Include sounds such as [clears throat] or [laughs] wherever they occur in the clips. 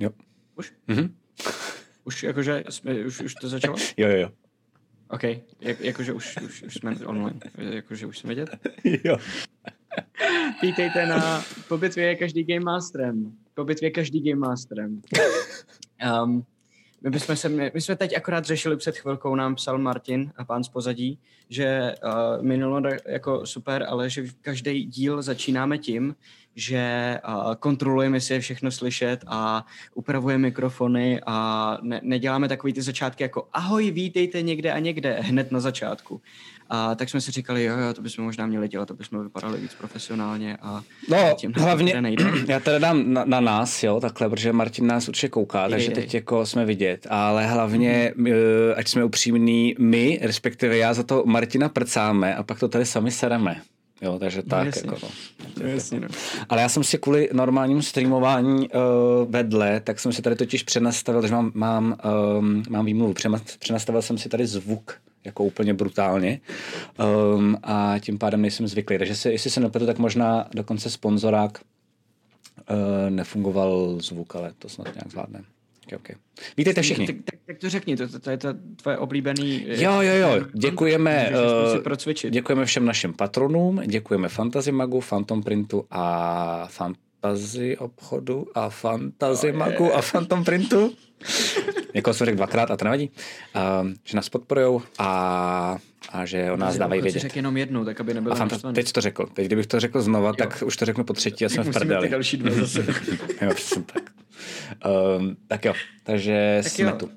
Jo. Už? Mhm. Už jakože jsme, už, už to začalo? Jo, jo, jo. OK, Jak, jakože už, už, už jsme online, jakože už jsme vidět. [laughs] jo. Vítejte na Po bitvě je každý Game Masterem. Po bitvě každý Game Masterem. Um, my, bychom se, my, my jsme teď akorát řešili před chvilkou, nám psal Martin a pán z pozadí, že uh, minulo jako super, ale že každý díl začínáme tím, že kontrolujeme, jestli je všechno slyšet a upravujeme mikrofony a ne, neděláme takový ty začátky jako ahoj, vítejte někde a někde hned na začátku. A tak jsme si říkali, jo, jo, to bychom možná měli dělat, to bychom vypadali víc profesionálně a No, tím hlavně, nejde. [clears throat] já teda dám na, na nás, jo, takhle, protože Martin nás určitě kouká, Jej, takže jej. teď jako jsme vidět, ale hlavně, mm. ať jsme upřímní, my, respektive já za to Martina prcáme a pak to tady sami sereme. Jo, takže tak, jasně. jako no. No, jasně, no. Ale já jsem si kvůli normálnímu streamování uh, vedle, tak jsem si tady totiž přenastavil, že mám, mám, um, mám výmluvu, přenastavil jsem si tady zvuk jako úplně brutálně um, a tím pádem nejsem zvyklý. Takže se, jestli se nepletu, tak možná dokonce sponzorák uh, nefungoval zvuk, ale to snad nějak zvládne. Okay, okay. Vítejte všichni. Tak, to řekni, to, to, to je to tvoje oblíbený... eh, Jo, jo, jo, děkujeme, procvičit. děkujeme všem našim patronům, děkujeme Fantasy Magu, Phantom Printu a Fantasy obchodu a Fantasy Magu a Phantom Printu. Někoho jsem řekl dvakrát a to nevadí. Uh, že nás podporujou a, a že o nás dávají vědět. řekl jenom jednou, tak aby nebyl fanta- teď to řekl. Teď kdybych to řekl znova, tak už to řeknu po třetí a jsme v prdeli. další dva zase. [laughs] jo, přesně tak. Um, tak jo, takže Tak jsme jo. tu.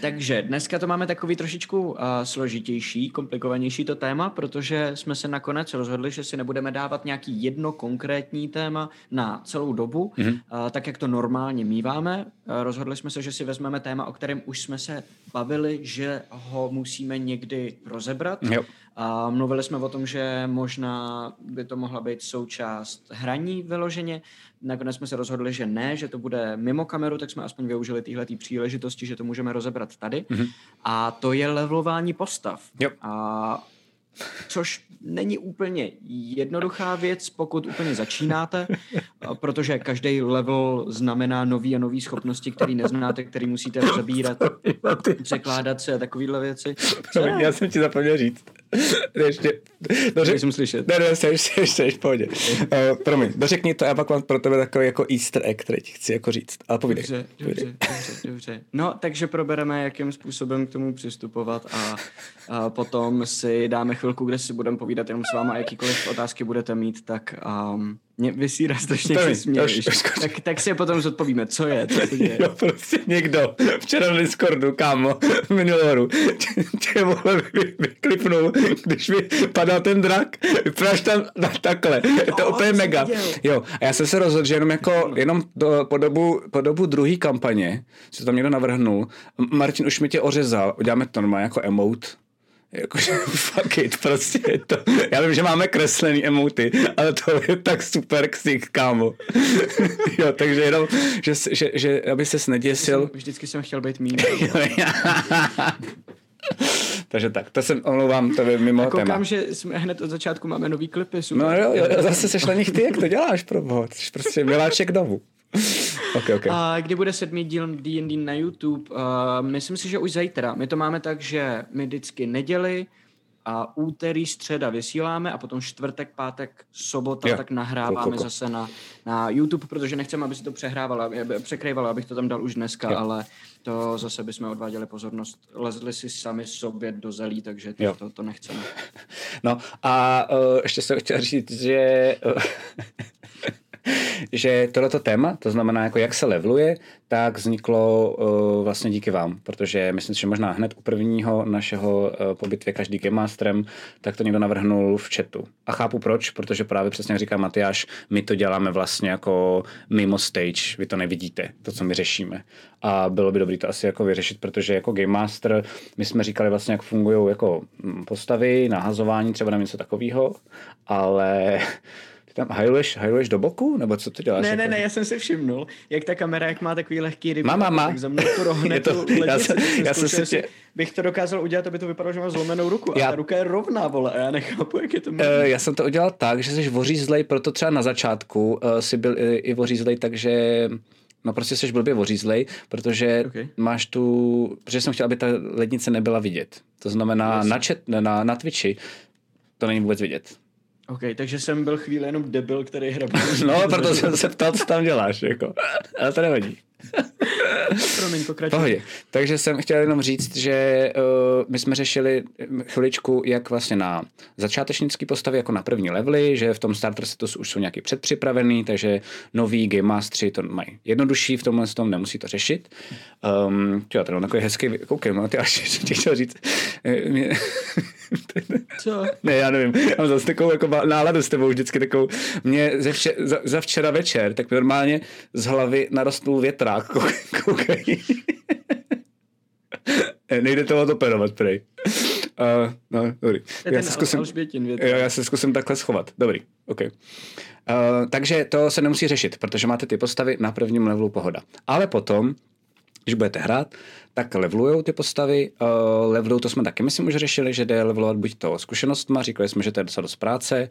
Takže dneska to máme takový trošičku uh, složitější, komplikovanější to téma, protože jsme se nakonec rozhodli, že si nebudeme dávat nějaký jedno konkrétní téma na celou dobu, Mhm. mm-hmm. uh, tak jak to normálně míváme. Uh, rozhodli jsme se, že si vezmeme téma, o kterém už jsme se bavili, že ho musíme někdy rozebrat. Jo. A mluvili jsme o tom, že možná by to mohla být součást hraní vyloženě. Nakonec jsme se rozhodli, že ne, že to bude mimo kameru, tak jsme aspoň využili tyhle příležitosti, že to můžeme rozebrat tady. Mm-hmm. A to je levelování postav. Jo. A což není úplně jednoduchá věc, pokud úplně začínáte, protože každý level znamená nový a nový schopnosti, které neznáte, které musíte rozebírat, překládat se a takovéhle věci. Co? Já jsem ti zapomněl říct. Ještě, no, řek, Nejsem slyšet. ne, ne, ještě, ještě, ještě, ještě, v pohodě. Uh, [laughs] promiň, dořekni to, já pak mám pro tebe takový jako easter egg, který ti chci jako říct. Ale povídej. Dobře, povídej. dobře, dobře, dobře. No, takže probereme, jakým způsobem k tomu přistupovat a, a potom si dáme chvilku, kde si budeme povídat jenom s váma, a jakýkoliv otázky budete mít, tak um, mě vysírá strašně, se směješ. Tak, tak si je potom zodpovíme, co je, co se děje. [laughs] Jo, prostě někdo včera na Discordu, kámo, miniloru, [laughs] tě, tě vole vy- vyklipnul, když mi padal ten drak, vypadáš tam na takhle, je to úplně to jsem mega. Jo, a já jsem se rozhodl, že jenom jako, jenom do, po dobu, po dobu druhé kampaně, co tam někdo navrhnul, Martin už mi tě ořezal, uděláme to normálně jako emote, Jakože [laughs] fuck it, prostě je to. Já vím, že máme kreslený emoty, ale to je tak super ksik, kámo. [laughs] jo, takže jenom, že, že, že aby ses neděsil. Vždycky jsem chtěl být mým. [laughs] takže tak, to jsem omlouvám, to je mimo Koukám, téma. že jsme hned od začátku máme nový klipy. Super. No jo, jo, zase seš na nich ty, jak to děláš, pro boha. Prostě miláček dovu. [laughs] ok, ok. A kdy bude sedmý díl D&D na YouTube? Uh, myslím si, že už zítra. My to máme tak, že my vždycky neděli a úterý, středa vysíláme a potom čtvrtek, pátek, sobota, Jo. jo. tak nahráváme Koko, zase na, na YouTube, protože nechceme, aby se to přehrávalo, aby- překrývalo, abych to tam dal už dneska, Jo. ale to zase bychom odváděli pozornost. Lezli si sami sobě do zelí, takže to, to, to nechceme. [laughs] No a uh, ještě jsem chtěl říct, že uh, [laughs] [laughs] že tohleto téma, to znamená, jako jak se leveluje, tak vzniklo uh, vlastně díky vám, protože myslím že možná hned u prvního našeho uh, po bitvě každý Game Masterem, tak to někdo navrhnul v chatu. A chápu proč, protože právě přesně jak říká Matyáš, my to děláme vlastně jako mimo stage, vy to nevidíte, to, co my řešíme. A bylo by dobré to asi jako vyřešit, protože jako Game Master, my jsme říkali vlastně, jak fungují jako mm, postavy, nahazování třeba na něco takového, ale tam hajluješ, hajluješ do boku, nebo co ty děláš? Ne, jako? ne, ne, já jsem si všimnul, jak ta kamera, jak má takový lehký ryby. Má, má, má. Tak za mnou to [laughs] rohne to- tu já jsem- já jsem si tě- bych to dokázal udělat, aby to vypadalo, že mám zlomenou ruku. Já- A ta ruka je rovná, vole, a já nechápu, jak je to možné. Eh, já jsem to udělal tak, že jsi vořízlej, proto třeba na začátku uh, si byl i, i vořízlej, takže No prostě jsi blbě ořízlej, protože Okay. máš tu, protože jsem chtěl, aby ta lednice nebyla vidět. To znamená Jasně. na, chat, na, na Twitchi to není vůbec vidět. OK, takže jsem byl chvíli jenom debil, který hrabe. [laughs] No, proto jsem se ptal, co tam děláš, jako. Ale to nevadí. [laughs] [laughs] Promiň, pokračuj. Pohodě. Takže jsem chtěl jenom říct, že uh, my jsme řešili chviličku, jak vlastně na začátečnické postavy, jako na první levely, že v tom starter setu už jsou nějaký předpřipravený, takže noví Game Mastery to mají jednodušší v tomhle tom, nemusí to řešit. Um, jo, to je takový hezký, koukej, no, ty až [laughs] chtěl říct. eh, mě- [laughs] Co? ne, já nevím, já mám zase takovou jako náladu s tebou vždycky takovou. Mě ze vče, za, za, včera večer, tak mi normálně z hlavy narostl větrák. Kou- Koukej. [laughs] Eh, Nejde to odoperovat, prej. Uh, no, dobrý. Já se zkusím, jo, já se zkusím takhle schovat. Dobrý, OK. Uh, takže to se nemusí řešit, protože máte ty postavy na prvním levelu pohoda. Ale potom, když budete hrát, tak levelujou ty postavy. Uh, levelujou, to jsme taky, myslím, už řešili, že jde levelovat buď to zkušenostma, říkali jsme, že to je docela dost práce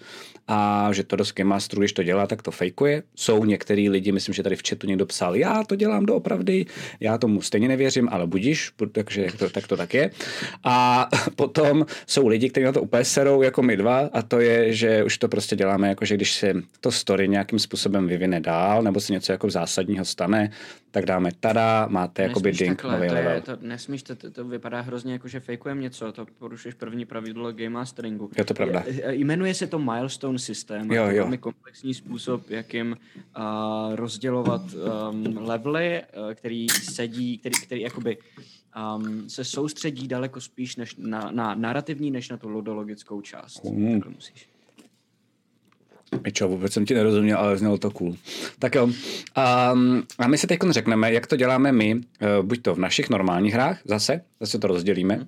a že to dost Game Masterů, když to dělá, tak to fejkuje. Jsou některý lidi, myslím, že tady v chatu někdo psal, já to dělám doopravdy, já tomu stejně nevěřím, ale budíš, takže to, tak to tak je. A [laughs] potom jsou lidi, kteří na to úplně serou, jako my dva, a to je, že už to prostě děláme, jako že když se to story nějakým způsobem vyvine dál, nebo se něco jako zásadního stane, tak dáme tada, máte jakoby Nesmíš ding, takhle, nový to, level. je, to nesmíš, to, to, to vypadá hrozně jako, že fejkujeme něco, to porušuješ první pravidlo game masteringu. Je to pravda. Je, jmenuje se to milestone systém. Jo, jo. velmi komplexní způsob, jakým uh, rozdělovat um, levely, uh, který sedí, který, který jakoby um, se soustředí daleko spíš než na, na narrativní, než na tu ludologickou část. Mm. Takhle musíš. Čo, vůbec jsem ti nerozuměl, ale znělo to cool. Tak jo. Um, a my si teď řekneme, jak to děláme my, uh, buď to v našich normálních hrách, zase, zase to rozdělíme,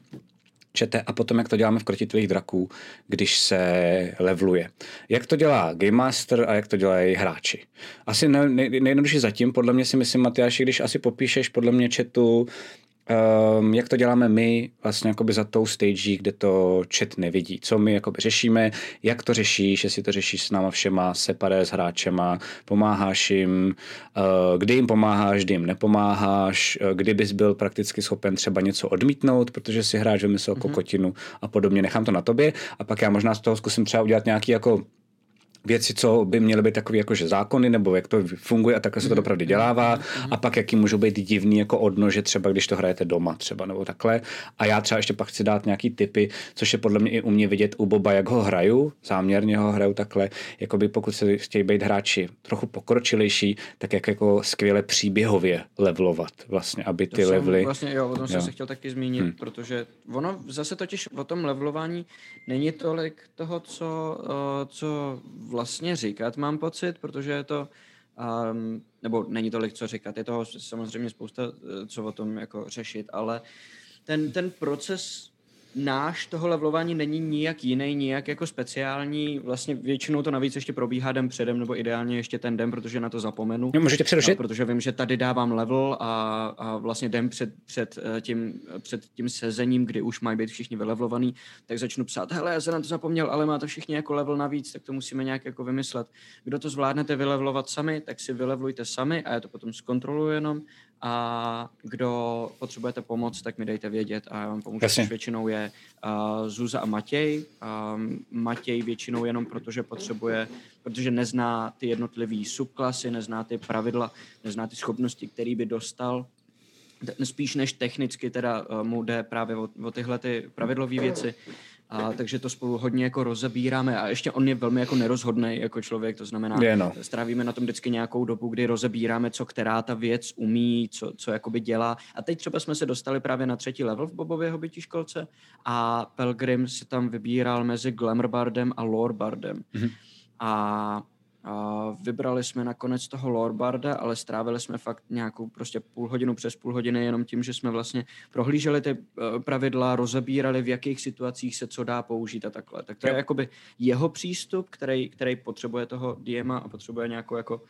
čete, a potom jak to děláme v krotitvých draků, když se leveluje. Jak to dělá Game Master a jak to dělají hráči. Asi ne, ne, nejjednodušší zatím, podle mě si myslím, Matyáši, když asi popíšeš podle mě chatu, um, jak to děláme my vlastně jakoby za tou stage, kde to chat nevidí. Co my jakoby řešíme, jak to řešíš, jestli to řešíš s náma všema, separé s hráčema, pomáháš jim, uh, kdy jim pomáháš, kdy jim nepomáháš, uh, kdy bys byl prakticky schopen třeba něco odmítnout, protože si hráč vymyslel mm-hmm. kokotinu a podobně. Nechám to na tobě a pak já možná z toho zkusím třeba udělat nějaký jako věci, co by měly být takové jakože zákony, nebo jak to funguje a takhle se to dopravdy dělává. A pak jaký můžou být divný jako odnože, třeba když to hrajete doma třeba nebo takhle. A já třeba ještě pak chci dát nějaký typy, což je podle mě i u mě vidět u Boba, jak ho hraju, záměrně ho hraju takhle, jakoby pokud se chtějí být hráči trochu pokročilejší, tak jak jako skvěle příběhově levelovat vlastně, aby ty To jsem levely... Vlastně, jo, o tom jsem Jo. se chtěl taky zmínit, hmm. protože ono zase totiž o tom levelování není tolik toho, co, uh, co vlastně říkat, mám pocit, protože je to, um, nebo není tolik co říkat, je toho samozřejmě spousta, eh, co o tom jako řešit, ale ten, ten proces náš toho levelování není nijak jiný, nijak jako speciální. Vlastně většinou to navíc ještě probíhá den předem, nebo ideálně ještě ten den, protože na to zapomenu. Jo, Můžete No, přerušit? protože vím, že tady dávám level a, a vlastně den před, před, eh, tím, před tím sezením, kdy už mají být všichni vylevlovaný, tak začnu psát, hele, já jsem na to zapomněl, ale máte všichni jako level navíc, tak to musíme nějak jako vymyslet. Kdo to zvládnete vylevlovat sami, tak si vylevlujte sami a já to potom zkontroluji jenom a kdo potřebujete pomoc, tak mi dejte vědět a já vám pomůžu, Jasně. většinou je uh, Zuza a Matěj. Um, Matěj většinou jenom protože potřebuje, protože nezná ty jednotlivé subklasy, nezná ty pravidla, nezná ty schopnosti, které by dostal. Spíš než technicky teda mu jde právě o, o tyhle ty pravidlové věci. A, takže to spolu hodně jako rozebíráme a ještě on je velmi jako nerozhodný jako člověk, to znamená, Je, no. strávíme na tom vždycky nějakou dobu, kdy rozebíráme, co která ta věc umí, co, co jakoby dělá. A teď třeba jsme se dostali právě na třetí level v Bobově hobití školce a Pelgrim se tam vybíral mezi Glamourbardem a Lorebardem. Mhm. A, a vybrali jsme nakonec toho Lorbarda, ale strávili jsme fakt nějakou prostě půl hodinu přes půl hodiny jenom tím, že jsme vlastně prohlíželi ty eh, pravidla, rozebírali, v jakých situacích se co dá použít a takhle. Tak to je jakoby jeho přístup, který, který potřebuje toho DMa a potřebuje nějakou jako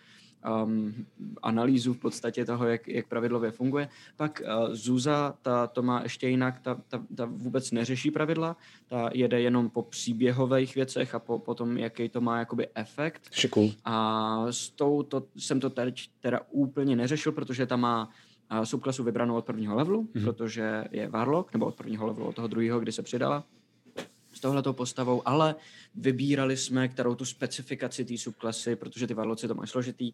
um, analýzu v podstatě toho, jak, jak pravidlově funguje. Pak uh, Zuza, ta to má ještě jinak, ta, ta, ta vůbec neřeší pravidla, ta jede jenom po příběhových věcech a po, po tom, jaký to má jakoby efekt. Šiku. A s tou to, jsem to teď teda úplně neřešil, protože ta má uh, subklasu vybranou od prvního levelu, mm-hmm. protože je Warlock, nebo od prvního levelu, od toho druhého, kdy se přidala s touhletou postavou, ale vybírali jsme, kterou tu specifikaci té subklasy, protože ty varloci to mají složitý,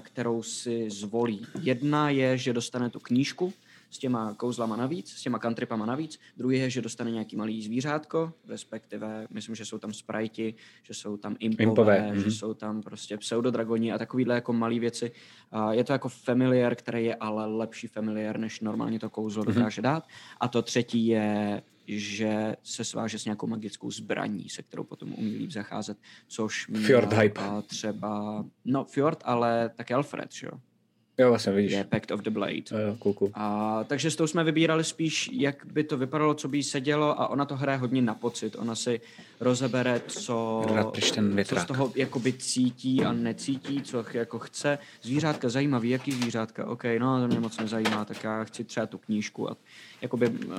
kterou si zvolí. Jedna je, že dostane tu knížku s těma kouzlama navíc, s těma kantripama navíc. Druhý je, že dostane nějaký malý zvířátko, respektive myslím, že jsou tam sprajti, že jsou tam impové, impové. že mm-hmm. jsou tam prostě pseudodragoni a takovýhle jako malé věci. Je to jako familiar, který je ale lepší familiar, než normálně to kouzlo mm-hmm. dokáže dát. A to třetí je že se sváže s nějakou magickou zbraní, se kterou potom umí líp zacházet, což Fjord hype. třeba, no Fjord, ale také Alfred, že jo? Jo, vlastně vidíš. Je Pact of the Blade. Jo, cool, cool. A, takže s tou jsme vybírali spíš, jak by to vypadalo, co by jí sedělo a ona to hraje hodně na pocit. Ona si rozebere, co, ten co z toho jakoby cítí a necítí, co jako chce. Zvířátka zajímavý, jaký zvířátka? OK, no to mě moc nezajímá, tak já chci třeba tu knížku. A jakoby uh,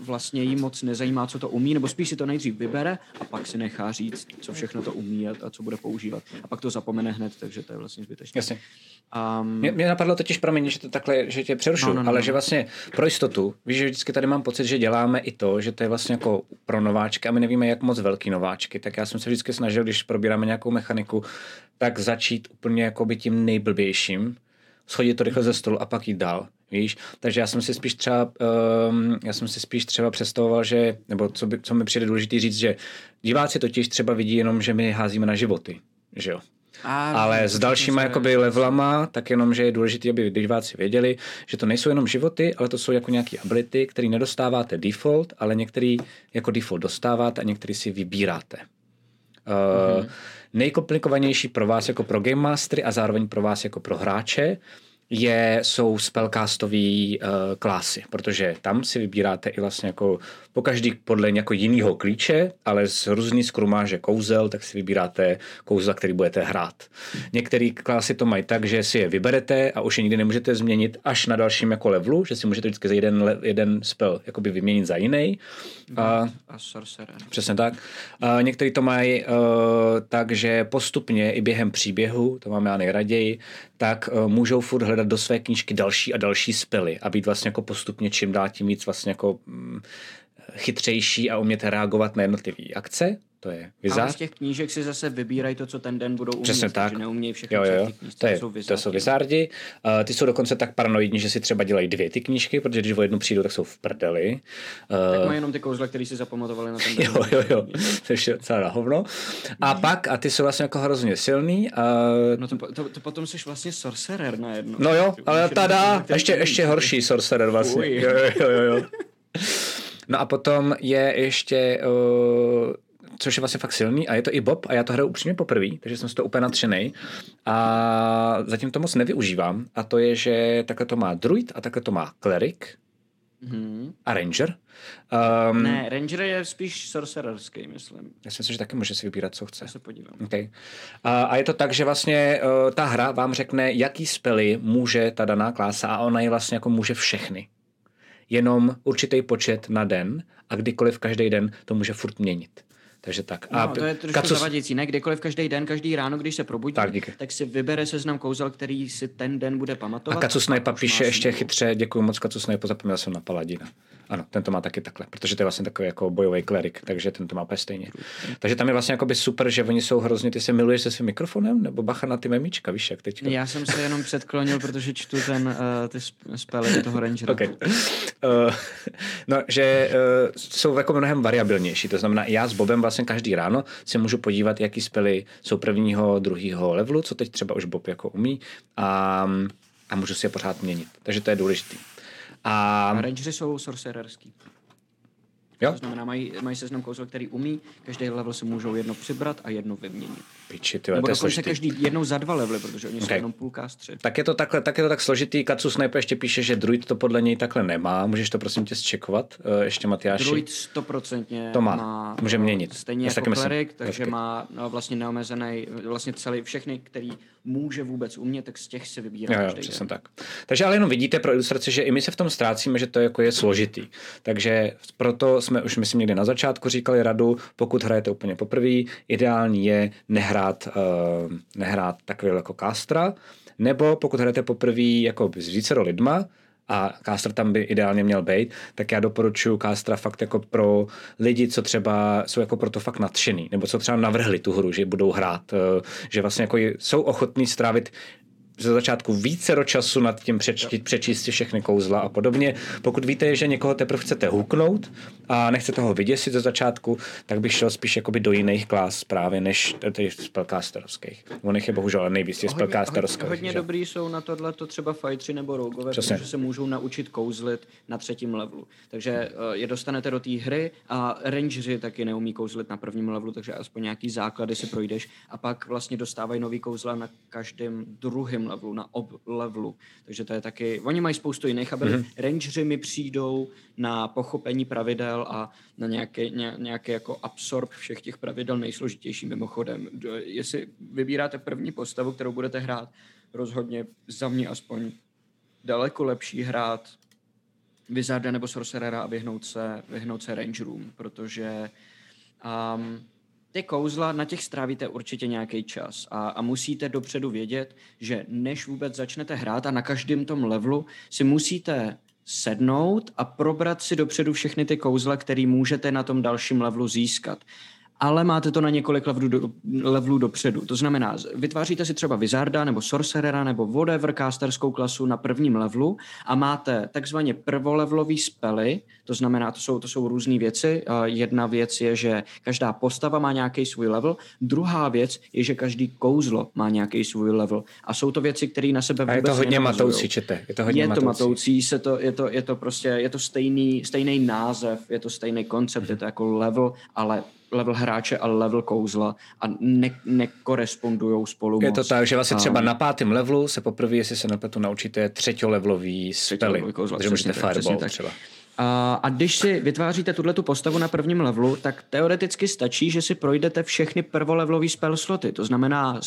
vlastně jí moc nezajímá, co to umí, nebo spíš si to nejdřív vybere a pak si nechá říct, co všechno to umí a, a co bude používat. A pak to zapomene hned, takže to je vlastně zbytečné. Jasně. Um, mě, mě napadlo totiž, promiň, že to takhle, že tě přerušu, no, no, no, ale no. že vlastně pro jistotu, víš, že vždycky tady mám pocit, že děláme i to, že to je vlastně jako pro nováčky a my nevíme, jak moc velký nováčky, tak já jsem se vždycky snažil, když probíráme nějakou mechaniku, tak začít úplně jako by tím nejblbějším, schodit to rychle ze stolu a pak jít dál. Víš? Takže já jsem si spíš třeba, um, já jsem si spíš třeba představoval, že, nebo co, by, co mi přijde důležité říct, že diváci totiž třeba vidí jenom, že my házíme na životy. Že jo? A, Ale s dalšíma jakoby levelama, tak jenom, že je důležité, aby diváci věděli, že to nejsou jenom životy, ale to jsou jako nějaké ability, které nedostáváte default, ale některý jako default dostáváte a některý si vybíráte. Uh, mm-hmm. Nejkomplikovanější pro vás jako pro Game Mastery a zároveň pro vás jako pro hráče je, jsou spellcastové uh, klásy, protože tam si vybíráte i vlastně jako po každý podle nějakého jiného klíče, ale z různý skrumáže kouzel, tak si vybíráte kouzla, který budete hrát. Některé klasy to mají tak, že si je vyberete a už je nikdy nemůžete změnit až na dalším jako levelu, že si můžete vždycky za jeden, jeden spell jakoby vyměnit za jiný. A, a sorcerer. Přesně tak. A některý to mají uh, tak, že postupně i během příběhu, to mám já nejraději, tak uh, můžou furt hledat do své knížky další a další spely a být vlastně jako postupně čím dál tím víc vlastně jako mm, chytřejší a umět reagovat na jednotlivé akce. To je vizář. Ale z těch knížek si zase vybírají to, co ten den budou umět. Přesně tak. Neumějí všechny jo, jo. Knížky, to, je, jsou to jsou vizardi. Uh, ty jsou dokonce tak paranoidní, že si třeba dělají dvě ty knížky, protože když o jednu přijdou, tak jsou v prdeli. Uh, tak mají jenom ty kouzla, které si zapamatovali na ten den. [laughs] Jo, jo, jo. To je celá na hovno. A pak, a ty jsou vlastně jako hrozně silný. Uh, no to, to, to, potom jsi vlastně sorcerer na jedno. No jo, ale tada, ještě, ještě horší sorcerer vlastně. Jo, jo, jo, jo. [laughs] No a potom je ještě, uh, což je vlastně fakt silný, a je to i Bob, a já to hraju upřímně poprvé, takže jsem z toho úplně natřený. A zatím to moc nevyužívám, a to je, že takhle to má druid a takhle to má cleric, Mm-hmm. A Ranger? Um, ne, Ranger je spíš sorcererský, myslím. Já si myslím, že taky může si vybírat, co chce. Já se podívám. Okay. A, a je to tak, že vlastně uh, ta hra vám řekne, jaký spely může ta daná klása a ona je vlastně jako může všechny jenom určitý počet na den a kdykoliv každý den to může furt měnit. Takže tak. A no, to je trošku Kacus... zavadějící, ne? Kdykoliv každý den, každý ráno, když se probudí, tak, díky. tak si vybere seznam kouzel, který si ten den bude pamatovat. A Kacu Snipe píše ještě chytře, děkuji moc Kacu Snipe, zapomněl jsem na Paladina. Ano, ten to má taky takhle, protože to je vlastně takový jako bojový klerik, takže ten to má úplně stejně. Takže tam je vlastně jako by super, že oni jsou hrozně, ty se miluješ se svým mikrofonem, nebo bacha na ty memíčka, víš, jak teď. Já jsem se jenom předklonil, protože čtu ten, uh, ty spely toho Rangera. Okay. Uh, [laughs] no, že uh, jsou jako mnohem variabilnější, to znamená, já s Bobem vlastně každý ráno si můžu podívat, jaký spely jsou prvního, druhého levelu, co teď třeba už Bob jako umí a, a můžu si je pořád měnit. Takže to je důležité. A... a rangeři jsou sorcererský. Jo? To znamená, mají, mají seznam kouzel, který umí, každý level si můžou jedno přibrat a jedno vyměnit. Piči, tyhle, Nebo to je dokonce každý jednou za dva levely, protože oni okay. jsou jenom půlkástři. Tak je to takhle, tak je to tak složitý. Katsu Sniper ještě píše, že druid to podle něj takhle nemá. Můžeš to prosím tě zčekovat, uh, ještě Matyáši. Druid stoprocentně To má. má Může měnit. Stejně Já jako klerik, takže má no, vlastně neomezený, vlastně celý, všechny, který může vůbec umět, tak z těch si vybírá Jo, jo, přesně tak. Takže ale jenom vidíte pro ilustraci, že i my se v tom ztrácíme, že to jako je složitý. Takže proto jsme už, myslím, někdy na začátku říkali radu, pokud hrajete úplně poprvé, ideální je nehrát, uh, nehrát takový jako kástra, nebo pokud hrajete poprvé jako s vícero lidma, a Caster tam by ideálně měl být, tak já doporučuji Castra fakt jako pro lidi, co třeba jsou jako proto fakt nadšený, nebo co třeba navrhli tu hru, že budou hrát, eh, že vlastně jako jsou ochotní strávit ze začátku více času nad tím přečíst, přečíst si všechny kouzla a podobně. Pokud víte, že někoho teprve chcete huknout a nechcete ho vyděsit ze začátku, tak bych šel spíš jakoby do jiných klas právě než těch spellcasterovských. On jich je bohužel nejvíc těch Hodně, hodně, spellcasterovských. hodně že? dobrý jsou na tohle to třeba fightři nebo rougové, Přesně. protože se můžou naučit kouzlit na třetím levelu. Takže eh, je dostanete do té hry a rangeři taky neumí kouzlit na prvním levelu, takže aspoň nějaký základy si projdeš a pak vlastně dostávají nový kouzla na každém druhém levelu, na ob levelu. Takže to je taky, oni mají spoustu jiných abilit. Mhm. Mm-hmm. Rangeři mi přijdou na pochopení pravidel a na nějaký, ně, nějaký jako absorb všech těch pravidel nejsložitější mimochodem. Jestli vybíráte první postavu, kterou budete hrát, rozhodně za mě aspoň daleko lepší hrát Wizarda nebo Sorcerera a vyhnout se, vyhnout se Rangerům, protože um, ty kouzla, na těch strávíte určitě nějaký čas a, a musíte dopředu vědět, že než vůbec začnete hrát a na každém tom levelu si musíte sednout a probrat si dopředu všechny ty kouzla, které můžete na tom dalším levelu získat. Ale máte to na několik levelů, do, levelů dopředu. To znamená, vytváříte si třeba Wizarda nebo Sorcerera nebo whatever casterskou klasu na prvním levelu a máte takzvaně prvolevelový spely, to znamená, to jsou, to jsou různé věci. Jedna věc je, že každá postava má nějaký svůj level, druhá věc je, že každý kouzlo má nějaký svůj level. A jsou to věci, které na sebe A je vůbec to hodně nenavazujou. matoucí, čete. Je to hodně Je to matoucí. matoucí, se to, je, to, je to prostě, je to stejný, stejný název, je to stejný koncept, je to jako level, ale level hráče a level kouzla a ne, nekorespondují spolu Je moc. to tak, že vlastně třeba na pátém levelu se poprvé, jestli se nepletu, naučíte třetiolevelový spely. Takže můžete tak, fireball tak. třeba. A, a když si vytváříte tuhle tu postavu na prvním levelu, tak teoreticky stačí, že si projdete všechny prvolevelový spell sloty, to znamená,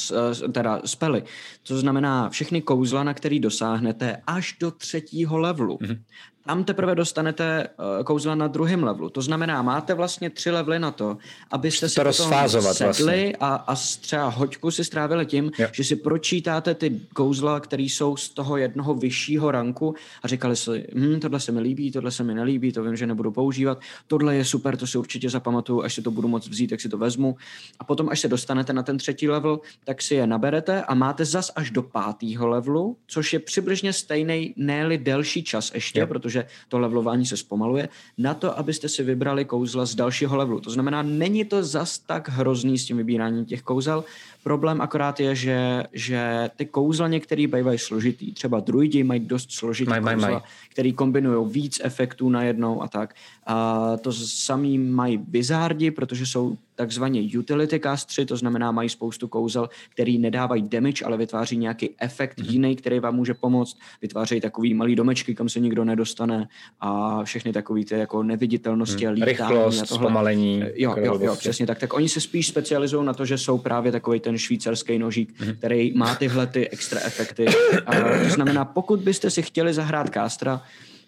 teda spely, to znamená všechny kouzla, na který dosáhnete až do třetího levelu. Mm-hmm. Tam teprve dostanete uh, kouzla na druhém levelu. To znamená, máte vlastně tři levely na to, abyste si to rozfázovat sedli vlastně. a, a třeba hoďku si strávili tím, Jo. že si pročítáte ty kouzla, které jsou z toho jednoho vyššího ranku a říkali si, hm, tohle se mi líbí, tohle se mi nelíbí, to vím, že nebudu používat, tohle je super, to si určitě zapamatuju, až si to budu moc vzít, tak si to vezmu. A potom, až se dostanete na ten třetí level, tak si je naberete a máte zas až do pátého levelu, což je přibližně stejný, ne delší čas ještě, Jo. protože to levelování se zpomaluje, na to, abyste si vybrali kouzla z dalšího levelu. To znamená, není to zas tak hrozný s tím vybíráním těch kouzel. Problém akorát je, že, že ty kouzla některý bývají složitý. Třeba druidi mají dost složitý Maj, maj, kouzla, maj. který kombinují víc efektů najednou a tak. A to samý mají bizardi, protože jsou takzvaně utility castři, to znamená mají spoustu kouzel, který nedávají damage, ale vytváří nějaký efekt Mhm. mm-hmm. jiný, který vám může pomoct. Vytvářejí takový malý domečky, kam se nikdo nedostane a všechny takový ty jako neviditelnosti a lítání a Mhm. Rychlost, tohle. zpomalení. Jo, jo, jo, přesně tak. Tak oni se spíš specializují na to, že jsou právě takový ten švýcarský nožík, Mhm. který má tyhle ty extra efekty. A to znamená, pokud byste si chtěli zahrát kástra,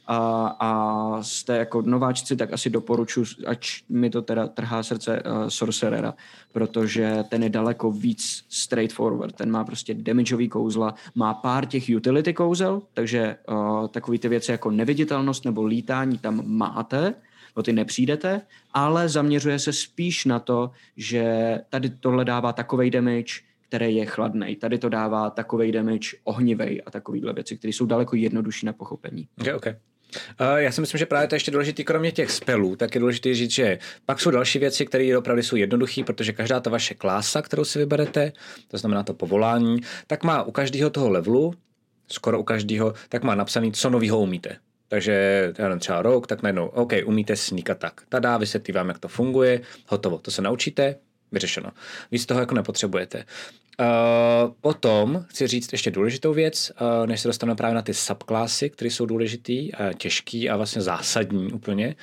a, a jste jako nováčci, tak asi doporučuji, ač mi to teda trhá srdce uh, Sorcerera, protože ten je daleko víc straightforward. Ten má prostě damageový kouzla, má pár těch utility kouzel, takže uh, takový ty věci jako neviditelnost nebo lítání tam máte, o ty nepřijdete, ale zaměřuje se spíš na to, že tady tohle dává takovej damage, který je chladný. Tady to dává takovej damage ohnivej a takovýhle věci, které jsou daleko jednodušší na pochopení. Okay, okay. Uh, já si myslím, že právě to je ještě důležité, kromě těch spelů, tak je důležité říct, že pak jsou další věci, které opravdu jsou jednoduché, protože každá ta vaše klása, kterou si vyberete, to znamená to povolání, tak má u každého toho levelu, skoro u každého, tak má napsaný, co novýho umíte. Takže já nevím, třeba rok, tak najednou, OK, umíte sníkat tak. Tada, vysvětlí vám, jak to funguje, hotovo, to se naučíte, vyřešeno. Víc toho jako nepotřebujete. Uh, potom chci říct ještě důležitou věc, uh, než se dostaneme právě na ty subklasy, které jsou důležitý, uh, těžký a vlastně zásadní úplně,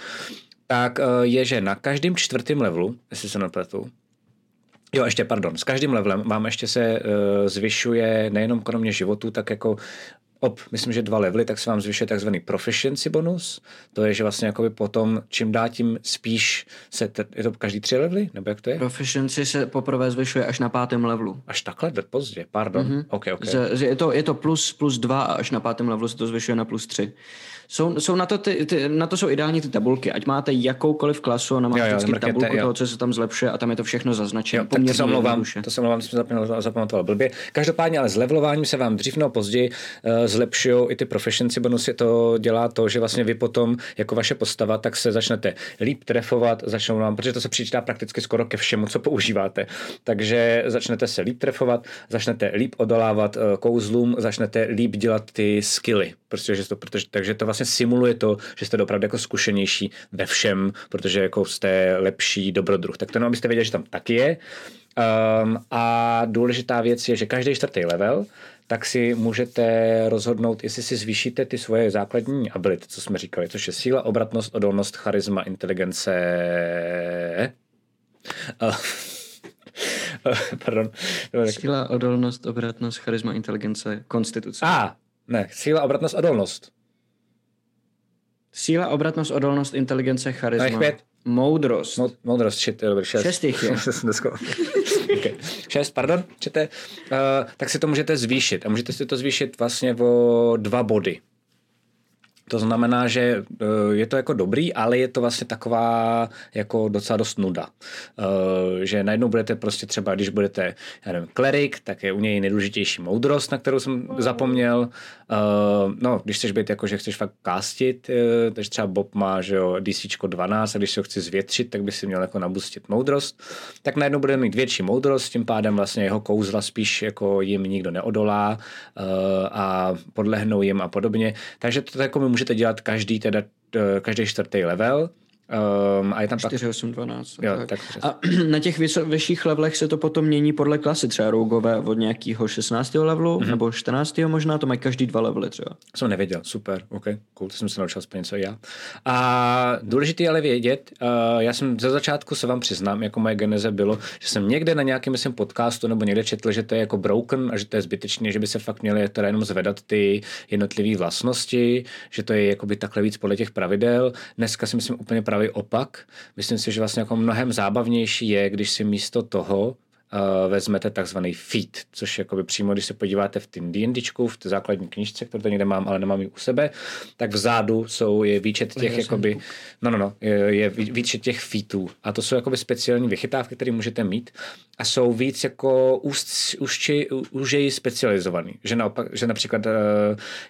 tak uh, je, že na každém čtvrtém levelu, jestli se nepletu, Jo, ještě, pardon, s každým levelem vám ještě se uh, zvyšuje nejenom kromě životu, tak jako ob, myslím, že dva levely, tak se vám zvyšuje takzvaný proficiency bonus. To je, že vlastně jakoby potom, čím dá, tím spíš se, te, je to každý tři levely, nebo jak to je? Proficiency se poprvé zvyšuje až na pátém levelu. Až takhle pozdě, pardon. Mm-hmm. Okay, okay. Z, je, to, je to plus, plus dva a až na pátém levelu se to zvyšuje na plus tři. Jsou, jsou na, to ty, ty, na to jsou ideální ty tabulky, ať máte jakoukoliv klasu, na máte vždycky tabulku jo. toho, co se tam zlepšuje a tam je to všechno zaznačeno. tak to se omlouvám, to se omlouvám, jsem zapamatoval blbě. Každopádně ale s levelováním se vám dřív nebo později uh, zlepšují i ty proficiency bonusy, to dělá to, že vlastně vy potom jako vaše postava, tak se začnete líp trefovat, začnou vám, protože to se přičítá prakticky skoro ke všemu, co používáte. Takže začnete se líp trefovat, začnete líp odolávat uh, kouzlům, začnete líp dělat ty skilly, protože to, protože, takže to vlastně simuluje to, že jste opravdu jako zkušenější ve všem, protože jako jste lepší dobrodruh. Tak to jenom abyste věděli, že tam taky je. Um, a důležitá věc je, že každý čtvrtý level tak si můžete rozhodnout, jestli si zvýšíte ty svoje základní ability, co jsme říkali, což je síla, obratnost, odolnost, charisma, inteligence. Uh, [laughs] pardon. Síla, odolnost, obratnost, charisma, inteligence, konstituce. A, ah, ne, síla, obratnost, odolnost. Síla, obratnost, odolnost, inteligence, charisma. No, pět. Moudrost. Mo- moudrost, shit, je dobrý, šest. Šest jich je. [laughs] okay. Šest, pardon, čete. Uh, tak si to můžete zvýšit. A můžete si to zvýšit vlastně o dva body. To znamená, že eh, je to jako dobrý, ale je to vlastně taková jako docela dost nuda. Eh, že najednou budete prostě třeba, když budete, já nevím, klerik, tak je u něj nejdůležitější moudrost, na kterou jsem zapomněl. Eh, no, když chceš být jako, že chceš fakt kástit, takže třeba Bob má, že jo, DC 12 a když se ho chci zvětšit, tak by si měl jako nabustit moudrost. Tak najednou bude mít větší moudrost, tím pádem vlastně jeho kouzla spíš jako jim nikdo neodolá a podlehnou jim a podobně. Takže to jako my můžete dělat každý, teda, eh, každý čtvrtý level Um, a je tam 4, 8, 12. Jo, tak. tak a [clears throat] na těch vyšších levelech se to potom mění podle klasy. Třeba rougové od nějakého 16. levelu mm-hmm. nebo 14. možná, to mají každý dva levely třeba. Jsem nevěděl, super, ok, cool, to jsem se naučil aspoň něco já. A důležité ale vědět, uh, já jsem ze začátku se vám přiznám, jako moje geneze bylo, že jsem někde na nějakém myslím, podcastu nebo někde četl, že to je jako broken a že to je zbytečné, že by se fakt měly teda jenom zvedat ty jednotlivé vlastnosti, že to je jakoby takhle víc podle těch pravidel. Dneska si myslím úplně pravý opak. Myslím si, že vlastně jako mnohem zábavnější je, když si místo toho uh, vezmete takzvaný feed, což jakoby přímo, když se podíváte v tím D&Dčku, v té základní knižce, kterou to někde mám, ale nemám ji u sebe, tak vzadu jsou, je výčet těch, jakoby, no, no, no, je, je výčet těch featů. A to jsou jakoby speciální vychytávky, které můžete mít a jsou víc jako úst, úžči, úžeji specializovaný. Že, naopak, že například uh,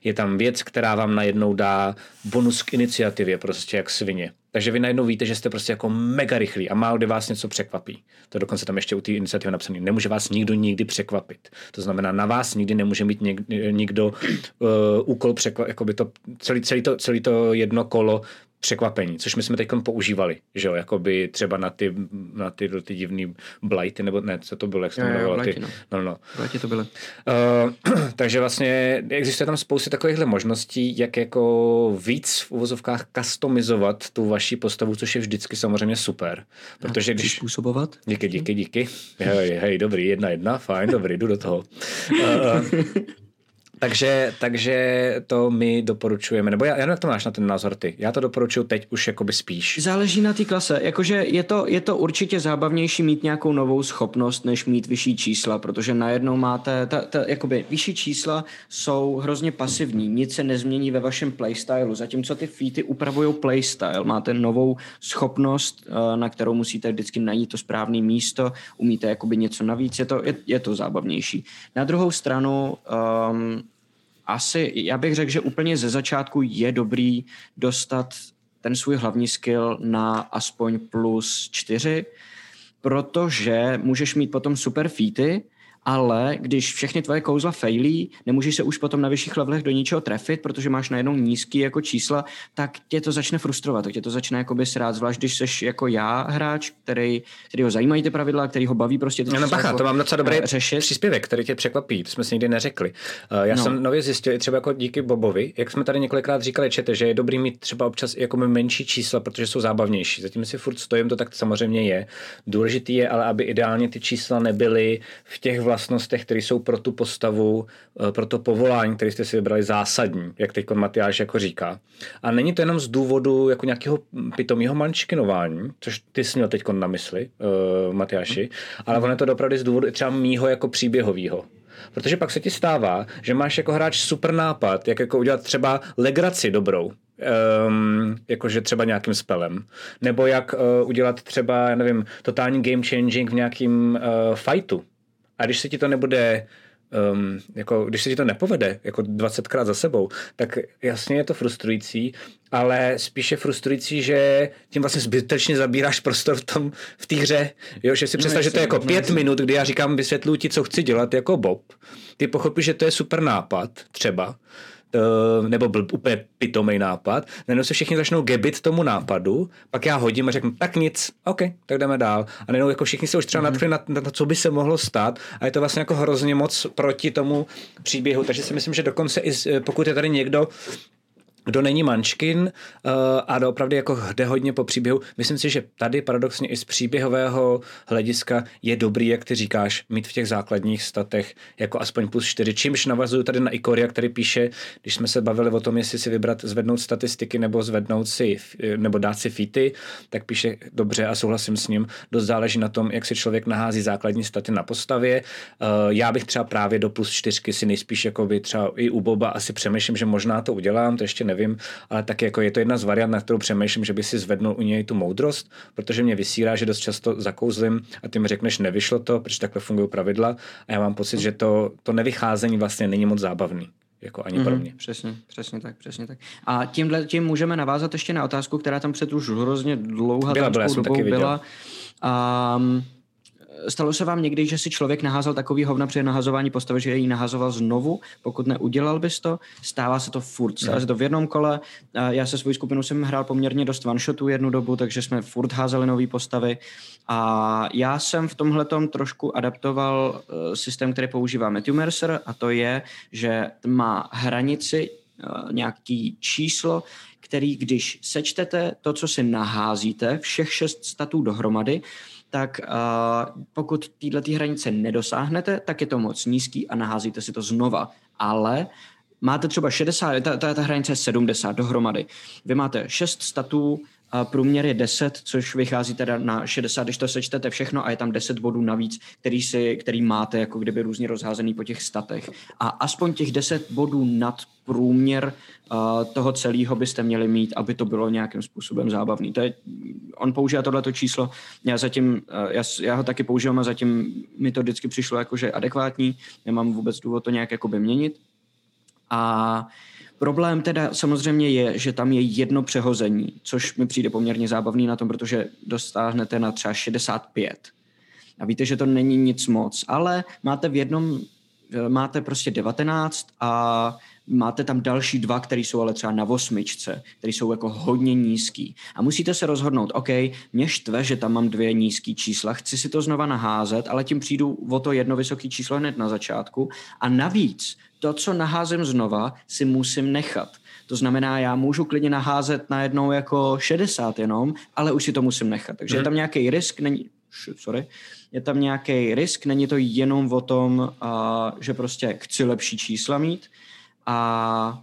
je tam věc, která vám najednou dá bonus k iniciativě, prostě jak svině takže vy najednou víte, že jste prostě jako mega rychlí a málo kdy vás něco překvapí. To dokonce tam ještě u té iniciativy napsané. Nemůže vás nikdo nikdy překvapit. To znamená, na vás nikdy nemůže mít nikdo uh, úkol překvapit, jako to, celý, celý, to, celý to jedno kolo překvapení, což my jsme teď používali, že jo, jakoby třeba na ty, na ty, ty divný blighty, nebo ne, co to bylo, jak se to jmenovalo, ty, no. no, no. Blighty to byly. Uh, [clears throat] takže vlastně existuje tam spousta takovýchhle možností, jak jako víc v uvozovkách customizovat tu vaši postavu, což je vždycky samozřejmě super. Protože když... Způsobovat? Díky, díky, díky. Hej, hej, dobrý, jedna, jedna, fajn, dobrý, jdu do toho. Uh, [laughs] takže, takže to my doporučujeme, nebo já, já jak to máš na ten názor ty? Já to doporučuji teď už jakoby spíš. Záleží na té klase, jakože je to, je to určitě zábavnější mít nějakou novou schopnost, než mít vyšší čísla, protože najednou máte, ta, ta, jakoby vyšší čísla jsou hrozně pasivní, nic se nezmění ve vašem playstylu, zatímco ty featy upravují playstyle, máte novou schopnost, eh, na kterou musíte vždycky najít to správné místo, umíte jakoby něco navíc, je to, je, je to zábavnější. Na druhou stranu um, asi, já bych řekl, že úplně ze začátku je dobrý dostat ten svůj hlavní skill na aspoň plus čtyři, protože můžeš mít potom super featy, ale když všechny tvoje kouzla failí, nemůžeš se už potom na vyšších levelech do ničeho trefit, protože máš najednou nízký jako čísla, tak tě to začne frustrovat, tak tě to začne jakoby srát, zvlášť když jsi jako já hráč, který, který ho zajímají ty pravidla, který ho baví prostě ty No, no bacha, jako, to mám docela dobrý eh, řešit. příspěvek, který tě překvapí, to jsme si nikdy neřekli. Uh, já No. jsem nově zjistil, i třeba jako díky Bobovi, jak jsme tady několikrát říkali, čete, že je dobrý mít třeba občas jako menší čísla, protože jsou zábavnější. Zatím si furt stojím, to tak samozřejmě je. Důležitý je, ale aby ideálně ty čísla nebyly v těch vlastnostech, které jsou pro tu postavu, eh, pro to povolání, které jste si vybrali zásadní, jak teď Matyáš jako říká. A není to jenom z důvodu jako nějakého pitomého mančkinování, což ty jsi měl teď na mysli, uh, Matyáši, ale ono je to opravdu z důvodu třeba mýho jako příběhového. Protože pak se ti stává, že máš jako hráč super nápad, jak jako udělat třeba legraci dobrou, um, jakože třeba nějakým spelem. Nebo jak uh, udělat třeba, já nevím, totální game changing v nějakým uh, fightu. A když se ti to nebude um, jako, když se ti to nepovede jako 20krát za sebou, tak jasně je to frustrující, ale spíše frustrující, že tím vlastně zbytečně zabíráš prostor v tom, v té hře. Jo, že si představ, jasně, že to je jako no, pět minut, kdy já říkám, vysvětluji ti, co chci dělat jako Bob. Ty pochopíš, že to je super nápad, třeba, nebo byl úplně pitomý nápad, najednou se všichni začnou gebit tomu nápadu, pak já hodím a řeknu, tak nic, OK, tak jdeme dál. A najednou jako všichni se už třeba nadchli na, na to, co by se mohlo stát. A je to vlastně jako hrozně moc proti tomu příběhu, takže si myslím, že dokonce i z- pokud je tady někdo, kdo není mančkin uh, a opravdu jako jde hodně po příběhu. Myslím si, že tady paradoxně i z příběhového hlediska je dobrý, jak ty říkáš, mít v těch základních statech jako aspoň plus 4. Čímž navazuju tady na Ikoria, který píše, když jsme se bavili o tom, jestli si vybrat zvednout statistiky nebo zvednout si, nebo dát si featy, tak píše dobře a souhlasím s ním. Dost záleží na tom, jak si člověk nahází základní staty na postavě. Uh, já bych třeba právě do plus 4 si nejspíš jako by třeba i u Boba asi přemýšlím, že možná to udělám, to ještě nevím, ale tak jako je to jedna z variant, na kterou přemýšlím, že by si zvednul u něj tu moudrost, protože mě vysírá, že dost často zakouzlím a ty mi řekneš, nevyšlo to, protože takhle fungují pravidla a já mám pocit, že to, to nevycházení vlastně není moc zábavný. Jako ani mm-hmm. pro mě. Přesně, přesně tak, přesně tak. A tímhle tím můžeme navázat ještě na otázku, která tam před už hrozně dlouhá Byla, byla, dobou taky byla. Um, stalo se vám někdy, že si člověk naházal takový hovna při nahazování postavy, že ji nahazoval znovu, pokud neudělal bys to? Stává se to furt, stává se to v jednom kole. Já se svou skupinou jsem hrál poměrně dost one-shotů jednu dobu, takže jsme furt házeli nové postavy. A já jsem v tomhle trošku adaptoval uh, systém, který používá Matthew Mercer a to je, že má hranici uh, nějaký číslo, který když sečtete to, co si naházíte, všech šest statů dohromady, tak uh, pokud této hranice nedosáhnete, tak je to moc nízký a naházíte si to znova. Ale máte třeba 60, ta, ta, ta hranice je 70 dohromady. Vy máte 6 statů, a průměr je 10, což vychází teda na 60, když to sečtete všechno a je tam 10 bodů navíc, který, si, který máte jako kdyby různě rozházený po těch statech. A aspoň těch 10 bodů nad průměr uh, toho celého byste měli mít, aby to bylo nějakým způsobem zábavný. To je, on používá tohleto číslo, já zatím, uh, já, já ho taky používám a zatím mi to vždycky přišlo jako, že je adekvátní, nemám vůbec důvod to nějak jakoby měnit. A Problém teda samozřejmě je, že tam je jedno přehození, což mi přijde poměrně zábavný na tom, protože dostáhnete na třeba 65. A víte, že to není nic moc, ale máte v jednom, máte prostě 19 a máte tam další dva, které jsou ale třeba na osmičce, které jsou jako hodně nízký. A musíte se rozhodnout, OK, mě štve, že tam mám dvě nízký čísla, chci si to znova naházet, ale tím přijdu o to jedno vysoké číslo hned na začátku. A navíc to, co naházím znova, si musím nechat. To znamená, já můžu klidně naházet najednou jako 60 jenom, ale už si to musím nechat. Takže hmm. je tam nějaký risk, není, sorry, je tam nějaký risk, není to jenom o tom, uh, že prostě chci lepší čísla mít a,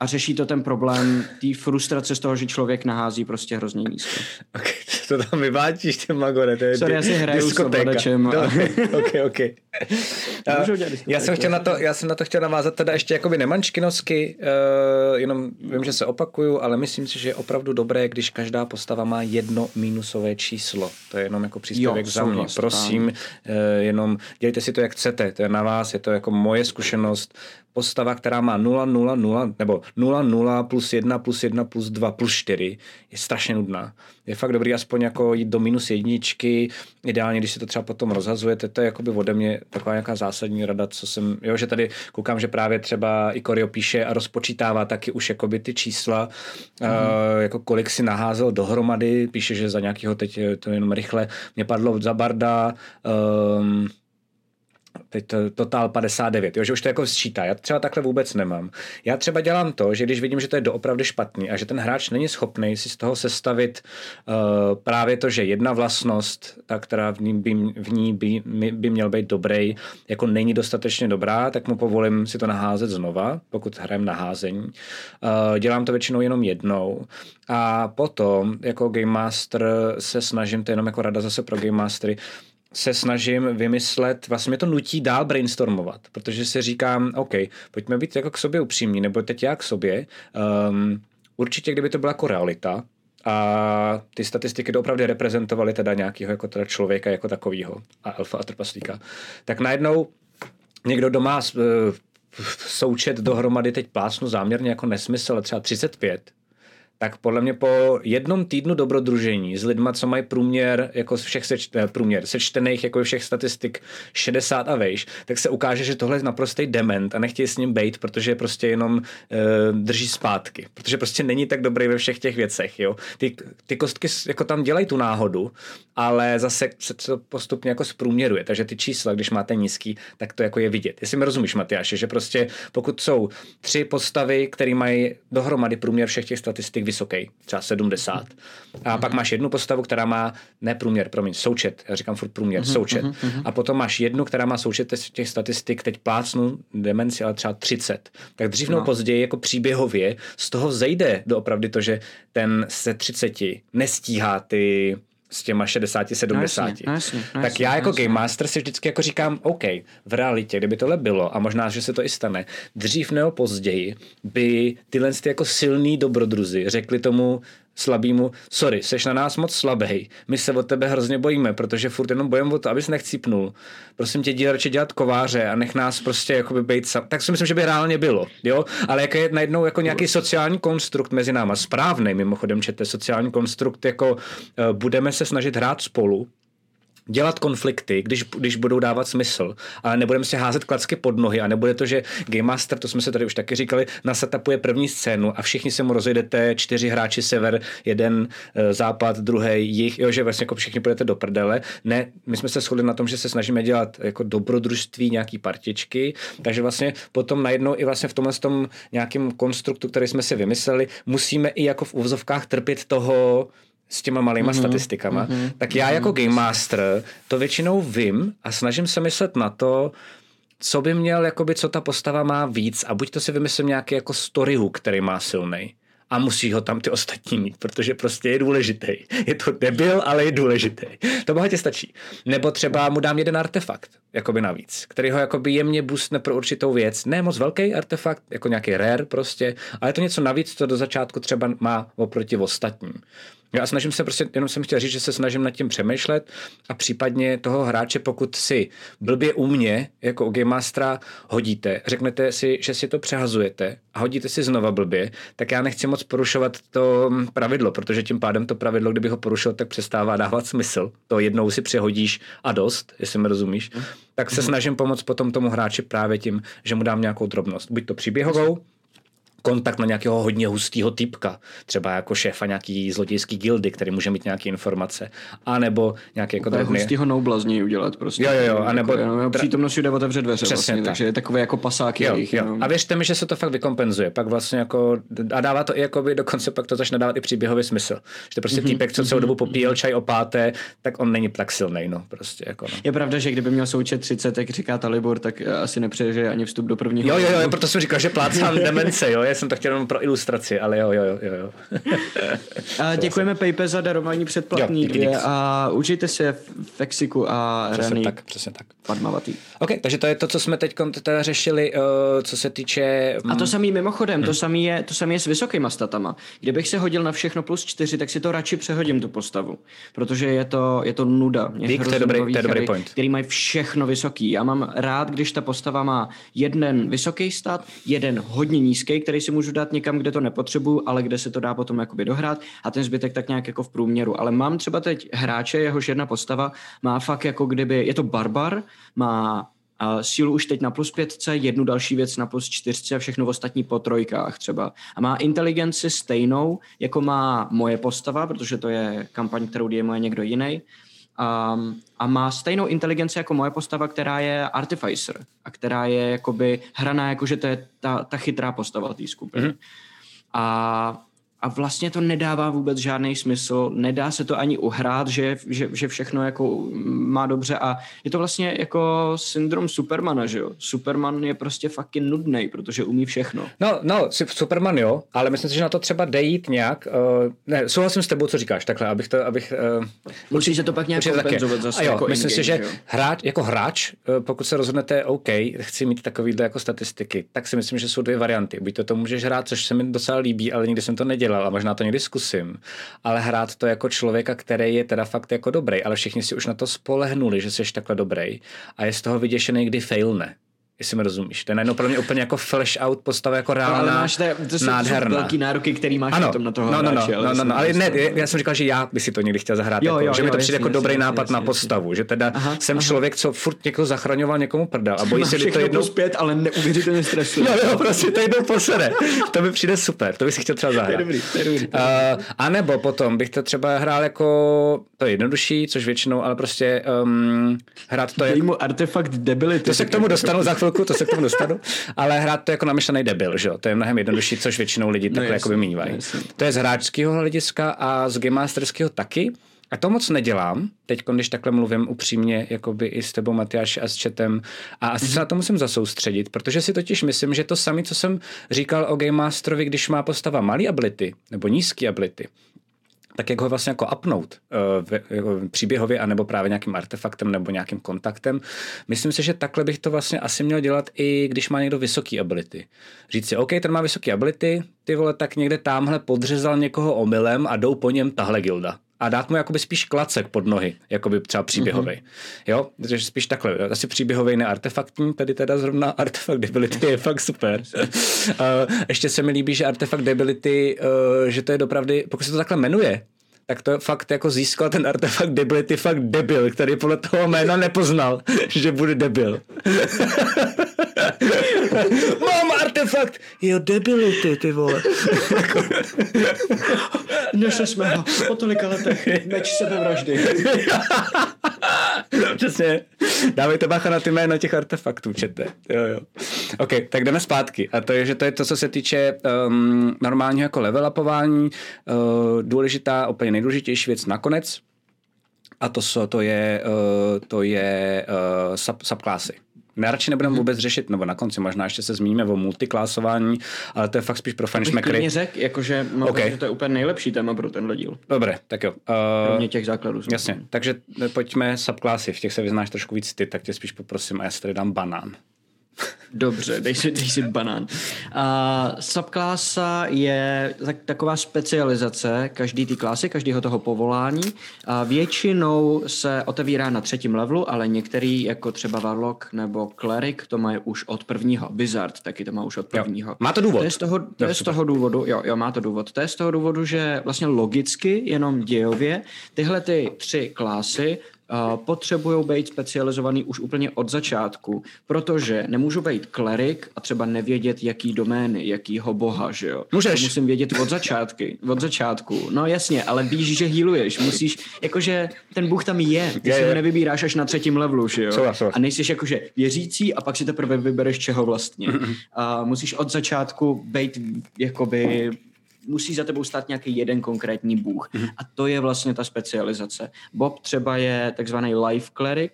a řeší to ten problém té frustrace z toho, že člověk nahází prostě hrozně nízko. Okay, to tam vyvátíš, ty Magore, to je Sorry, já si hraju s ovladačem. A... ok, ok. [laughs] já, jsem chtěl na to, já jsem na to chtěl navázat teda ještě jakoby nemančkinovsky, uh, jenom vím, že se opakuju, ale myslím si, že je opravdu dobré, když každá postava má jedno mínusové číslo. To je jenom jako příspěvek jo, za mě. Prosím, uh, jenom dělejte si to, jak chcete. To je na vás, je to jako moje zkušenost. Postava, která má 0, 0, 0, nebo 0, 0 plus 1 plus 1 plus 2 plus 4, je strašně nudná. Je fakt dobrý aspoň jako jít do minus jedničky, ideálně, když si to třeba potom rozhazujete, to je jakoby ode mě taková nějaká zásadní rada, co jsem, jo, že tady koukám, že právě třeba i Korio píše a rozpočítává taky už jakoby ty čísla, mm. uh, jako kolik si naházel dohromady, píše, že za nějakého teď to jenom rychle, mě padlo za Barda, um, teď to, Total 59, jo, že už to jako sčítá. Já třeba takhle vůbec nemám. Já třeba dělám to, že když vidím, že to je doopravdy špatný a že ten hráč není schopný si z toho sestavit uh, právě to, že jedna vlastnost, ta, která v ní, by, v ní by, by měl být dobrý, jako není dostatečně dobrá, tak mu povolím si to naházet znova, pokud hrajem naházení. Uh, dělám to většinou jenom jednou. A potom jako Game Master se snažím, to je jenom jako rada zase pro Game Mastery, se snažím vymyslet, vlastně mě to nutí dál brainstormovat, protože si říkám, OK, pojďme být jako k sobě upřímní, nebo teď já k sobě. Um, určitě, kdyby to byla jako realita, a ty statistiky doopravdy reprezentovaly teda nějakého jako teda člověka jako takového a alfa a trpaslíka, tak najednou někdo doma uh, součet dohromady teď plásnu záměrně jako nesmysl, třeba 35, tak podle mě po jednom týdnu dobrodružení s lidma, co mají průměr, jako všech seč, ne, průměr, sečtených jako všech statistik 60 a vejš, tak se ukáže, že tohle je naprostý dement a nechtějí s ním bejt, protože prostě jenom e, drží zpátky. Protože prostě není tak dobrý ve všech těch věcech. Jo? Ty, ty kostky jako tam dělají tu náhodu, ale zase se to postupně jako zprůměruje. Takže ty čísla, když máte nízký, tak to jako je vidět. Jestli mi rozumíš, Matyáše, že prostě pokud jsou tři postavy, které mají dohromady průměr všech těch statistik vysoký, třeba 70. A pak máš jednu postavu, která má ne průměr, promiň, součet, já říkám furt průměr, uh-huh, součet. Uh-huh. A potom máš jednu, která má součet těch statistik, teď plácnu demenci, ale třeba 30. Tak dřív nebo no. později jako příběhově z toho zejde do opravdu to, že ten se 30 nestíhá ty s těma 60, 70. No jasně, no jasně, no tak já jako jasně. Game Master si vždycky jako říkám, OK, v realitě, kdyby tohle bylo, a možná, že se to i stane, dřív nebo později by tyhle ty jako silný dobrodruzi řekli tomu slabýmu, sorry, seš na nás moc slabý, my se od tebe hrozně bojíme, protože furt jenom bojem o to, abys nechcípnul. Prosím tě, jdi radši dělat kováře a nech nás prostě jakoby být sam. Tak si myslím, že by reálně bylo, jo, ale jak je najednou jako nějaký sociální konstrukt mezi náma, správný mimochodem, čete sociální konstrukt, jako uh, budeme se snažit hrát spolu, dělat konflikty, když, když budou dávat smysl, ale nebudeme si házet klacky pod nohy a nebude to, že Game Master, to jsme se tady už taky říkali, nasetapuje první scénu a všichni se mu rozjedete, čtyři hráči sever, jeden e, západ, druhý jich, jo, že vlastně jako všichni půjdete do prdele. Ne, my jsme se shodli na tom, že se snažíme dělat jako dobrodružství, nějaký partičky, takže vlastně potom najednou i vlastně v tomhle tom nějakým konstruktu, který jsme si vymysleli, musíme i jako v úvozovkách trpět toho, s těma malýma mm-hmm. statistikama, mm-hmm. tak já jako Game Master to většinou vím a snažím se myslet na to, co by měl, jakoby, co ta postava má víc a buď to si vymyslím nějaký jako story hook, který má silný a musí ho tam ty ostatní mít, protože prostě je důležitý. Je to debil, ale je důležitý. To bohatě stačí. Nebo třeba mu dám jeden artefakt, jakoby navíc, který ho jakoby jemně boostne pro určitou věc. Ne moc velký artefakt, jako nějaký rare prostě, ale je to něco navíc, co do začátku třeba má oproti ostatním. Já snažím se prostě, jenom jsem chtěl říct, že se snažím nad tím přemýšlet a případně toho hráče, pokud si blbě u mě, jako u Game Mastera, hodíte, řeknete si, že si to přehazujete a hodíte si znova blbě, tak já nechci moc porušovat to pravidlo, protože tím pádem to pravidlo, kdyby ho porušil, tak přestává dávat smysl. To jednou si přehodíš a dost, jestli mi rozumíš. Tak se mhm. snažím pomoct potom tomu hráči právě tím, že mu dám nějakou drobnost. Buď to příběhovou, kontakt na nějakého hodně hustého typka, třeba jako šéfa nějaký zlodějský gildy, který může mít nějaké informace, a nebo nějaký jako drobný... hustýho něj udělat prostě. Jo, jo, jo, a nebo... Jako, jenom přítomností jde otevřet dveře Přesně vlastně, tak. takže je takové jako pasák jo, jejich. Jo. A věřte mi, že se to fakt vykompenzuje, pak vlastně jako, a dává to i jako by dokonce pak to začne dávat i příběhový smysl. Že to prostě mm-hmm. týpek, co celou dobu mhm, popíjel čaj opáté, tak on není tak silný, no, prostě jako no. Je pravda, že kdyby měl součet 30, jak říká Talibor, tak asi nepřeje ani vstup do prvního. Jo, jo, jo, proto jsem říkal, že plácám [laughs] demence, jo, já jsem to chtěl jenom pro ilustraci, ale jo, jo, jo. jo. a [laughs] děkujeme Pejpe za darování předplatný jo, dvě a užijte se v Fexiku a přesně Rany. tak, přesně tak. Padmavatý. OK, takže to je to, co jsme teď teda řešili, uh, co se týče... A to samý mimochodem, hmm. to samý je, to samý je s vysokýma statama. Kdybych se hodil na všechno plus čtyři, tak si to radši přehodím tu postavu, protože je to, je to nuda. Dík, to je dobrý, to je dobrý point. Který mají všechno vysoký. Já mám rád, když ta postava má jeden vysoký stat, jeden hodně nízký, který si můžu dát někam, kde to nepotřebuju, ale kde se to dá potom jakoby dohrát a ten zbytek tak nějak jako v průměru. Ale mám třeba teď hráče, jehož jedna postava má fakt jako kdyby, je to barbar, má A sílu už teď na plus pětce, jednu další věc na plus čtyřce a všechno v ostatní po trojkách třeba. A má inteligenci stejnou, jako má moje postava, protože to je kampaň, kterou moje někdo jiný. Um, a má stejnou inteligenci jako moje postava, která je Artificer a která je jakoby hraná, jakože to je ta, ta chytrá postava té skupiny. Mm-hmm. A a vlastně to nedává vůbec žádný smysl, nedá se to ani uhrát, že, že, že všechno jako má dobře a je to vlastně jako syndrom Supermana, že jo? Superman je prostě fucking nudný, protože umí všechno. No, no, Superman jo, ale myslím si, že na to třeba jde jít nějak, uh, ne, souhlasím s tebou, co říkáš, takhle, abych to, abych... Uh, Musíš se to pak nějak kompenzovat zase jo, jako myslím si, že hráč, jako hráč, uh, pokud se rozhodnete, OK, chci mít takovýhle jako statistiky, tak si myslím, že jsou dvě varianty. Buď to, to můžeš hrát, což se mi docela líbí, ale nikdy jsem to nedělal nedělal a možná to někdy zkusím, ale hrát to jako člověka, který je teda fakt jako dobrý, ale všichni si už na to spolehnuli, že jsi takhle dobrý a je z toho vyděšený, kdy failne jestli mi rozumíš. To je najednou pro mě úplně jako flash out postava jako reálná, no, ale máš te, to jsou, nádherná. To velký nároky, který máš ano, na tom na toho no, no, no, hráče, no, no, no, ale ne, já jsem říkal, že já bych si to někdy chtěl zahrát, jo, jako, jo, že mi to přijde jako dobrý jasný, nápad jasný, na postavu, že teda aha, jsem aha. člověk, co furt někoho zachraňoval někomu prdel a bojí se, že to jednou... zpět, ale neuvěřitelně stresuje. jo, jo, prostě to jednou posere. To by přijde super, to bych si chtěl třeba zahrát. To je dobrý, to je dobrý. Uh, a nebo potom bych to třeba hrál jako, to je jednodušší, což většinou, ale prostě um, hrát to jako... artefakt debility. To se k tomu dostanu za chvilku, to se k tomu dostanu ale hrát to jako namyšlený debil, že jo? To je mnohem jednodušší, což většinou lidi no takhle jako mývají. To je z hráčského hlediska a z game masterského taky. A to moc nedělám, teď, když takhle mluvím upřímně, jakoby i s tebou, Matyáš, a s četem. A asi se na to musím zasoustředit, protože si totiž myslím, že to samé, co jsem říkal o Game Masterovi, když má postava malý ability, nebo nízký ability, tak jak ho vlastně jako upnout uh, příběhově, anebo právě nějakým artefaktem nebo nějakým kontaktem. Myslím si, že takhle bych to vlastně asi měl dělat i když má někdo vysoký ability. Říct si, OK, ten má vysoký ability, ty vole, tak někde tamhle podřezal někoho omylem a jdou po něm tahle gilda a dát mu jakoby spíš klacek pod nohy, jakoby třeba příběhový. Mm-hmm. Jo, takže spíš takhle, asi příběhový, ne artefaktní, tady teda zrovna [laughs] artefakt debility je fakt super. [laughs] uh, ještě se mi líbí, že artefakt debility, uh, že to je dopravdy, pokud se to takhle jmenuje, tak to fakt jako získal ten artefakt debility fakt debil, který podle toho jména nepoznal, [laughs] že bude debil. [laughs] Mám artefakt! Jo, debility, ty vole. Našli jsme ho po tolika letech. Meč sebevraždy. [laughs] Přesně. Dávejte bacha na ty jména těch artefaktů, čete. Jo, jo. OK, tak jdeme zpátky. A to je, že to je to, co se týče um, normálního jako level upování. Uh, důležitá, úplně nejdůležitější věc nakonec. A to, to je, uh, to je uh, sub, subklásy. My radši nebudeme hmm. vůbec řešit, nebo na konci možná ještě se zmíníme o multiklásování, ale to je fakt spíš pro fanšmekry. To řekl, jakože mám okay. že to je úplně nejlepší téma pro tenhle díl. Dobré, tak jo. Uh, Kromě těch základů. Jasně, takže pojďme subklásy, v těch se vyznáš trošku víc ty, tak tě spíš poprosím a já si tady dám banán. Dobře, dej si, dej si banán. Uh, subklasa je tak, taková specializace každý té klasy, každého toho povolání. Uh, většinou se otevírá na třetím levelu, ale některý, jako třeba Warlock nebo Cleric, to mají už od prvního. Wizard taky to má už od prvního. Jo. Má to důvod. To je, z toho, to je z toho důvodu, jo, jo, má to důvod. To je z toho důvodu, že vlastně logicky, jenom dějově, tyhle ty tři klasy potřebují být specializovaný už úplně od začátku, protože nemůžu být klerik a třeba nevědět, jaký domény, jakýho boha, že jo. Můžeš. To musím vědět od začátky, od začátku. No jasně, ale víš, že healuješ, musíš, jakože ten bůh tam je, ty je, si ho nevybíráš až na třetím levelu, že jo. Co, co. A nejsi jakože věřící a pak si teprve vybereš čeho vlastně. A musíš od začátku být jakoby musí za tebou stát nějaký jeden konkrétní bůh. Mm-hmm. A to je vlastně ta specializace. Bob třeba je takzvaný life cleric,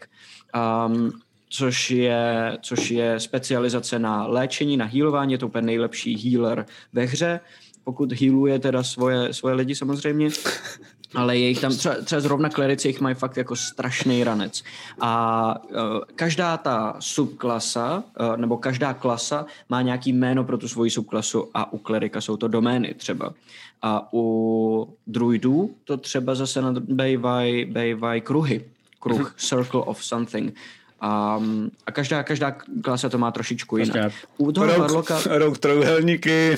um, což je, což je specializace na léčení, na healování, je to úplně nejlepší healer ve hře, pokud healuje teda svoje, svoje lidi samozřejmě ale je jich tam, třeba, třeba zrovna klerici jich mají fakt jako strašný ranec. A uh, každá ta subklasa, uh, nebo každá klasa má nějaký jméno pro tu svoji subklasu a u klerika jsou to domény třeba. A u druidů to třeba zase bejvají bejvaj kruhy. Kruh, mhm. circle of something. Um, a každá, každá klasa to má trošičku jinak. U toho Rouk, Rouk trojuhelníky.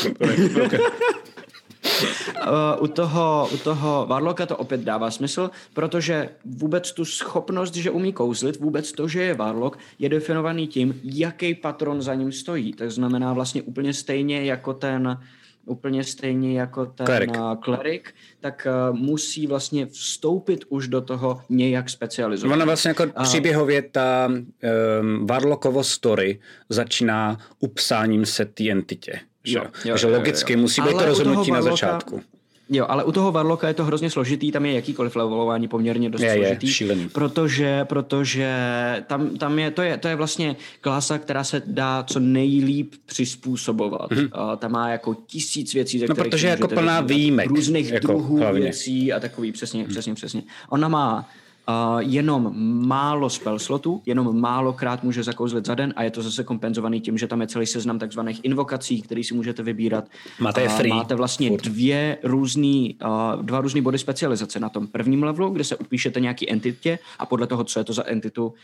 [laughs] u, toho, u toho Warlocka to opět dává smysl, protože vůbec tu schopnost, že umí kouzlit, vůbec to, že je Warlock, je definovaný tím, jaký patron za ním stojí. To znamená vlastně úplně stejně jako ten úplně stejně jako ten klerik, klerik tak uh, musí vlastně vstoupit už do toho nějak specializovat. Ona vlastně jako a... příběhově ta um, Varlokovo story začíná upsáním se té entitě. Že, jo, jo, že logicky jo, jo. musí být Ale to rozhodnutí na začátku. Jo, ale u toho Varloka je to hrozně složitý, tam je jakýkoliv levelování poměrně dost je, složitý. Je, šílený. Protože, protože tam, tam je, to je, to je vlastně klasa, která se dá co nejlíp přizpůsobovat. Mm-hmm. A ta má jako tisíc věcí, ze no, protože je jako plná výjimek. Různých jako druhů hlavně. věcí a takový, přesně, přesně, přesně. Ona má Uh, jenom málo spell slotů, jenom málokrát může zakouzlit za den a je to zase kompenzovaný tím, že tam je celý seznam takzvaných invokací, který si můžete vybírat. Máte je free. Uh, máte vlastně dvě různý, uh, dva různý body specializace na tom prvním levelu, kde se upíšete nějaký entitě a podle toho, co je to za entitu,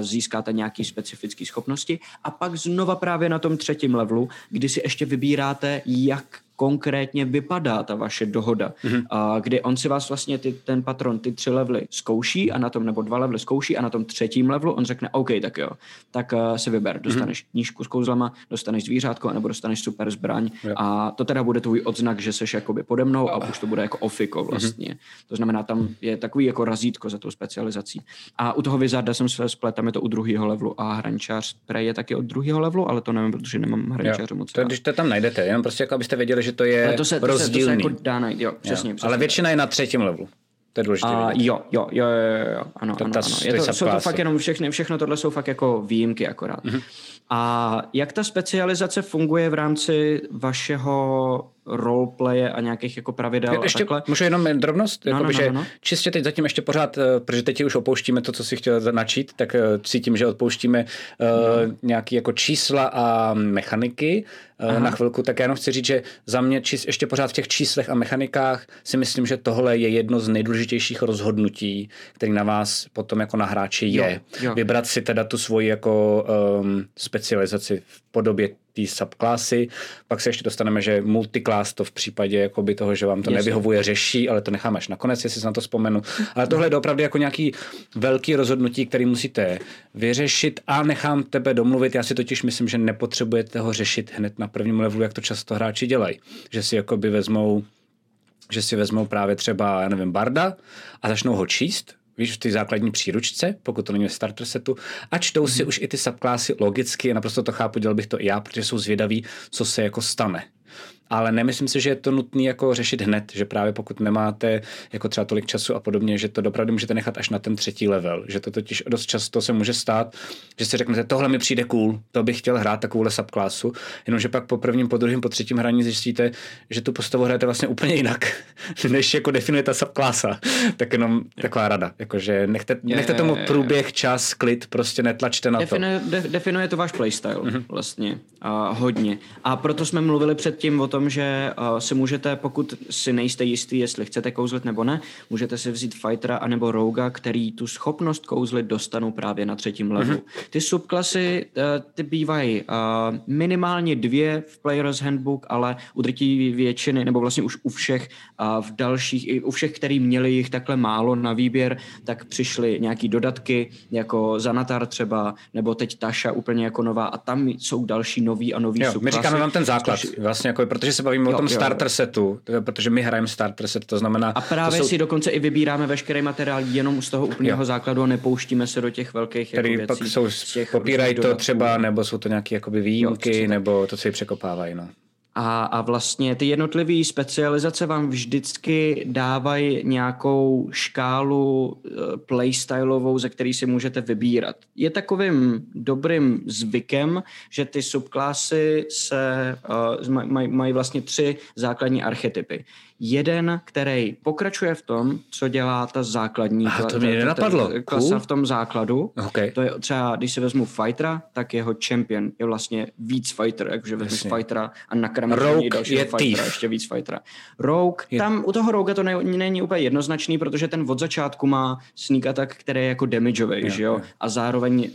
získáte nějaký specifické schopnosti a pak znova právě na tom třetím levelu, kdy si ještě vybíráte, jak konkrétně vypadá ta vaše dohoda, mm-hmm. a kdy on si vás vlastně ty, ten patron ty tři levely zkouší a na tom, nebo dva levely zkouší a na tom třetím levelu on řekne OK, tak jo, tak uh, si vyber, mhm. dostaneš mm-hmm. nížku s kouzlama, dostaneš zvířátko nebo dostaneš super zbraň jo. a to teda bude tvůj odznak, že seš jakoby pode mnou a už to bude jako ofiko mhm. vlastně. Mm-hmm. To znamená, tam je takový jako razítko za tou specializací. A u toho Wizarda jsem se splet, tam je to u druhého levelu a hraničář pre je taky od druhého levelu, ale to nevím, protože nemám hraničáře moc. To, když to tam najdete, jenom prostě jako abyste věděli, že to je to se, to rozdílný. Se, to se jako dá najít, jo, přesně, jo. přesně. Ale většina je na třetím levelu. To je důležité. A, jo, jo, jo, jo, jo, ano, to, ano, ano. Je to, jsou to fakt jenom všechny, všechno tohle jsou fakt jako výjimky akorát. Mm-hmm. A jak ta specializace funguje v rámci vašeho roleplaye a nějakých jako pravidel ještě, a takhle? Můžu jenom drobnost? No, Jakoby, no, no, že no. Čistě teď zatím ještě pořád, eh, protože teď už opouštíme to, co si chtěl načít, tak eh, cítím, že odpouštíme uh, nějaké jako čísla a mechaniky uh, na chvilku, tak já jenom chci říct, že za mě čist, ještě pořád v těch číslech a mechanikách si myslím, že tohle je jedno z nejdůležitějších rozhodnutí, který na vás potom jako na hráči je. Jo, jo. Vybrat si teda tu svoji jako um, specializaci v podobě té subklasy. Pak se ještě dostaneme, že multiclass to v případě jakoby toho, že vám to Jasně. nevyhovuje, řeší, ale to necháme až nakonec, jestli se na to vzpomenu. Ale tohle je opravdu jako nějaký velký rozhodnutí, který musíte vyřešit a nechám tebe domluvit. Já si totiž myslím, že nepotřebujete ho řešit hned na prvním levelu, jak to často hráči dělají. Že si jakoby vezmou že si vezmou právě třeba, já nevím, Barda a začnou ho číst víš, v té základní příručce, pokud to není ve starter setu, a čtou mm-hmm. si mhm. už i ty subklásy logicky, naprosto to chápu, dělal bych to i já, protože jsou zvědaví, co se jako stane ale nemyslím si, že je to nutné jako řešit hned, že právě pokud nemáte jako třeba tolik času a podobně, že to opravdu můžete nechat až na ten třetí level, že to totiž dost často se může stát, že si řeknete, tohle mi přijde cool, to bych chtěl hrát takovouhle subklásu, jenomže pak po prvním, po druhém, po třetím hraní zjistíte, že tu postavu hrajete vlastně úplně jinak, [laughs] než jako definuje ta subklása. Tak jenom taková rada, jakože nechte, nechte tomu průběh, čas, klid, prostě netlačte na definuje, to. De, definuje to váš playstyle mm-hmm. vlastně a hodně. A proto jsme mluvili předtím o tom, tom, že uh, si můžete, pokud si nejste jistý, jestli chcete kouzlit nebo ne, můžete si vzít fightera anebo roga, který tu schopnost kouzlit dostanou právě na třetím levelu. Mm-hmm. Ty subklasy, uh, ty bývají uh, minimálně dvě v Player's Handbook, ale u drtivé většiny, nebo vlastně už u všech uh, v dalších, i u všech, který měli jich takhle málo na výběr, tak přišly nějaký dodatky, jako Zanatar třeba, nebo teď Tasha úplně jako nová a tam jsou další nový a nový jo, subklasy. My říkáme vám ten základ, vlastně jako, protože protože se bavíme jo, o tom jo, starter jo. setu, protože my hrajeme starter set, to znamená... A právě jsou... si dokonce i vybíráme veškerý materiál jenom z toho úplného jo. základu a nepouštíme se do těch velkých Který jako věcí. pak jsou, popírají to třeba, nebo jsou to nějaké jakoby výjimky, jo, nebo to, co ji překopávají. No. A, a vlastně ty jednotlivé specializace vám vždycky dávají nějakou škálu uh, playstyleovou, ze který si můžete vybírat. Je takovým dobrým zvykem, že ty subklásy se uh, mají maj, maj vlastně tři základní archetypy. Jeden, který pokračuje v tom, co dělá ta základní Aha, to mě nenapadlo. klasa v tom základu. Okay. To je třeba, když si vezmu fightera, tak jeho champion je vlastně víc fighter, jakože vezmeš Jasně. fightera a něj dalšího je fightera, ještě víc fightera. Rogue, Je- tam u toho Roga to ne, není úplně jednoznačný, protože ten od začátku má sneak attack, který je jako damageový, Jo, že jo? jo. A zároveň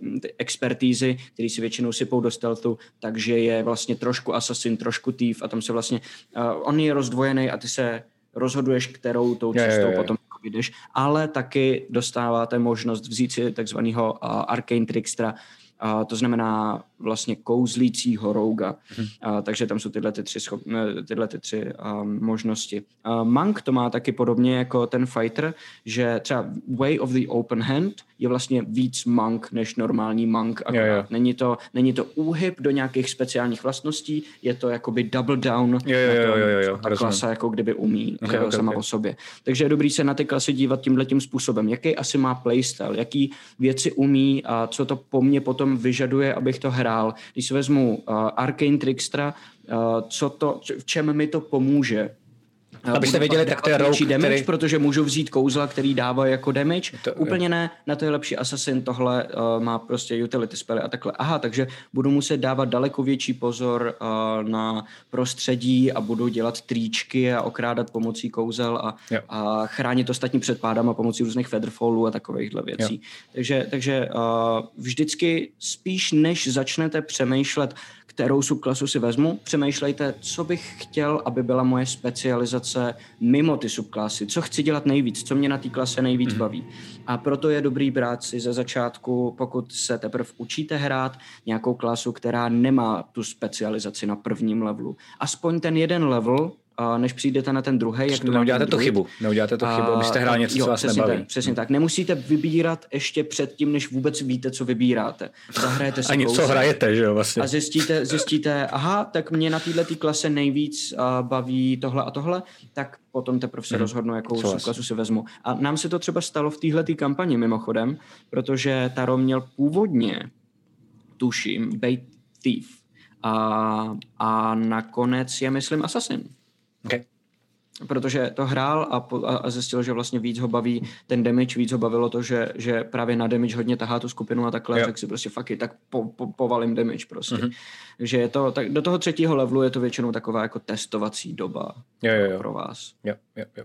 uh, ty expertízy, který si většinou sypou do stealthu, takže je vlastně trošku assassin, trošku thief a tam se vlastně, uh, on je rozdvojený a ty se rozhoduješ, kterou tou Jo, jo, cestou jo. potom jako jdeš, ale taky dostáváte možnost vzít si takzvaného uh, arcane trickstera, uh, to znamená vlastně kouzlícího rouga. Mhm. Uh, takže tam jsou tyhle ty tři, schop, ne, tyhle ty tři um, možnosti. Uh, Monk to má taky podobně jako ten fighter, že třeba Way of the Open Hand je vlastně víc monk než normální monk. akorát. Jo, jo. Není, to, není to úhyb do nějakých speciálních vlastností, je to jakoby double down Jo, jo, na jo, tom, jo, jo, co ta rozumím. klasa jako kdyby umí okay, okay, sama okay. o sobě. Takže je dobrý se na ty klasy dívat tímhle tím způsobem. Jaký asi má playstyle, jaký věci umí a co to po mně potom vyžaduje, abych to hrál. Když si vezmu uh, Arcane Trickstra, uh, co to, v čem mi to pomůže. Uh, Abyste věděli, tak to je rogue, damage, který- protože můžu vzít kouzla, který dává jako damage. To- Úplně ne, na to je lepší Assassin, tohle uh, má prostě utility spely a takhle. Aha, takže budu muset dávat daleko větší pozor uh, na prostředí a budu dělat tričky a okrádat pomocí kouzel a, Jo. a chránit ostatní před pádama pomocí různých featherfallů a takovýchhle věcí. Takže, takže uh, vždycky spíš než začnete přemýšlet, kterou subklasu si vezmu, přemýšlejte, co bych chtěl, aby byla moje specializace mimo ty subklasy, co chci dělat nejvíc, co mě na té klase nejvíc mm-hmm. baví. A proto je dobrý brát si ze začátku, pokud se teprve učíte hrát, nějakou klasu, která nemá tu specializaci na prvním levelu. Aspoň ten jeden level, a než přijdete na ten druhý, jak Neuděláte tu chybu. Neuděláte tu chybu, abyste hráli něco, jo, co vás přesně nebaví. Tak, přesně tak. Nemusíte vybírat ještě předtím, než vůbec víte, co vybíráte. Zahrajete [laughs] si Ani co kousek hrajete, že jo, vlastně. a zjistíte, zjistíte, aha, tak mě na této klase nejvíc uh, baví tohle a tohle, tak potom teprve se Mhm. rozhodnu, jakou subklasu si vezmu. A nám se to třeba stalo v téhle kampani mimochodem, protože Taro měl původně, tuším, Bait Thief. A, a nakonec je, myslím, Assassin Okay. protože to hrál a, po, a, zjistil, že vlastně víc ho baví ten damage, víc ho bavilo to, že, že právě na damage hodně tahá tu skupinu a takhle, Jo. tak si prostě fakt tak po, po, povalím damage prostě. Mhm. Mm-hmm. Takže je to, tak do toho třetího levelu je to většinou taková jako testovací doba Jo, jo, jo. pro vás. Jo, jo, jo.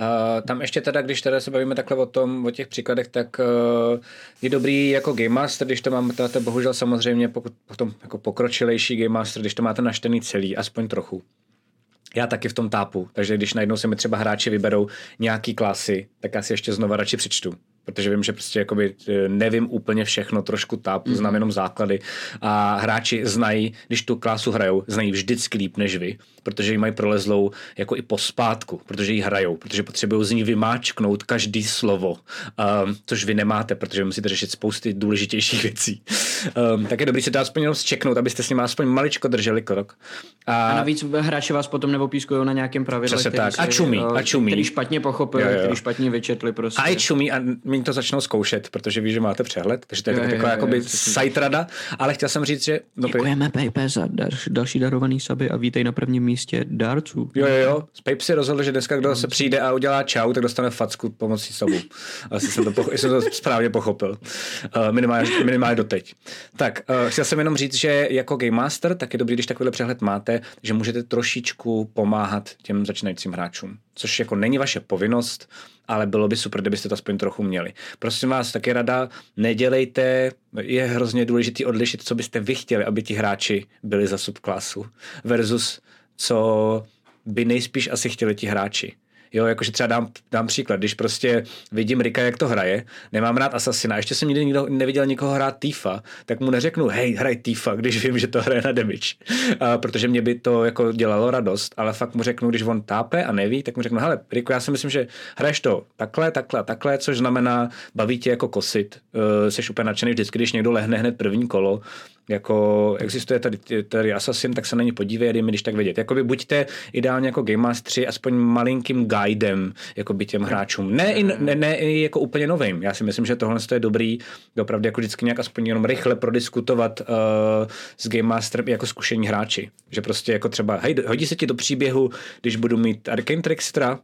Uh, tam ještě teda, když teda se bavíme takhle o tom, o těch příkladech, tak uh, je dobrý jako Game Master, když to mám, to bohužel samozřejmě pokud potom jako pokročilejší Game Master, když to máte naštený celý, aspoň trochu. Já taky v tom tápu, takže když najednou se mi třeba hráči vyberou nějaký klasy, tak já si ještě znova radši přečtu. Protože vím, že prostě jakoby eh, nevím úplně všechno, trošku tápu, mm-hmm. znám jenom základy a hráči znají, když tu klásu hrajou, znají vždycky líp než vy, protože ji mají prolezlou jako i pospátku, protože ji hrajou, protože potřebují z ní vymáčknout každý slovo, um, což vy nemáte, protože musíte řešit spousty důležitějších [laughs] věcí. Um, tak je dobrý si to aspoň jenom zčeknout, abyste s nimi aspoň maličko drželi krok. A, A navíc hráči vás potom nepopískují na nějakém pravidle, který, tak. si, A čumí, eh, a čumí. který špatně pochopili, Jo, jo. který špatně vyčetli prostě. a i čumí a mi to začnou zkoušet, protože ví, že máte přehled, takže to je jo, taková jo, jakoby přesně. side rada, ale chtěl jsem říct, že no, Děkujeme PP za dar, další darovaný saby a vítej na prvním místě dárců. Jo, jo, jo. Spape si rozhodl, že dneska, kdo se přijde a udělá čau, tak dostane facku pomocí sobu. Asi jsem to, poch- jsem to správně pochopil. Uh, minimálně, minimálně doteď. Tak, uh, chtěl jsem jenom říct, že jako Game Master, tak je dobrý, když takovýhle přehled máte, že můžete trošičku pomáhat těm začínajícím hráčům. Což jako není vaše povinnost, ale bylo by super, kdybyste to aspoň trochu měli. Prosím vás, taky rada, nedělejte, je hrozně důležité odlišit, co byste vy chtěli, aby ti hráči byli za subklasu versus co by nejspíš asi chtěli ti hráči. Jo, jakože třeba dám, dám příklad, když prostě vidím Rika, jak to hraje, nemám rád Assassina, ještě jsem nikdy nikdo, neviděl nikoho hrát Tifa, tak mu neřeknu, hej, hraj Tifa, [laughs] když vím, že to hraje na damage. A, protože mě by to jako dělalo radost, ale fakt mu řeknu, když on tápe a neví, tak mu řeknu, hele, Riku, já si myslím, že hraješ to takhle, takhle takhle, což znamená, baví tě jako kosit, uh, jsi úplně nadšený vždycky, když někdo lehne hned první kolo Jako existuje tady, tady Assassin, tak se na ně podívej, dej mi když tak vědět. Jakoby buďte ideálně jako Game Mastery aspoň malinkým guidem jako by těm hráčům. Ne, i, ne, ne jako úplně novým. Já si myslím, že tohle je dobrý, opravdu jako vždycky nějak aspoň jenom rychle prodiskutovat uh, s Game Masterem jako zkušení hráči. Že prostě jako třeba, hej, hodí se ti do příběhu, když budu mít Arcane Trickstra,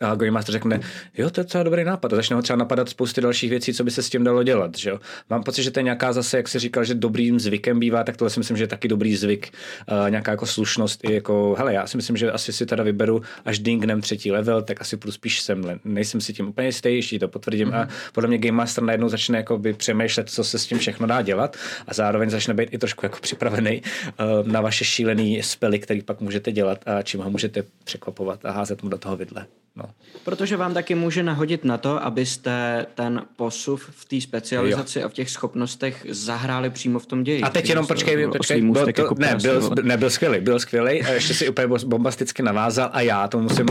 a Game Master řekne, jo, to je docela dobrý nápad. A začne ho třeba napadat spousty dalších věcí, co by se s tím dalo dělat. Že jo? Mám pocit, že to je nějaká zase, jak se říkal, že dobrým zvykem bývá, tak tohle si myslím, že je taky dobrý zvyk. Uh, nějaká jako slušnost i jako, hele, já si myslím, že asi si teda vyberu až dingnem třetí level, tak asi půjdu spíš sem. Nejsem si tím úplně jistý, ještě to potvrdím. Mm-hmm. A mhm. podle mě Game Master najednou začne jako by přemýšlet, co se s tím všechno dá dělat a zároveň začne být i trošku jako připravený uh, na vaše šílený spely, který pak můžete dělat a čím ho můžete překvapovat a házet mu do toho vidle. No. Protože vám taky může nahodit na to, abyste ten posuv v té specializaci jo. a v těch schopnostech zahráli přímo v tom ději. A teď jenom počkej, počkej, byl to, jako ne, byl, nebyl skvělý, byl skvělý, a ještě si úplně bombasticky navázal a já to musím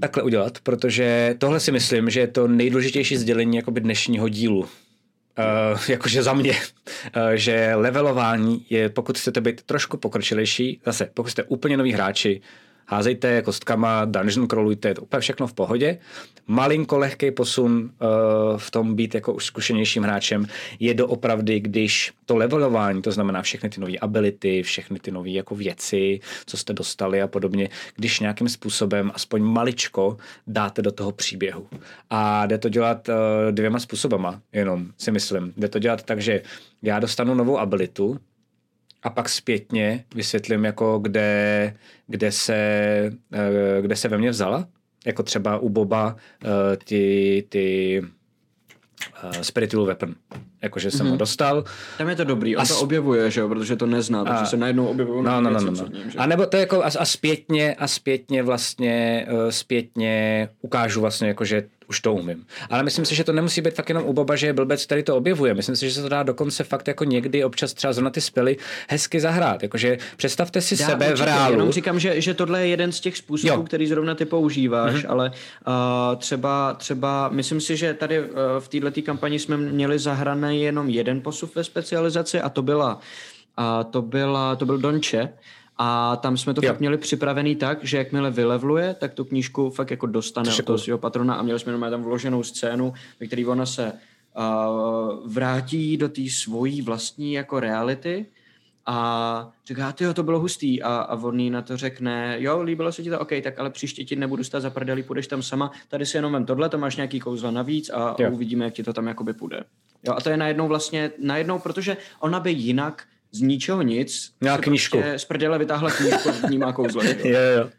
takhle udělat, protože tohle si myslím, že je to nejdůležitější sdělení jakoby dnešního dílu. Uh, jakože za mě, uh, že levelování je, pokud chcete být trošku pokročilejší, zase pokud jste úplně noví hráči, házejte kostkama, dungeon crawlujte, je to úplně všechno v pohodě. Malinko lehký posun uh, v tom být jako už zkušenějším hráčem je doopravdy, když to levelování, to znamená všechny ty nové ability, všechny ty nové jako věci, co jste dostali a podobně, když nějakým způsobem aspoň maličko dáte do toho příběhu. A jde to dělat uh, dvěma způsobama, jenom si myslím. Jde to dělat tak, že já dostanu novou abilitu, a pak zpětně vysvětlím, jako kde, kde, se, eh, kde se ve mně vzala. Jako třeba u Boba eh, ty, ty uh, Spiritual Weapon. Jakože jsem mm-hmm. ho mhm. dostal. Tam je to dobrý, on a to objevuje, že jo, protože to nezná, takže se najednou objevují no, no, no, no, no. Ním, A nebo to je jako a, a zpětně, a zpětně vlastně, uh, zpětně ukážu vlastně, jakože už to umím. Ale myslím si, že to nemusí být fakt jenom u Boba, že je blbec, který to objevuje. Myslím si, že se to dá dokonce fakt jako někdy občas třeba zrovna ty spely hezky zahrát. Jakože představte si dá, sebe určitě, v reálu. Jenom říkám, že, že tohle je jeden z těch způsobů, jo. který zrovna ty používáš, mm-hmm. ale uh, třeba, třeba, myslím si, že tady uh, v této kampani jsme měli zahraný jenom jeden posuv ve specializaci a to byla a to, byla, to byl Donče, a tam jsme to jo. fakt měli připravený tak, že jakmile vylevluje, tak tu knížku fakt jako dostane od toho svého patrona a měli jsme jenom tam vloženou scénu, ve které ona se uh, vrátí do té svojí vlastní jako reality a říká, ty to bylo hustý. A, a on na to řekne, jo, líbilo se ti to, OK, tak ale příště ti nebudu stát za prdeli, půjdeš tam sama, tady si jenom vem tohle, to máš nějaký kouzla navíc a, a uvidíme, jak ti to tam jakoby půjde. Jo, a to je najednou vlastně, najednou, protože ona by jinak z ničeho nic Měla knížku. Prostě z prdele vytáhla knížku, vnímá kouzle. [laughs] jo, jo.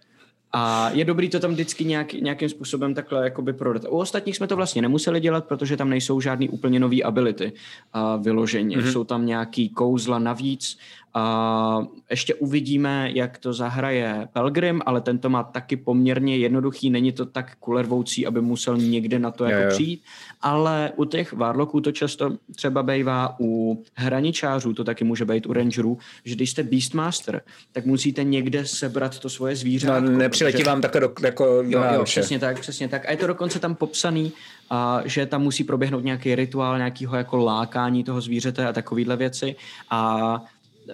A je dobrý to tam vždycky nějak, nějakým způsobem takhle jakoby prodat. U ostatních jsme to vlastně nemuseli dělat, protože tam nejsou žádný úplně nový ability a vyložení. Mm-hmm. Jsou tam nějaký kouzla navíc a ještě uvidíme, jak to zahraje Pelgrim, ale tento má taky poměrně jednoduchý, není to tak kulervoucí, aby musel někde na to jako jo. přijít, ale u těch Warlocků to často třeba bývá u hraničářů, to taky může být u rangerů, že když jste Beastmaster, tak musíte někde sebrat to svoje zvíře. No, nepřiletí protože... vám takhle do, jako jo, jo, přesně tak, přesně tak. A je to dokonce tam popsaný, a že tam musí proběhnout nějaký rituál, nějakého jako lákání toho zvířete a takovéhle věci. A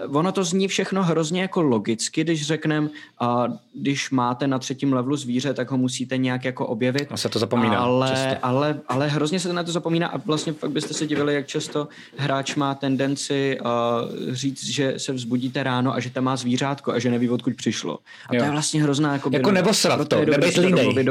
ono to zní všechno hrozně jako logicky, když řekneme, a když máte na třetím levelu zvíře, tak ho musíte nějak jako objevit. A se to zapomíná. Ale, ale, ale hrozně se to na to zapomíná a vlastně fakt byste se divili, jak často hráč má tendenci uh, říct, že se vzbudíte ráno a že tam má zvířátko a že neví, odkud přišlo. A jo. to je vlastně hrozná jako... Jako nebosrat to, nebejt línej,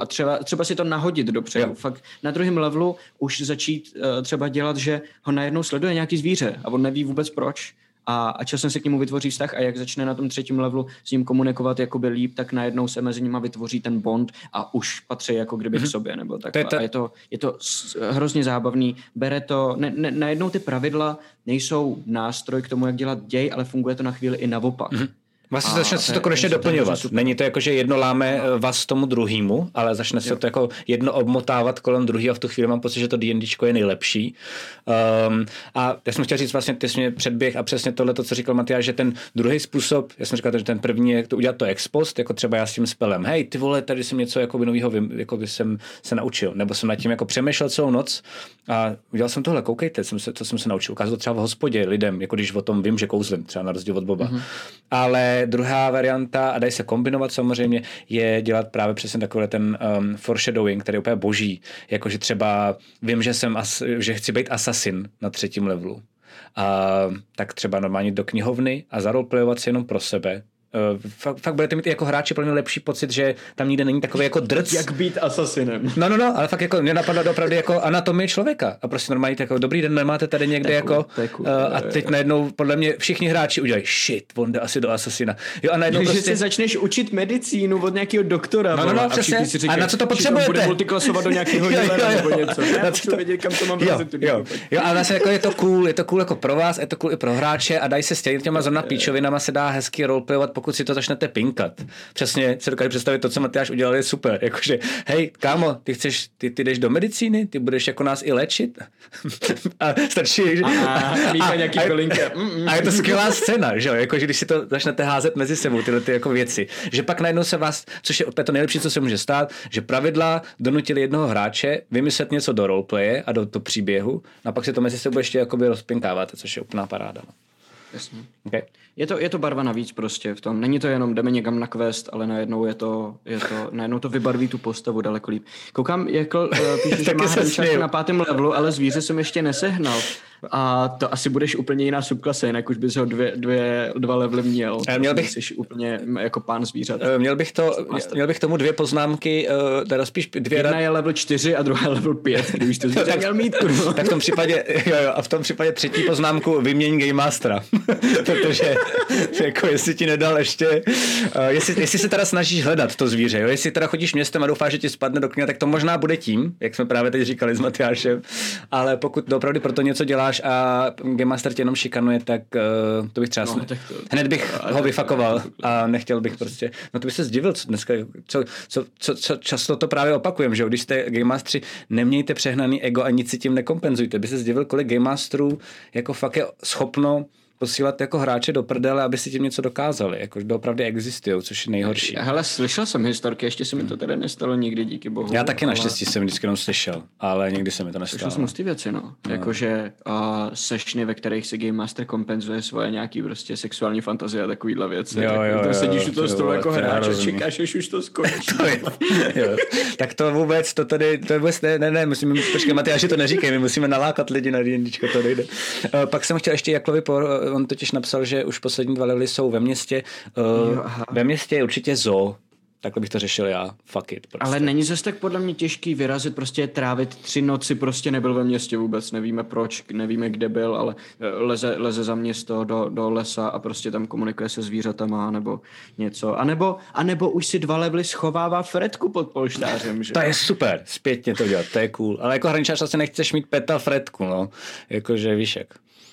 A třeba, třeba si to nahodit dopředu. Jo. Fakt na druhém levelu už začít uh, třeba dělat, že ho najednou sleduje nějaký zvíře a on neví vůbec proč a, a časem se k němu vytvoří vztah a jak začne na tom třetím levelu s ním komunikovat jakoby líp, tak najednou se mezi nimi vytvoří ten bond a už patří jako kdyby k mhm. sobě nebo tak. To je, to, je to hrozně zábavný. Bere to, ne, ne, najednou ty pravidla nejsou nástroj k tomu, jak dělat děj, ale funguje to na chvíli i naopak. Mm-hmm. Vlastně začne se to konečně doplňovat. Není to jako, že jedno láme no. vás tomu druhému, ale začne se jo. to jako jedno obmotávat kolem druhého a v tu chvíli mám pocit, že to D&Dčko je nejlepší. Um, a já jsem chtěl říct vlastně, ty jsi mě předběh a přesně tohle, to, co říkal Matyáš, že ten druhý způsob, já jsem říkal, že ten první je to udělat to ex post, jako třeba já s tím spelem. Hej, ty vole, tady jsem něco jako nového jako by jsem se naučil, nebo jsem nad tím jako přemýšlel celou noc a udělal jsem tohle, koukejte, jsem se, to jsem se naučil. Ukázal to třeba v hospodě lidem, jako když o tom vím, že kouzlím, třeba na rozdíl od Boba. Mm-hmm. Ale druhá varianta, a dají se kombinovat samozřejmě, je dělat právě přesně takový ten um, foreshadowing, který je úplně boží. Jakože třeba vím, že jsem as, že chci být asasin na třetím levelu. A tak třeba normálně do knihovny a zarolplejovat si jenom pro sebe, fakt, fakt budete mít jako hráči pro mě lepší pocit, že tam nikde není takový jako drc. Jak být asasinem. No, no, no, ale fakt jako mě napadlo opravdu jako anatomie člověka. A prostě normálně jako dobrý den, nemáte tady někde jako uh, a teď najednou podle mě všichni hráči udělají shit, on jde asi do asasina. Jo, a najednou prostě... Že si začneš učit medicínu od nějakého doktora. No, no, no, přesně. A, říkají, a na co to potřebujete? Bude multiklasovat do nějakého [laughs] jo, jo, jo, nebo něco. Já to... vědět, kam to mám jo, jo, jo, ale vlastně jako je to cool, je to cool jako pro vás, je to cool i pro hráče a dají se s těma zrovna píčovinama se dá hezky roleplayovat, pokud si to začnete pinkat. Přesně si dokážu představit to, co Matyáš udělal, je super. Jakože, hej, kámo, ty chceš, ty, ty jdeš do medicíny, ty budeš jako nás i léčit. [laughs] a stačí, že... A, a, nějaký a, a, je to skvělá scéna, že jo, jakože když si to začnete házet mezi sebou, tyhle ty jako věci. Že pak najednou se vás, což je opět to nejlepší, co se může stát, že pravidla donutili jednoho hráče vymyslet něco do roleplaye a do to příběhu a pak se to mezi sebou ještě jakoby rozpinkáváte, což je úplná paráda. No. Jasně. Okay. Je, to, je to barva navíc prostě v tom. Není to jenom jdeme někam na quest, ale najednou je to, je to, najednou to vybarví tu postavu daleko líp. Koukám, jak uh, píše, že [laughs] má na pátém levelu, ale zvíře jsem ještě nesehnal. A to asi budeš úplně jiná subklase, jinak už bys ho dvě, dvě, dva levely měl. A měl bych, jsi úplně jako pán zvířat. Eh, měl bych, to, měl bych tomu dvě poznámky, uh, teda spíš dvě... Jedna je level 4 a druhá je level 5, když to [laughs] zvíře měl mít, kurva. Tak v tom případě, jo, jo, a v tom případě třetí poznámku vyměň Game Mastera. [laughs] Protože jako jestli ti nedal ještě, jestli, jestli se teda snažíš hledat to zvíře, jo? jestli teda chodíš městem a doufáš, že ti spadne do knihy, tak to možná bude tím, jak jsme právě teď říkali s Matyášem, ale pokud opravdu pro to něco děláš a Game Master tě jenom šikanuje, tak uh, to bych třeba no, to, hned bych no, ho vyfakoval a nechtěl bych prostě, no to by se zdivil, co dneska, co, co, co, co často to právě opakujem, že když jste Game Masteri, nemějte přehnaný ego a nic si tím nekompenzujte. By se zdivil, kolik Game Masterů jako fakt je schopno posílat jako hráče do prdele, aby si tím něco dokázali. Jako doopravdy existují, což je nejhorší. Hele, slyšel jsem historky, ještě se mi to teda nestalo nikdy, díky bohu. Já taky ale... naštěstí jsem vždycky jenom slyšel, ale nikdy se mi to nestalo. Slyšel jsem ty věci, no. no. Jakože uh, sešny, ve kterých si Game Master kompenzuje svoje nějaký prostě sexuální fantazie a takovýhle věci. Jo, jo, jo, sedíš u toho stolu jako hráč a čekáš, až už to skončí. [laughs] to je, jo. Tak to vůbec, to tady, to vůbec ne, ne, ne, musíme, počkej, Matyáši, to neříkej, my musíme nalákat lidi na D&Dčko, to nejde. Uh, pak jsem chtěl ještě Jaklovi, on totiž napsal, že už poslední dva levely jsou ve městě. Uh, jo, ve městě je určitě zoo, Takhle bych to řešil já. Fuck it. Prostě. Ale není zase tak podle mě těžký vyrazit, prostě trávit tři noci, prostě nebyl ve městě vůbec, nevíme proč, nevíme kde byl, ale eh, leze, leze za město do, do lesa a prostě tam komunikuje se zvířatama nebo něco. A nebo, a nebo už si dva levely schovává Fredku pod polštářem, že? To je super, zpětně to dělat, to je cool. Ale jako hraničář asi nechceš mít peta Fredku, no. Jakože víš jak.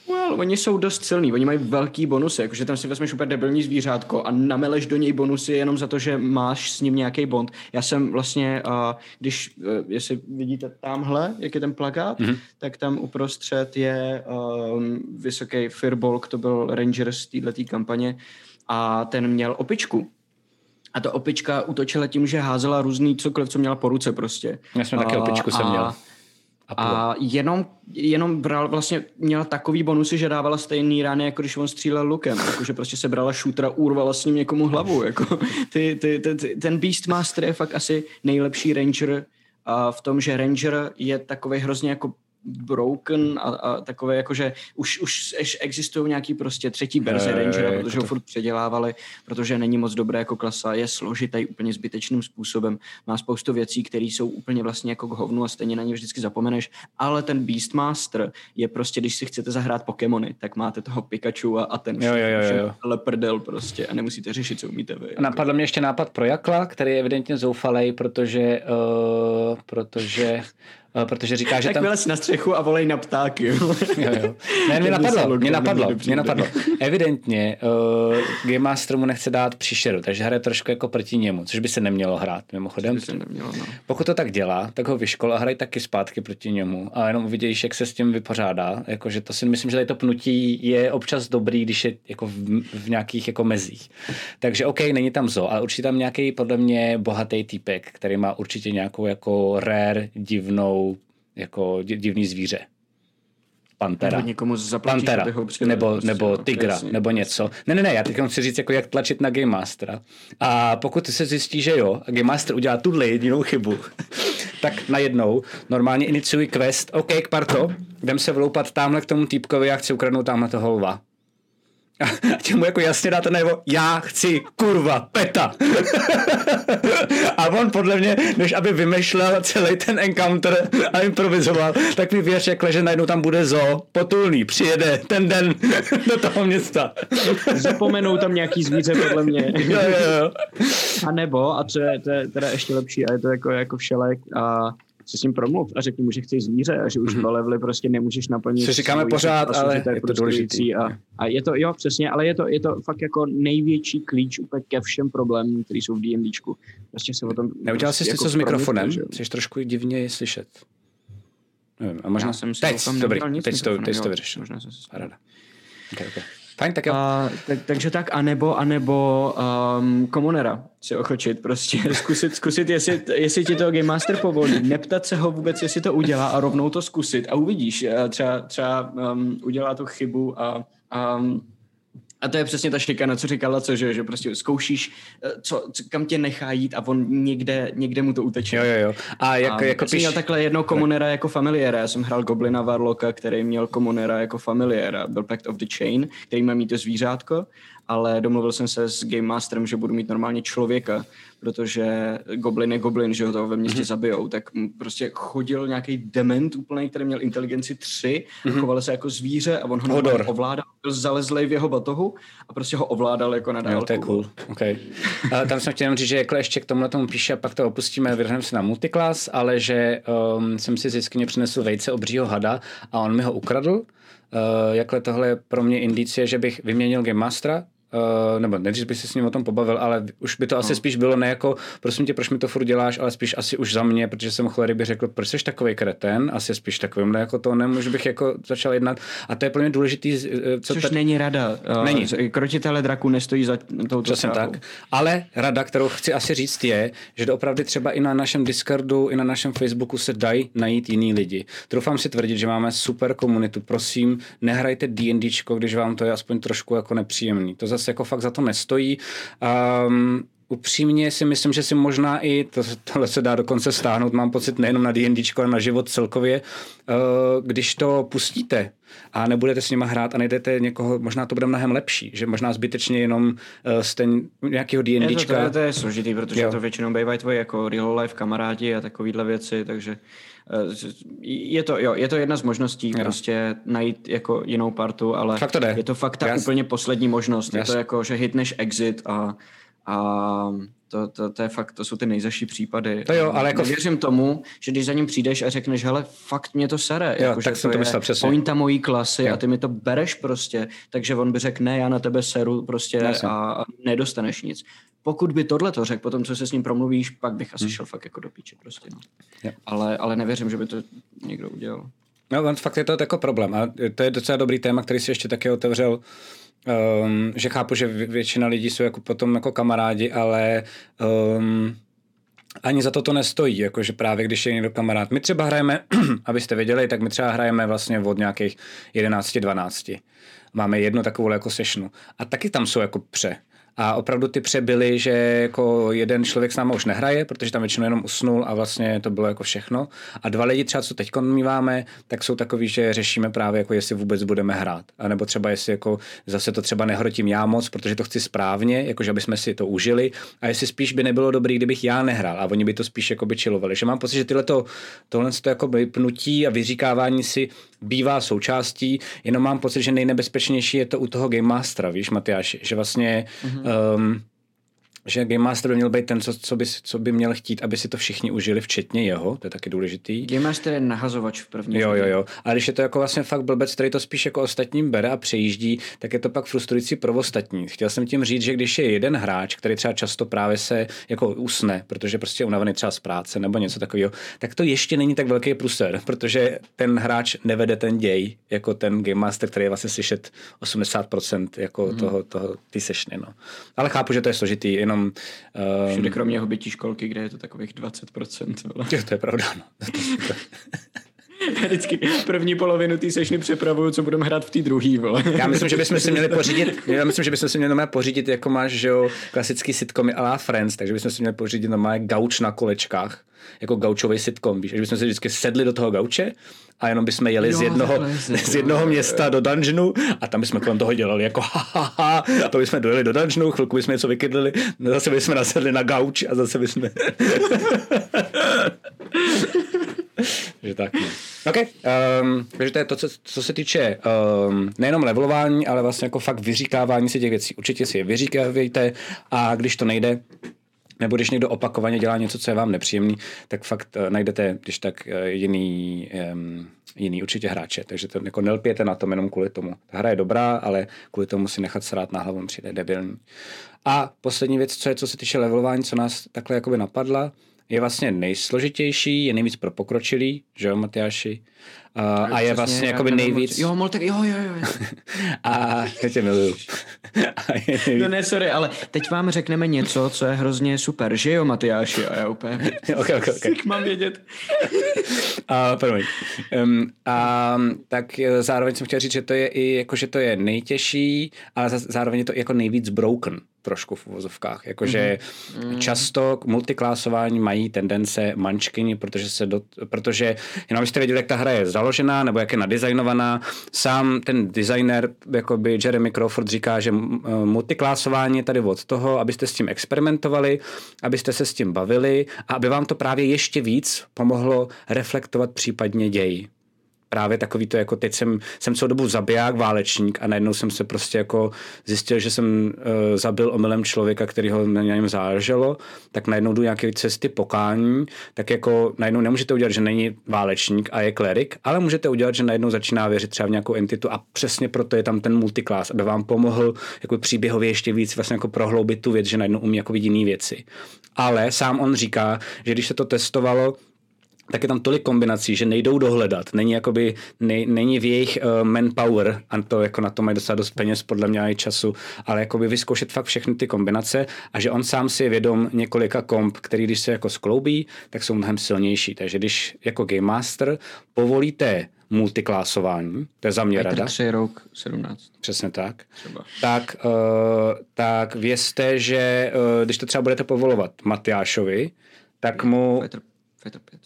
Well, oni jsou dost silní, oni mají velký bonusy, jakože tam si vezmeš úplně debilní zvířátko a nameleš do něj bonusy jenom za to, že máš s ním nějaký bond. Já jsem vlastně, uh, když, uh, jestli vidíte tamhle, jak je ten plakát, mm-hmm. tak tam uprostřed je uh, vysoký Firbolg, to byl Ranger z této kampaně a ten měl opičku. A ta opička útočila tím, že házela různý cokoliv, co měla po ruce prostě. Já jsem taky opičku jsem měl. A jenom, jenom bral, vlastně měla takový bonusy, že dávala stejný rány, jako když on střílel lukem. Jakože prostě se brala šútra, urvala s ním někomu hlavu. Jako. [laughs] Ty, ty, ty, ty, ten Beastmaster je fakt asi nejlepší ranger a v tom, že ranger je takový hrozně jako broken a, a takové jako, že už, už existují nějaký prostě třetí verze je, Rangera, je, protože to... ho furt předělávali, protože není moc dobré jako klasa, je složitý úplně zbytečným způsobem, má spoustu věcí, které jsou úplně vlastně jako k hovnu a stejně na ně vždycky zapomeneš, ale ten Beastmaster je prostě, když si chcete zahrát Pokémony, tak máte toho Pikachu a, a ten jo, jo, jo, jo. leprdel prostě a nemusíte řešit, co umíte vy. Jako. Napadl mě ještě nápad pro Jakla, který je evidentně zoufalej, protože, uh, protože protože říká, že tak tam... vylez na střechu a volej na ptáky. jo, jo. Ne, mě [laughs] napadlo, mě napadlo, mě napadlo. [laughs] Evidentně uh, Game Master mu nechce dát příšeru, takže hraje trošku jako proti němu, což by se nemělo hrát, mimochodem. Nemělo, no. Pokud to tak dělá, tak ho vyškol a hraj taky zpátky proti němu a jenom uvidíš, jak se s tím vypořádá. Jakože to si myslím, že tady to pnutí je občas dobrý, když je jako v, v nějakých jako mezích. Takže OK, není tam zo, ale určitě tam nějaký podle mě bohatý týpek, který má určitě nějakou jako rare, divnou, jako divný zvíře. Pantera. Nebo někomu zaplatíš, Pantera, ho přidali, nebo, prostě, nebo no, Tigra, jasně. nebo něco. Ne, ne, ne, já teď chci říct, jako jak tlačit na Game Mastera. A pokud se zjistí, že jo, a Game Master udělá tuhle jedinou chybu, [laughs] tak najednou normálně iniciuji quest, OK, Kparto, jdem se vloupat tamhle k tomu týpkovi, já chci ukradnout tamhle toho lva. A tě mu jako jasně dáte najevo, já chci kurva, peta. a on podle mě, než aby vymýšlel celý ten encounter a improvizoval, tak mi věř, jak leže najednou tam bude zo, potulný, přijede ten den [laughs] do toho města. Zapomenou tam nějaký zvíře, podle mě. jo, jo, jo. A nebo, a to je, to je teda ještě lepší, a je to jako, jako všelek, a se s ním promluv a řekni mu, že chceš zvíře a že už mm-hmm. dva levely prostě nemůžeš naplnit. Co říkáme pořád, ale že to je, je to důležitý. A, a, je to, jo, přesně, ale je to, je to fakt jako největší klíč úplně ke všem problémům, které jsou v D&Dčku. Prostě se o tom... Neudělal jsi prostě něco jako s mikrofonem? že. Jsi trošku divně slyšet. Nevím, a možná Já jsem si teď, dobrý, teď, to, teď to vyřešil. Možná jsem se Paráda. Okay, okay. Fajn, tak jo. A, tak, takže tak, anebo, anebo um, komunera si ochočit, prostě. [laughs] Zkusit, zkusit jestli, jestli ti to Game Master povolí, neptat se ho vůbec, jestli to udělá a rovnou to zkusit. A uvidíš, eh, třeba, třeba um, udělá tu chybu a, a a to je přesně ta šikana, co říkala, co, že, že prostě zkoušíš, eh, co, co, kam tě nechá jít a on někde, někde mu to uteče. Jo, jo, jo. A jak, A jako jsem píš... měl takhle jednou komunera jako familiéra. Já jsem hrál Goblina Warlocka, který měl komunera jako familiéra. Byl Pact of the Chain, který má mít to zvířátko, ale domluvil jsem se s Game Masterem, že budu mít normálně člověka, protože Goblin je Goblin, že ho toho ve městě mm-hmm. zabijou. Tak prostě chodil nějaký dement úplný, který měl inteligenci 3, mm-hmm. choval se jako zvíře a on ho Hodor. ovládal, byl zalezlej v jeho batohu a prostě ho ovládal jako na dálku. Jo, to je cool. Okay. A tam jsem chtěl říct, že jako ještě k tomuhle tomu píše a pak to opustíme, vyhrneme se na multiklas, ale že um, jsem si z jeskyně přinesl vejce obřího hada a on mi ho ukradl. Uh, jakhle tohle je pro mě indicie, že bych vyměnil Game Mastera, Uh, nebo než bych se s ním o tom pobavil, ale už by to asi No. spíš bylo ne jako, prosím tě, proč mi to furt děláš, ale spíš asi už za mě, protože jsem chlery by řekl, proč jsi takový kreten, asi spíš takovýmhle jako to nemůžu bych jako začal jednat. A to je pro mě důležitý, uh, co Což tady- není rada. Uh, Není. Krotitele draků nestojí za touto Přesně tak. Ale rada, kterou chci asi říct, je, že opravdu třeba i na našem Discordu, i na našem Facebooku se dají najít jiný lidi. Troufám si tvrdit, že máme super komunitu. Prosím, nehrajte D&Dčko, když vám to je aspoň trošku jako nepříjemný. To zase jako fakt za to nestojí. Um, upřímně si myslím, že si možná i, to, tohle se dá dokonce stáhnout, mám pocit nejenom na D&Dčko, ale na život celkově, uh, když to pustíte a nebudete s nima hrát a najdete někoho, možná to bude mnohem lepší, že možná zbytečně jenom uh, jste nějakého Je to, to, je, to je složitý, protože Jo. to většinou bývají tvoji jako real life kamarádi a takovýhle věci, takže eh, je to, jo, je to jedna z možností Jo. prostě najít jako jinou partu, ale Fakt to jde. je to fakt ta Jas- úplně poslední možnost. Je Jas- to jako, že hitneš exit a, a to, to, to, je fakt, to jsou ty nejzaší případy. To jo, ale jako- Věřím tomu, že když za ním přijdeš a řekneš, hele, fakt mě to sere, Jo, jako, tak že jsem to je myslel přesně. pointa mojí klasy Jo. a ty mi to bereš prostě, takže on by řekl, ne, já na tebe seru prostě Jasně. a, a nedostaneš nic. Pokud by tohle to řekl, potom co se s ním promluvíš, pak bych asi šel fakt jako do píče prostě. No. Jo. Ale, ale nevěřím, že by to někdo udělal. No, on fakt je to jako problém a to je docela dobrý téma, který si ještě taky otevřel, um, že chápu, že vě- většina lidí jsou jako potom jako kamarádi, ale um, ani za to to nestojí, jakože právě když je někdo kamarád. My třeba hrajeme, [clears throat] abyste věděli, tak my třeba hrajeme vlastně od nějakých 11-12. Máme jednu takovou jako sessionu. A taky tam jsou jako pře. A opravdu ty pře byly, že jako jeden člověk s náma už nehraje, protože tam většinou jenom usnul a vlastně to bylo jako všechno. A dva lidi třeba, co teď míváme, tak jsou takový, že řešíme právě jako jestli vůbec budeme hrát. A nebo třeba jestli jako zase to třeba nehrotím já moc, protože to chci správně, jakože aby jsme si to užili. A jestli spíš by nebylo dobrý, kdybych já nehrál a oni by to spíš jako by čilovali. Že mám pocit, že tyhle to, tohle to jako pnutí a vyříkávání si bývá součástí, jenom mám pocit, že nejnebezpečnější je to u toho Game Mastera, víš, Matyáš, že vlastně mm-hmm. um, že Game Master by měl být ten, co, co, by, co by měl chtít, aby si to všichni užili, včetně jeho, to je taky důležitý. Game Master je nahazovač v první Jo, jo, jo. A když je to jako vlastně fakt blbec, který to spíš jako ostatním bere a přejíždí, tak je to pak frustrující pro ostatní. Chtěl jsem tím říct, že když je jeden hráč, který třeba často právě se jako usne, protože prostě je unavený třeba z práce nebo něco takového, tak to ještě není tak velký pruser, protože ten hráč nevede ten děj, jako ten Game Master, který je vlastně slyšet 80% jako mm. toho, toho, ty sešny, no. Ale chápu, že to je složitý, jenom... Um, Všude kromě hobití školky, kde je to takových 20%. Ale... Jo, to je pravda, no. [laughs] Vždycky první polovinu té sešny přepravuju, co budeme hrát v té druhé, vole. Já myslím, že bychom si měli [laughs] pořídit, já myslím, že bychom si měli pořídit, jako máš, že jo, klasický sitcomy a la Friends, takže bychom si měli pořídit normálně gauč na kolečkách, jako gaučový sitcom, víš, že bychom si vždycky sedli do toho gauče a jenom bychom jeli jo, z jednoho, z jednoho města do dungeonu a tam bychom kolem toho dělali jako ha, ha, ha a to bychom dojeli do dungeonu, chvilku bychom něco vykydlili, zase bychom nasedli na gauč a zase bychom... [laughs] že tak. No. OK, um, takže to je to, co, co se týče um, nejenom levelování, ale vlastně jako fakt vyříkávání si těch věcí. Určitě si je vyříkávejte a když to nejde, nebo když někdo opakovaně dělá něco, co je vám nepříjemný, tak fakt uh, najdete, když tak uh, jiný, jiný určitě hráče. Takže to jako nelpěte na tom jenom kvůli tomu. Ta hra je dobrá, ale kvůli tomu si nechat srát na hlavu přijde debilní. A poslední věc, co je, co se týče levelování, co nás takhle jakoby napadla, je vlastně nejsložitější, je nejvíc pro pokročilý, že jo, Matyáši? Uh, a je vlastně jakoby nejvíc... Jo, Moltek, jo, jo, jo. [laughs] a já tě miluju. [laughs] no ne, sorry, ale teď vám řekneme něco, co je hrozně super, že jo, Matyáši? A já úplně... [laughs] ok, ok, ok. mám vědět. a, promiň. Um, a, tak zároveň jsem chtěl říct, že to je i, jako, že to je nejtěžší, ale zároveň je to jako nejvíc broken trošku v uvozovkách. Jakože mm-hmm. často k multiklásování mají tendence mančkyni, protože se do, protože jenom abyste věděli, jak ta hra je založená nebo jak je nadizajnovaná. Sám ten designer, jakoby Jeremy Crawford říká, že multiklásování je tady od toho, abyste s tím experimentovali, abyste se s tím bavili a aby vám to právě ještě víc pomohlo reflektovat případně děj právě takový to, jako teď jsem, jsem celou dobu zabiják, válečník a najednou jsem se prostě jako zjistil, že jsem uh, zabil omylem člověka, který ho na něm záleželo, tak najednou jdu nějaké cesty pokání, tak jako najednou nemůžete udělat, že není válečník a je klerik, ale můžete udělat, že najednou začíná věřit třeba v nějakou entitu a přesně proto je tam ten multiklás, aby vám pomohl jako příběhově ještě víc vlastně jako prohloubit tu věc, že najednou umí jako jiné věci. Ale sám on říká, že když se to testovalo, tak je tam tolik kombinací, že nejdou dohledat. Není, jakoby, ne, není v jejich uh, manpower, a to jako na to mají dostat dost peněz, podle mě i času, ale jakoby vyzkoušet fakt všechny ty kombinace a že on sám si je vědom několika komb, který když se jako skloubí, tak jsou mnohem silnější. Takže když jako Game Master povolíte multiklásování, to je za mě rada. 3 rok 17. Přesně tak. Třeba. Tak, uh, tak vězte, že uh, když to třeba budete povolovat Matyášovi, tak mu... Petr Fighter 5.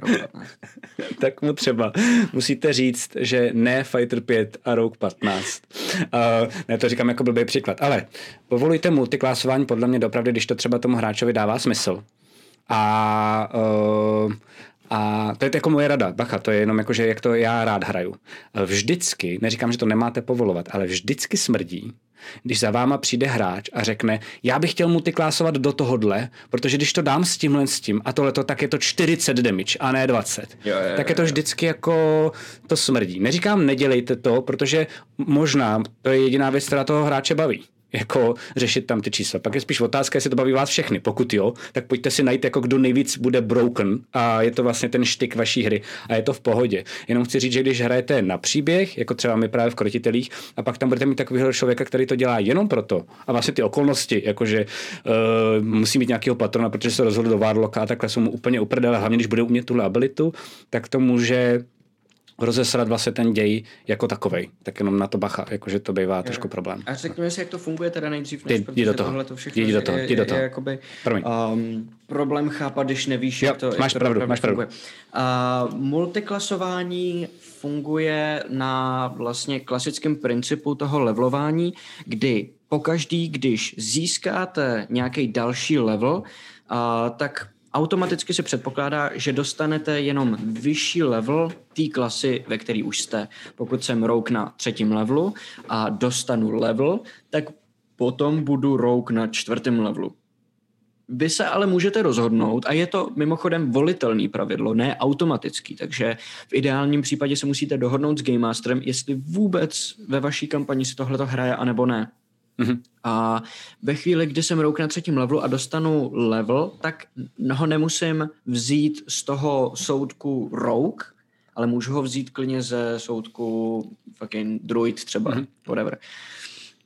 [laughs] tak mu třeba musíte říct, že ne Fighter 5 a Rogue 15. Uh, ne, to říkám jako blbý příklad. Ale povolujte multiklásování podle mě dopravdy, když to třeba tomu hráčovi dává smysl. A uh, a to je jako moje rada, bacha, to je jenom jako, že jak to já rád hraju. Vždycky, neříkám, že to nemáte povolovat, ale vždycky smrdí, když za váma přijde hráč a řekne, já bych chtěl multiklásovat do tohohle, protože když to dám s tímhle s tím a tohleto, tak je to 40 damage a ne 20. Jo, jo, tak je to vždycky jako to smrdí. Neříkám, nedělejte to, protože možná to je jediná věc, která toho hráče baví jako řešit tam ty čísla. Pak je spíš otázka, jestli to baví vás všechny. Pokud jo, tak pojďte si najít, jako kdo nejvíc bude broken a je to vlastně ten štyk vaší hry a je to v pohodě. Jenom chci říct, že když hrajete na příběh, jako třeba my právě v Krotitelích, a pak tam budete mít takového člověka, který to dělá jenom proto a vlastně ty okolnosti, jakože uh, musí mít nějakého patrona, protože se rozhodl do Warlocka a takhle jsou mu úplně uprdele, hlavně když bude umět tuhle abilitu, tak to může rozesrat vlastně ten děj jako takovej. Tak jenom na to bacha, jakože to bývá je. trošku problém. A řekněme si, jak to funguje teda nejdřív, než jdi do toho. tohle to všechno jdi do toho, jdi do toho. Je, je jakoby, um, problém chápat, když nevíš, jo, jak to, máš jak pravdu, to máš pravdu. funguje. Uh, multiklasování funguje na vlastně klasickém principu toho levelování, kdy pokaždý, když získáte nějaký další level, uh, tak automaticky se předpokládá, že dostanete jenom vyšší level té klasy, ve který už jste. Pokud jsem rouk na třetím levelu a dostanu level, tak potom budu rogue na čtvrtém levelu. Vy se ale můžete rozhodnout, a je to mimochodem volitelný pravidlo, ne automatický, takže v ideálním případě se musíte dohodnout s Game Masterem, jestli vůbec ve vaší kampani si tohle hraje, anebo ne. Mm-hmm. A ve chvíli, kdy jsem rouk na třetím levelu a dostanu level, tak ho nemusím vzít z toho soudku rouk, ale můžu ho vzít klidně ze soudku fucking druid třeba, mm-hmm. whatever.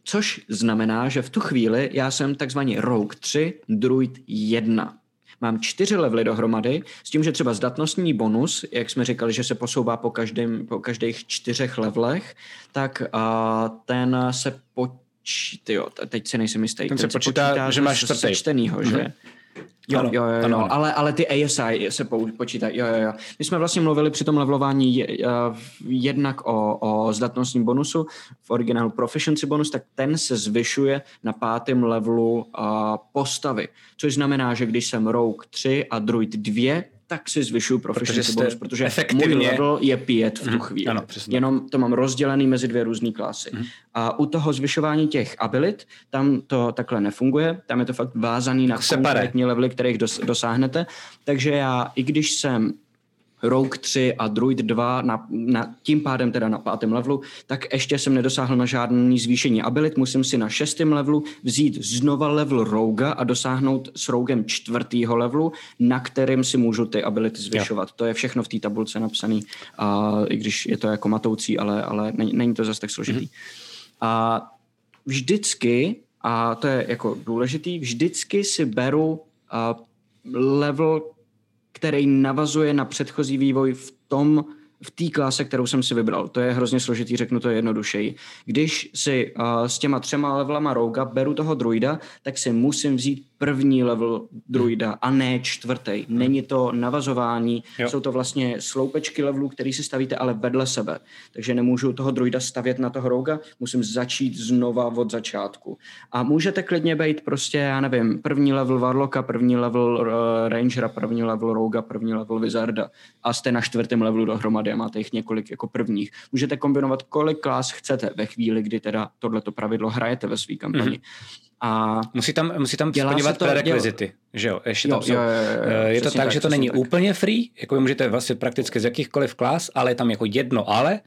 Což znamená, že v tu chvíli já jsem takzvaný rogue 3, druid 1. Mám čtyři levely dohromady, s tím, že třeba zdatnostní bonus, jak jsme říkali, že se posouvá po, každém, po každých čtyřech levelech, tak uh, ten se počítá, teď si nejsem jistý. Ten, ten se počítá, počítá že máš čtvrtý. Sečtenýho, mm-hmm. že? Mhm. Jo, ano, jo, jo, ano, jo. Ale, ale ty ASI se počítají. Jo, jo, jo. My jsme vlastně mluvili při tom levelování je, uh, jednak o, o zdatnostním bonusu, v originálu Proficiency bonus, tak ten se zvyšuje na pátém levelu uh, postavy. Což znamená, že když jsem Rogue 3 a Druid 2, tak si zvyšuju proficiency bonus, protože efektivně... můj level je pět v tu mhm, chvíli. Ano, přesně. Jenom to mám rozdělený mezi dvě různé klasy. Mm. A u toho zvyšování těch abilit, tam to takhle nefunguje, tam je to fakt vázaný na konkrétní levely, kterých dos, dosáhnete. Takže já, i když jsem Rogue 3 a Druid 2 na, na, tím pádem teda na pátém levelu, tak ještě jsem nedosáhl na žádný zvýšení abilit. Musím si na šestém levelu vzít znova level Roga a dosáhnout s Rogem čtvrtýho levelu, na kterým si můžu ty ability zvyšovat. Jo. To je všechno v té tabulce napsané, i když je to jako matoucí, ale, ale není, není to zase tak složitý. Mm-hmm. A vždycky, a to je jako důležitý, vždycky si beru level který navazuje na předchozí vývoj v tom, v té klase, kterou jsem si vybral. To je hrozně složitý, řeknu to jednodušeji. Když si uh, s těma třema levelama rouga beru toho druida, tak si musím vzít první level druida a ne čtvrtý. Není to navazování, jo. jsou to vlastně sloupečky levelů, který si stavíte ale vedle sebe. Takže nemůžu toho druida stavět na toho rouga, musím začít znova od začátku. A můžete klidně být prostě, já nevím, první level Warlocka, první level uh, Rangera, první level Rouga, první level Wizarda a jste na čtvrtém levelu dohromady a máte jich několik jako prvních. Můžete kombinovat kolik klas chcete ve chvíli, kdy teda tohleto pravidlo hrajete ve své kampani. Mm-hmm. A musí tam, musí tam splňovat prerekvizity, že jo? Ještě tam jo, jsou. Jo, jo, jo, je to tak, tak, že to není tak. úplně free, jako vy můžete vlastně prakticky z jakýchkoliv klas, ale je tam jako jedno ale,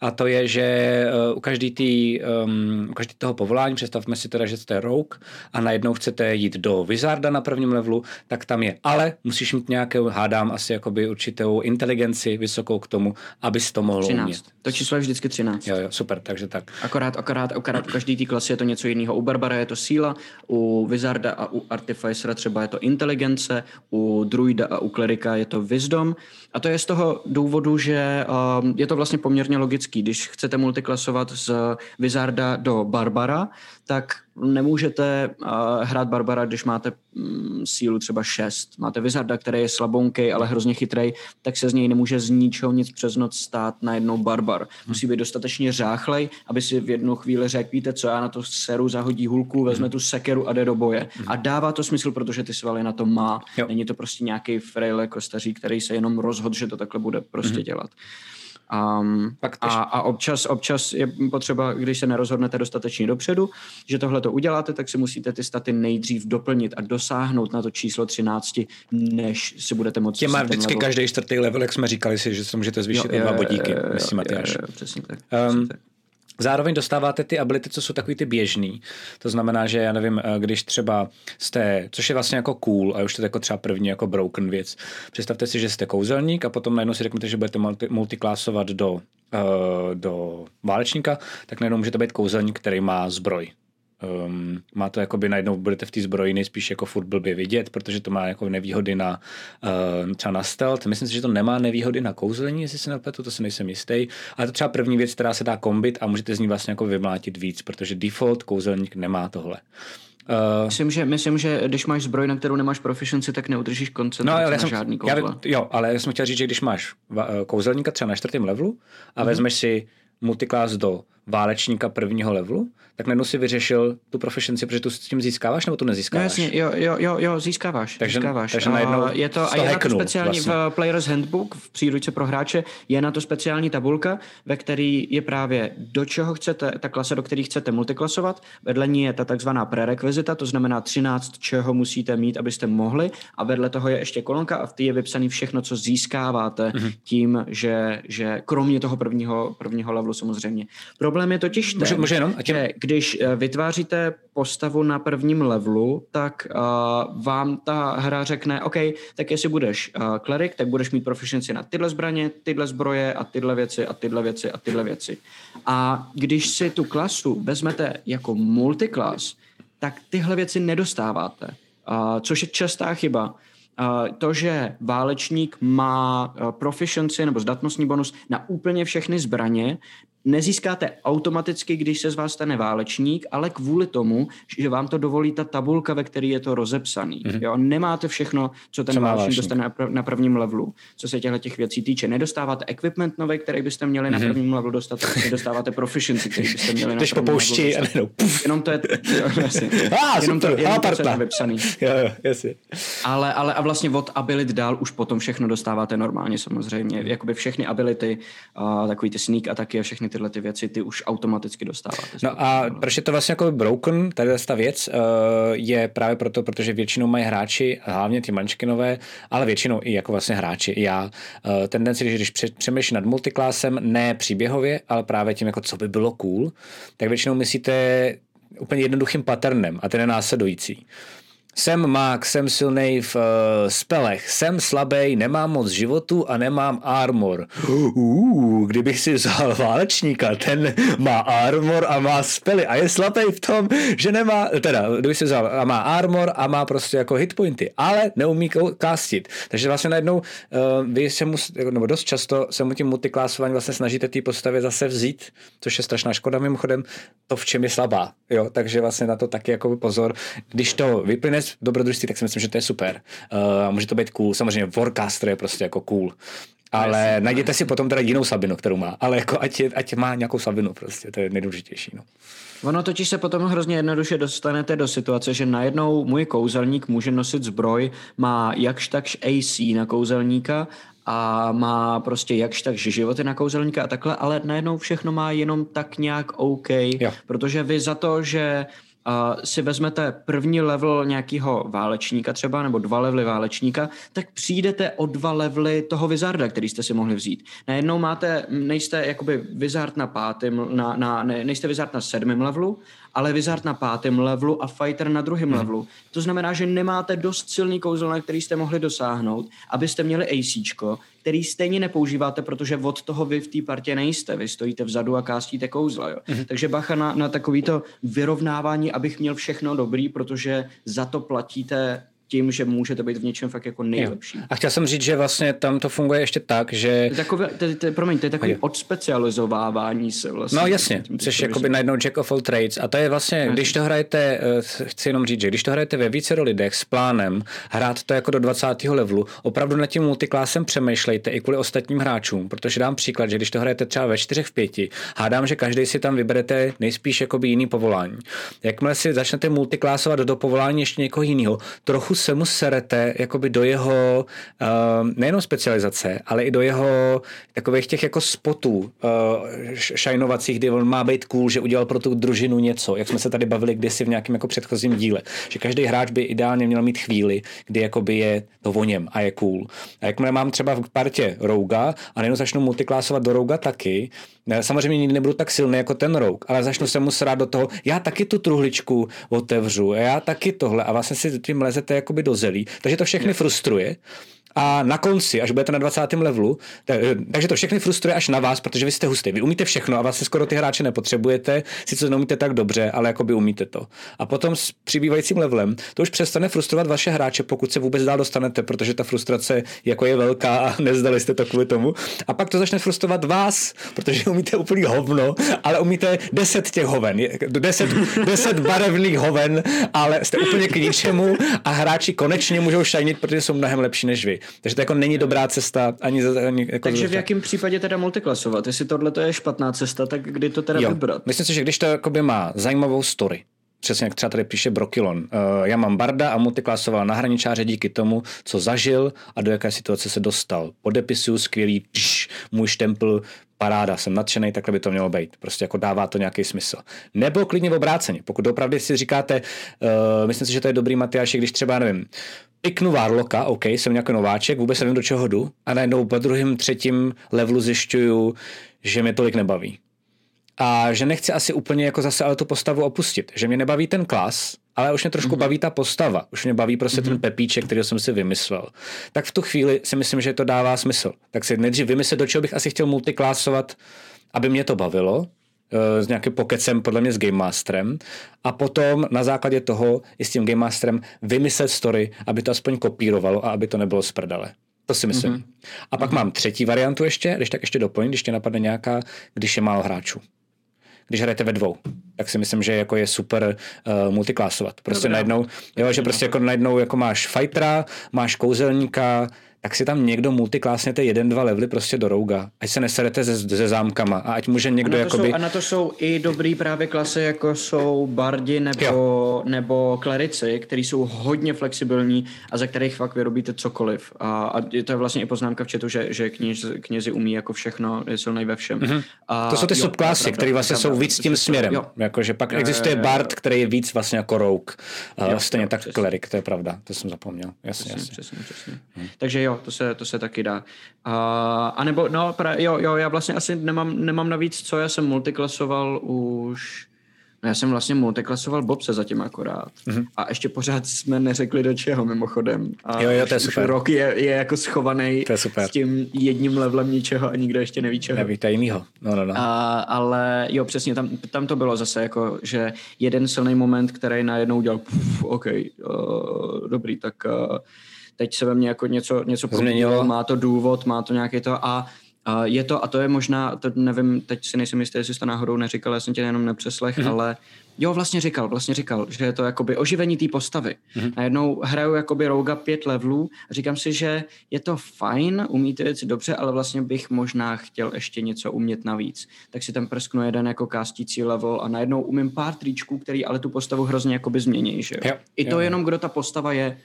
a to je, že eh, u každý, tý, um, u každý toho povolání, představme si teda, že jste rogue a najednou chcete jít do Wizarda na prvním levelu, tak tam je ale, musíš mít nějakou, hádám asi jakoby určitou inteligenci vysokou k tomu, abys to mohl 13. umět. To číslo je vždycky 13. Jo, jo, super, takže tak. Akorát, akorát, akorát u každý té klasy je to něco jiného. U Barbara je to síla, u Wizarda a u Artificera třeba je to inteligence, u Druida a u Klerika je to wisdom. A to je z toho důvodu, že um, je to vlastně poměrně logický. Když chcete multiklasovat z Wizarda do Barbara, tak nemůžete uh, hrát Barbara, když máte um, sílu třeba 6. Máte Wizarda, který je slabonký, ale hrozně chytrý, tak se z něj nemůže z ničeho nic přes noc stát na jednou Barbar. Musí být dostatečně řáchlej, aby si v jednu chvíli řekl, víte co, já na to seru zahodí hulku, vezme tu sekeru a jde do boje. A dává to smysl, protože ty svaly na to má. Jo. Není to prostě nějaký frail kostaří, který se jenom rozhodl, že to takhle bude prostě mm-hmm. dělat. Um, Pak a, a občas, občas je potřeba, když se nerozhodnete dostatečně dopředu, že tohle to uděláte, tak si musíte ty staty nejdřív doplnit a dosáhnout na to číslo 13, než si budete moci. Tě má vždycky level. každý čtvrtý level, jak jsme říkali si, že se můžete zvýšit o dva bodíky, myslím, Matyáš. Přesně tak. Um, přesně tak. Zároveň dostáváte ty ability, co jsou takový ty běžný. To znamená, že já nevím, eh, když třeba jste, což je vlastně jako cool, a už to je jako třeba první jako broken věc. Představte si, že jste kouzelník a potom najednou si řeknete, že budete multi, multiklásovat do, uh, do válečníka, tak najednou můžete být kouzelník, který má zbroj. Um, má to jakoby najednou budete v té zbroji nejspíš jako furt blbě vidět, protože to má jako nevýhody na uh, třeba na stealth. Myslím si, že to nemá nevýhody na kouzlení, jestli se nepletu, to si nejsem jistý. Ale to třeba první věc, která se dá kombit a můžete z ní vlastně jako vymlátit víc, protože default kouzelník nemá tohle. Uh, myslím, že, myslím, že když máš zbroj, na kterou nemáš proficiency, tak neudržíš koncentraci no, ale na jsem, žádný kouzla. Já, jo, ale já jsem chtěl říct, že když máš kouzelníka třeba na čtvrtém levelu a mm-hmm. vezmeš si multiclass do válečníka prvního levelu, tak najednou si vyřešil tu proficiency, protože tu s tím získáváš nebo tu nezískáváš? No jasně, jo, jo, jo, jo získáváš. Takže, získáváš. takže najednou a je to, a je na to speciální vlastně. v Player's Handbook, v příručce pro hráče, je na to speciální tabulka, ve který je právě do čeho chcete, ta klasa, do které chcete multiklasovat. Vedle ní je ta takzvaná prerekvizita, to znamená 13, čeho musíte mít, abyste mohli. A vedle toho je ještě kolonka a v té je vypsaný všechno, co získáváte mm-hmm. tím, že, že kromě toho prvního, prvního levelu samozřejmě. Problém je totiž ten, může, může jenom, že když eh, vytváříte postavu na prvním levelu, tak uh, vám ta hra řekne, OK, tak jestli budeš uh, klerik, tak budeš mít proficiency na tyhle zbraně, tyhle zbroje a tyhle věci a tyhle věci a tyhle věci. A když si tu klasu vezmete jako multiklas, tak tyhle věci nedostáváte, uh, což je častá chyba. Uh, to, že válečník má uh, proficiency nebo zdatnostní bonus na úplně všechny zbraně, nezískáte automaticky, když se z vás stane válečník, ale kvůli tomu, že vám to dovolí ta tabulka, ve které je to rozepsaný. Mm-hmm. Jo? Nemáte všechno, co ten co válečník, válečník dostane na prvním levelu, co se těchto těch věcí týče. Nedostáváte equipment nový, který byste měli mm-hmm. na mhm. prvním levelu dostat, nedostáváte proficiency, který byste měli na prvním popouští, levelu dostat. Jenom, jenom to je, jo, [laughs] jasně, ah, jenom super, to, jenom to, je vypsaný. jo, jo, jasně. Ale, ale a vlastně od abilit dál už potom všechno dostáváte normálně samozřejmě. Jakoby všechny ability, uh, takový ty sneak a všechny tyhle ty věci ty už automaticky dostáváte. No a proč je to vlastně jako broken, tady ta věc, uh, je právě proto, protože většinou mají hráči, hlavně ty mančkinové, ale většinou i jako vlastně hráči, i já, uh, tendenci, když přemýšlím nad multiklásem, ne příběhově, ale právě tím, jako co by bylo cool, tak většinou myslíte úplně jednoduchým patternem a ten je následující. Jsem mák, jsem silný v uh, spelech, jsem slabý, nemám moc životu a nemám armor. Uh, kdybych si vzal válečníka, ten má armor a má spely a je slabý v tom, že nemá, teda, kdybych si vzal a má armor a má prostě jako hitpointy, ale neumí kastit. Takže vlastně najednou uh, vy se mu, nebo dost často se mu tím multiklásování vlastně snažíte té postavě zase vzít, což je strašná škoda mimochodem, to v čem je slabá. Jo? Takže vlastně na to taky jako pozor. Když to vyplyne dobrodružství, tak si myslím, že to je super. Uh, může to být cool. Samozřejmě Warcaster je prostě jako cool. Ale Jasně, najděte si potom teda jinou Sabinu, kterou má. Ale jako ať, je, ať má nějakou Sabinu prostě, to je nejdůležitější. No. Ono totiž se potom hrozně jednoduše dostanete do situace, že najednou můj kouzelník může nosit zbroj, má jakž takž AC na kouzelníka a má prostě jakž tak životy na kouzelníka a takhle, ale najednou všechno má jenom tak nějak OK, jo. protože vy za to, že uh, si vezmete první level nějakého válečníka třeba, nebo dva levely válečníka, tak přijdete o dva levely toho vizarda, který jste si mohli vzít. Najednou máte, nejste jakoby vizard na pátém, na, na, ne, nejste vizard na sedmém levelu, ale Wizard na pátém levelu a Fighter na druhém hmm. levelu. To znamená, že nemáte dost silný kouzel, na který jste mohli dosáhnout, abyste měli AC, který stejně nepoužíváte, protože od toho vy v té partě nejste. Vy stojíte vzadu a kástíte kouzla. Jo? Hmm. Takže bacha na, na takovýto vyrovnávání, abych měl všechno dobrý, protože za to platíte tím, že můžete být v něčem fakt jako nejlepší. Jo. A chtěl jsem říct, že vlastně tam to funguje ještě tak, že... To je takové, to, to, promiň, to je takový odspecializovávání se vlastně. No jasně, jsi jakoby najednou jack of all trades a to je vlastně, jasně. když to hrajete, eh, chci jenom říct, že když to hrajete ve více lidech s plánem hrát to jako do 20. levelu, opravdu nad tím multiklásem přemýšlejte i kvůli ostatním hráčům, protože dám příklad, že když to hrajete třeba ve čtyřech v pěti, hádám, že každý si tam vyberete nejspíš jakoby jiný povolání. Jakmile si začnete multiklásovat do povolání ještě někoho jiného, trochu se mu serete jakoby do jeho uh, nejenom specializace, ale i do jeho takových těch jako spotů uh, šajnovacích, kdy on má být cool, že udělal pro tu družinu něco, jak jsme se tady bavili kdysi v nějakém jako předchozím díle, že každý hráč by ideálně měl mít chvíli, kdy jakoby je to o něm a je cool. A jakmile mám třeba v partě Rouga a nejenom začnu multiklásovat do Rouga taky, Samozřejmě nikdy nebudu tak silný jako ten rouk, ale začnu se mu srát do toho, já taky tu truhličku otevřu, já taky tohle a vlastně si tím lezete jakoby do zelí. Takže to všechny frustruje a na konci, až budete na 20. levelu, tak, eh, takže to všechny frustruje až na vás, protože vy jste hustý. Vy umíte všechno a vlastně skoro ty hráče nepotřebujete, sice neumíte tak dobře, ale jako by umíte to. A potom s přibývajícím levelem to už přestane frustrovat vaše hráče, pokud se vůbec dál dostanete, protože ta frustrace jako je velká a [laughs] nezdali jste to kvůli tomu. A pak to začne frustrovat vás, protože [laughs] umíte úplný hovno, ale umíte 10 těch hoven, 10, 10 [laughs] barevných hoven, ale jste úplně k ničemu a hráči konečně můžou šajnit, protože jsou mnohem lepší než vy. Takže to jako není dobrá cesta ani, ani jako Takže v jakém případě teda multiklasovat? Jestli tohle to je špatná cesta, tak kdy to teda jo. vybrat? Myslím si, že když to jakoby má zajímavou story, přesně jak třeba tady píše Brokilon. Uh, já mám Barda a multiklasoval na hraničáře díky tomu, co zažil a do jaké situace se dostal. Podepisuju skvělý, tš, můj štempl, paráda, jsem nadšený, takhle by to mělo být. Prostě jako dává to nějaký smysl. Nebo klidně v obráceně. Pokud opravdu si říkáte, uh, myslím si, že to je dobrý Matyáš, když třeba, nevím, piknu Warlocka, OK, jsem nějaký nováček, vůbec nevím, do čeho jdu, a najednou po druhém, třetím levelu zjišťuju, že mě tolik nebaví a že nechci asi úplně jako zase ale tu postavu opustit. Že mě nebaví ten klas, ale už mě trošku mm-hmm. baví ta postava. Už mě baví prostě mm-hmm. ten mhm. pepíček, který jsem si vymyslel. Tak v tu chvíli si myslím, že to dává smysl. Tak si nejdřív vymyslet, do čeho bych asi chtěl multiklásovat, aby mě to bavilo, eh, s nějakým pokecem podle mě s Game Masterem a potom na základě toho i s tím Game Masterem vymyslet story, aby to aspoň kopírovalo a aby to nebylo z prdele. To si myslím. Mm-hmm. A pak mm-hmm. mám třetí variantu ještě, když tak ještě doplním, když tě napadne nějaká, když je málo hráčů když hrajete ve dvou. Tak si myslím, že jako je super uh, multiklásovat. Prostě Dobrá. najednou, jo, že prostě jako najednou jako máš fightera, máš kouzelníka, tak si tam někdo multiklásněte jeden, dva levely prostě do rouga. Ať se neserete se, se zámkama a ať může někdo a jakoby... Jsou, a na to jsou i dobrý právě klasy, jako jsou bardi nebo, nebo klerici, který jsou hodně flexibilní a za kterých fakt vyrobíte cokoliv. A, a to je vlastně i poznámka v chatu, že, že kněz, knězi umí jako všechno, je silný ve všem. Mm-hmm. A, to jsou ty subklasy, které vlastně jsou víc tím směrem. Jakože pak jo, existuje jo, jo, jo. bard, který je víc vlastně jako rogue. Jo, Stejně jo, tak přesně. klerik, to je pravda, to jsem zapomněl. Jasně, přesně, jasně. Přesně, přesně. Hmm. Takže jo, to se, to se taky dá. A, a nebo, no, pra, jo, jo, já vlastně asi nemám, nemám navíc co, já jsem multiklasoval už No já jsem vlastně multiklasoval Bobse zatím akorát. Mm-hmm. A ještě pořád jsme neřekli do čeho mimochodem. A jo, jo, to je super. rok je, je jako schovaný s tím jedním levelem ničeho a nikdo ještě neví čeho. Neví to jinýho. No, no, no. A, ale jo, přesně, tam, tam to bylo zase jako, že jeden silný moment, který najednou udělal, puf, OK, uh, dobrý, tak uh, teď se ve mně jako něco, něco změnilo, má to důvod, má to nějaký to a Uh, je to, a to je možná, to nevím, teď si nejsem jistý, jestli jsi to náhodou neříkal, já jsem tě jenom nepřeslech, mm-hmm. ale jo, vlastně říkal, vlastně říkal, že je to jakoby oživení té postavy. Mm-hmm. Najednou hraju jakoby Rouga pět levelů a říkám si, že je to fajn, umí ty věci dobře, ale vlastně bych možná chtěl ještě něco umět navíc. Tak si tam prsknu jeden jako kástící level a najednou umím pár tričků, který ale tu postavu hrozně jakoby změní, že jo? jo I to jo, jenom, kdo ta postava je,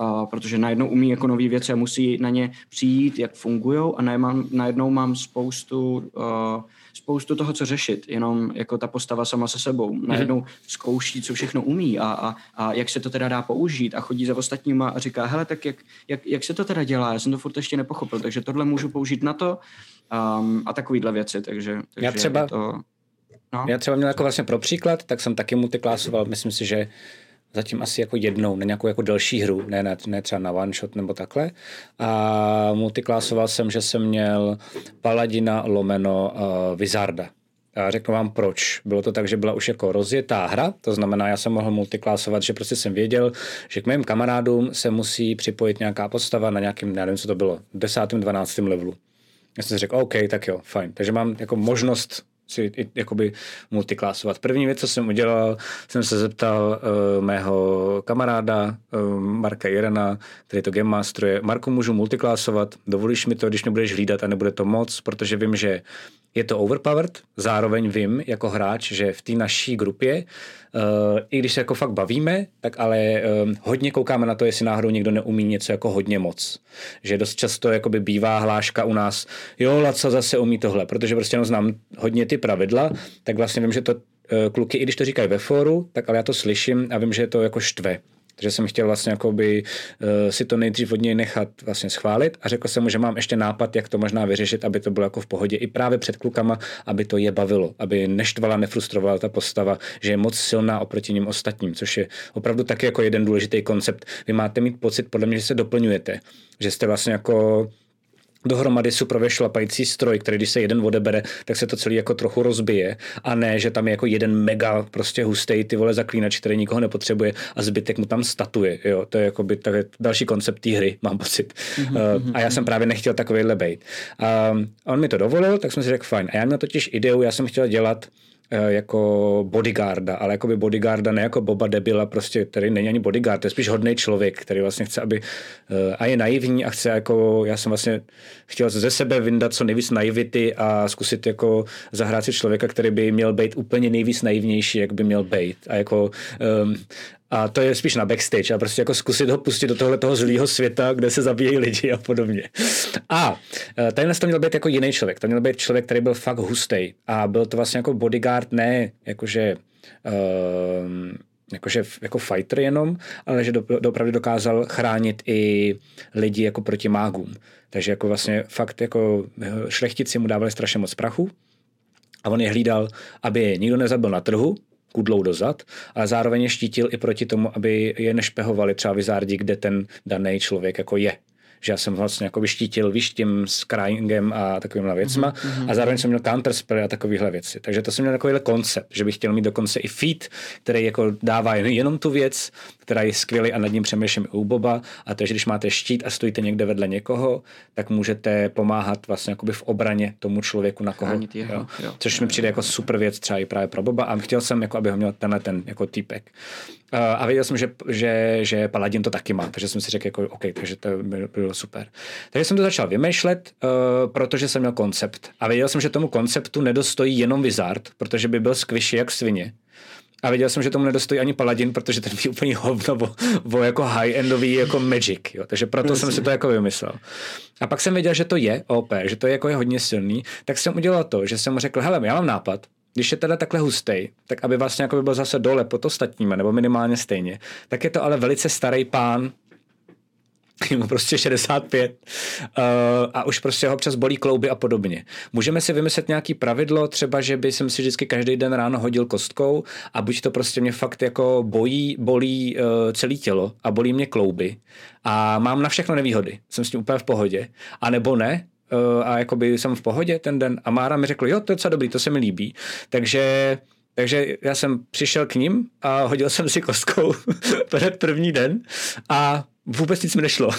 uh, protože najednou umí jako nové věci a musí na ně přijít, jak fungují a najednou, najednou mám spoustu, uh, spoustu toho, co řešit, jenom jako ta postava sama se sebou. Mhm. Najednou zkouší, co všechno umí a, a, a jak se to teda dá použít a chodí za ostatníma a říká, hele, tak jak, jak, jak se to teda dělá, já jsem to furt ještě nepochopil, takže tohle můžu použít na to um, a takovýhle věci, takže, takže já třeba, to, no. já třeba měl jako vlastně pro příklad, tak jsem taky multiklásoval, myslím si, že zatím asi jako jednou, na nějakou jako delší hru, ne, ne, ne třeba na one shot nebo takhle. A multiklásoval jsem, že jsem měl Paladina lomeno uh, Vizarda. A řeknu vám proč. Bylo to tak, že byla už jako rozjetá hra, to znamená, já jsem mohl multiklásovat, že prostě jsem věděl, že k mým kamarádům se musí připojit nějaká postava na nějakým, nevím, co to bylo, desátým, dvanáctým levelu. Já jsem si řekl, OK, tak jo, fajn. Takže mám jako možnost si jakoby multiklásovat. První věc, co jsem udělal, jsem se zeptal uh, mého kamaráda uh, Marka Jirena, který to game masteruje. Marku, můžu multiklásovat, dovolíš mi to, když mě budeš hlídat a nebude to moc, protože vím, že je to overpowered, zároveň vím jako hráč, že v té naší grupě, uh, i když se jako fakt bavíme, tak ale uh, hodně koukáme na to, jestli náhodou někdo neumí něco jako hodně moc. Že dost často jakoby bývá hláška u nás, jo, Laca zase umí tohle, protože prostě jenom znám hodně ty pravidla, tak vlastně vím, že to uh, kluky, i když to říkají ve fóru, tak ale já to slyším a vím, že je to jako štve. Takže jsem chtěl vlastně jakoby, uh, si to nejdřív od něj nechat vlastně schválit a řekl jsem mu, že mám ještě nápad, jak to možná vyřešit, aby to bylo jako v pohodě i právě před klukama, aby to je bavilo, aby neštvala, nefrustrovala ta postava, že je moc silná oproti ním ostatním, což je opravdu taky jako jeden důležitý koncept. Vy máte mít pocit, podle mě, že se doplňujete, že jste vlastně jako dohromady suprově šlapající stroj, který když se jeden odebere, tak se to celý jako trochu rozbije a ne, že tam je jako jeden mega prostě hustý ty vole zaklínač, který nikoho nepotřebuje a zbytek mu tam statuje, jo, to je jako by tak další koncept té hry, mám pocit. Mm-hmm. Uh, a já jsem právě nechtěl takovýhle bejt. A on mi to dovolil, tak jsem si řekl fajn. A já měl totiž ideu, já jsem chtěl dělat jako bodyguarda, ale jako by bodyguarda ne jako Boba Debila, prostě, který není ani bodyguard, to je spíš hodný člověk, který vlastně chce, aby eh, a je naivní a chce jako, já jsem vlastně chtěl ze sebe vyndat co nejvíc naivity a zkusit jako zahrát si člověka, který by měl být úplně nejvíc naivnější, jak by měl být. A jako um, a to je spíš na backstage a prostě jako zkusit ho pustit do tohle toho zlýho světa, kde se zabíjejí lidi a podobně. A e, tady to měl být jako jiný člověk. To měl být člověk, který byl fakt hustý. A byl to vlastně jako bodyguard, ne jakože uh, jakože jako fighter jenom, ale že do, opravdu dokázal chránit i lidi jako proti mágům. Takže jako vlastně fakt jako šlechtici mu dávali strašně moc prachu a on je hlídal, aby nikdo nezabil na trhu, kudlou dozad, ale zároveň je štítil i proti tomu, aby je nešpehovali třeba vizárdi, kde ten daný člověk jako je že já jsem vlastně jako vyštítil výštím s cryingem a takovýmhle věcma mm-hmm. a zároveň jsem měl counterspell a takovýhle věci. Takže to jsem měl takovýhle koncept, že bych chtěl mít dokonce i feed, který jako dává jenom tu věc, která je skvělý a nad ním přemýšlím i u Boba a to je, že když máte štít a stojíte někde vedle někoho, tak můžete pomáhat vlastně jakoby v obraně tomu člověku, na koho. Jeho, jo? Jo, Což jo, mi přijde jo. jako super věc třeba i právě pro Boba a chtěl jsem, jako, aby ho měl tenhle ten jako týpek. Uh, a věděl jsem, že, že, že Paladin to taky má, takže jsem si řekl, jako, OK, takže to by bylo super. Takže jsem to začal vymýšlet, uh, protože jsem měl koncept. A věděl jsem, že tomu konceptu nedostojí jenom Wizard, protože by byl squishy jak svině. A věděl jsem, že tomu nedostojí ani Paladin, protože ten byl úplně hovno o, o jako high-endový jako magic. Jo. Takže proto Myslím. jsem si to jako vymyslel. A pak jsem věděl, že to je OP, že to je jako je hodně silný, tak jsem udělal to, že jsem mu řekl, hele, já mám nápad, když je teda takhle hustý, tak aby vlastně jako by byl zase dole pod ostatními, nebo minimálně stejně, tak je to ale velice starý pán, mu prostě 65 uh, a už prostě ho občas bolí klouby a podobně. Můžeme si vymyslet nějaký pravidlo, třeba, že by jsem si vždycky každý den ráno hodil kostkou a buď to prostě mě fakt jako bojí, bolí uh, celé tělo a bolí mě klouby a mám na všechno nevýhody, jsem s tím úplně v pohodě, a nebo ne, a jakoby jsem v pohodě ten den a Mára mi řekl, jo, to je docela dobrý, to se mi líbí. Takže takže já jsem přišel k ním a hodil jsem si kostkou [laughs] před první den a vůbec nic mi nešlo.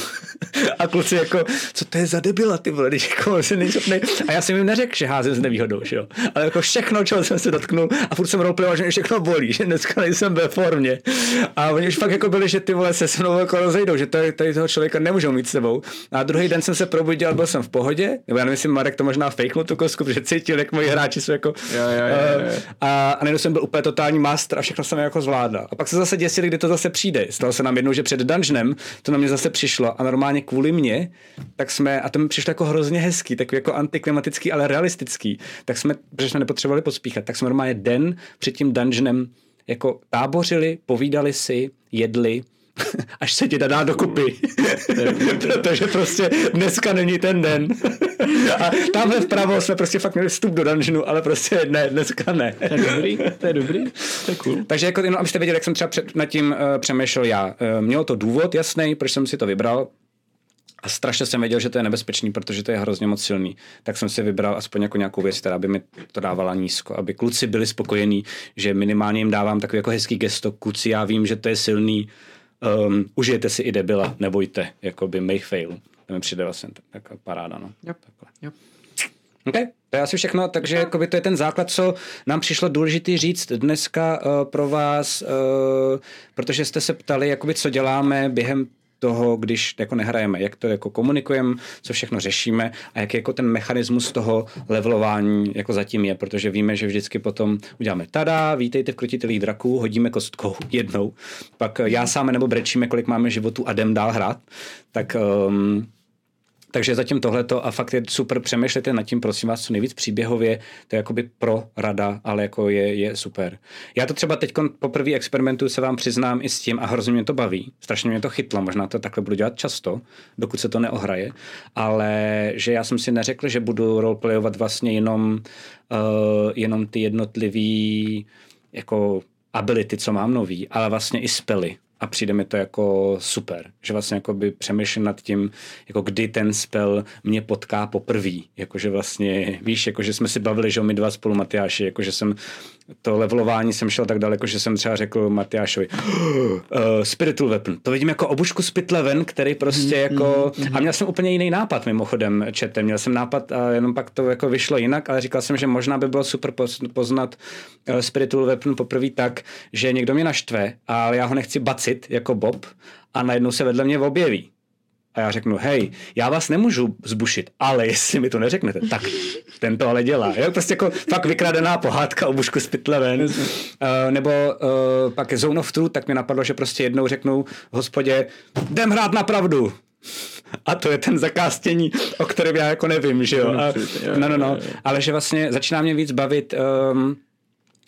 A kluci jako, co to je za debila, ty vole, když jako se nejsopnej. A já jsem jim neřekl, že házím s nevýhodou, že jo. Ale jako všechno, čeho jsem se dotknul a furt jsem roleplayoval, že mě všechno bolí, že dneska nejsem ve formě. A oni už fakt jako byli, že ty vole se se mnou jako rozejdou, že tady, tady toho člověka nemůžou mít s sebou. A druhý den jsem se probudil byl jsem v pohodě, nebo já nevím, jestli Marek to možná fakenul tu kosku, protože cítil, jak moji hráči jsou jako. Jo, jo, jo, jo. A, a jsem byl úplně totální master a všechno jsem jako zvládal. A pak se zase děsili, kdy to zase přijde. Stalo se nám jednou, že před dungeonem to na mě zase přišlo a normálně kvůli mě, tak jsme, a to mi přišlo jako hrozně hezký, takový jako antiklimatický, ale realistický, tak jsme, protože jsme nepotřebovali pospíchat, tak jsme normálně den před tím dungeonem jako tábořili, povídali si, jedli, [laughs] až se ti dá dokupy. [laughs] Protože prostě dneska není ten den. A tamhle vpravo jsme prostě fakt měli vstup do dungeonu, ale prostě ne, dneska ne. To je dobrý, to je dobrý, to je cool. Takže jako jenom, abyste věděli, jak jsem třeba před, nad tím uh, přemýšlel já. Uh, mělo to důvod jasný, proč jsem si to vybral. A strašně jsem věděl, že to je nebezpečný, protože to je hrozně moc silný. Tak jsem si vybral aspoň jako nějakou věc, která by mi to dávala nízko, aby kluci byli spokojení, že minimálně jim dávám takový jako hezký gesto. Kluci, já vím, že to je silný, um, užijete si i debila, nebojte, jako by make fail. To mi přijde vlastně taková paráda, no. Yep. Takhle. Yep. OK, to je asi všechno, takže jakoby to je ten základ, co nám přišlo důležitý říct dneska uh, pro vás, uh, protože jste se ptali, jakoby, co děláme během toho, když jako nehrajeme, jak to jako komunikujeme, co všechno řešíme a jak jako ten mechanismus toho levelování jako zatím je, protože víme, že vždycky potom uděláme tada, vítejte v krotitelích draků, hodíme kostkou [laughs] jednou, pak já sám nebo brečíme, kolik máme životů a jdem dál hrát, tak um, takže zatím tohleto a fakt je super, přemýšlejte nad tím, prosím vás, co nejvíc příběhově, to je jakoby pro rada, ale jako je, je super. Já to třeba teď poprvé experimentu se vám přiznám i s tím a hrozně mě to baví, strašně mě to chytlo, možná to takhle budu dělat často, dokud se to neohraje, ale že já jsem si neřekl, že budu roleplayovat vlastně jenom, uh, jenom ty jednotlivý jako ability, co mám nový, ale vlastně i spely a přijde mi to jako super, že vlastně jako by přemýšlím nad tím, jako kdy ten spell mě potká poprvé, jakože vlastně, víš, jakože jsme si bavili, že my dva spolu Matyáši, jakože jsem to levelování jsem šel tak daleko, že jsem třeba řekl Matyášovi uh, Spiritual Weapon. To vidím jako obušku z Pitleven, který prostě mm, jako... Mm, a měl jsem úplně jiný nápad mimochodem četem. Měl jsem nápad a jenom pak to jako vyšlo jinak, ale říkal jsem, že možná by bylo super poznat uh, Spiritual Weapon poprvé tak, že někdo mě naštve, ale já ho nechci bacit jako Bob a najednou se vedle mě objeví. A já řeknu, hej, já vás nemůžu zbušit, ale jestli mi to neřeknete, tak ten to ale dělá. Jo? Prostě jako fakt vykradená pohádka o bušku z pytleven. Uh, nebo uh, pak Zone of Truth, tak mi napadlo, že prostě jednou řeknu hospodě, jdem hrát na pravdu. A to je ten zakástění, o kterém já jako nevím, že jo. A, no, no, no. Ale že vlastně začíná mě víc bavit um,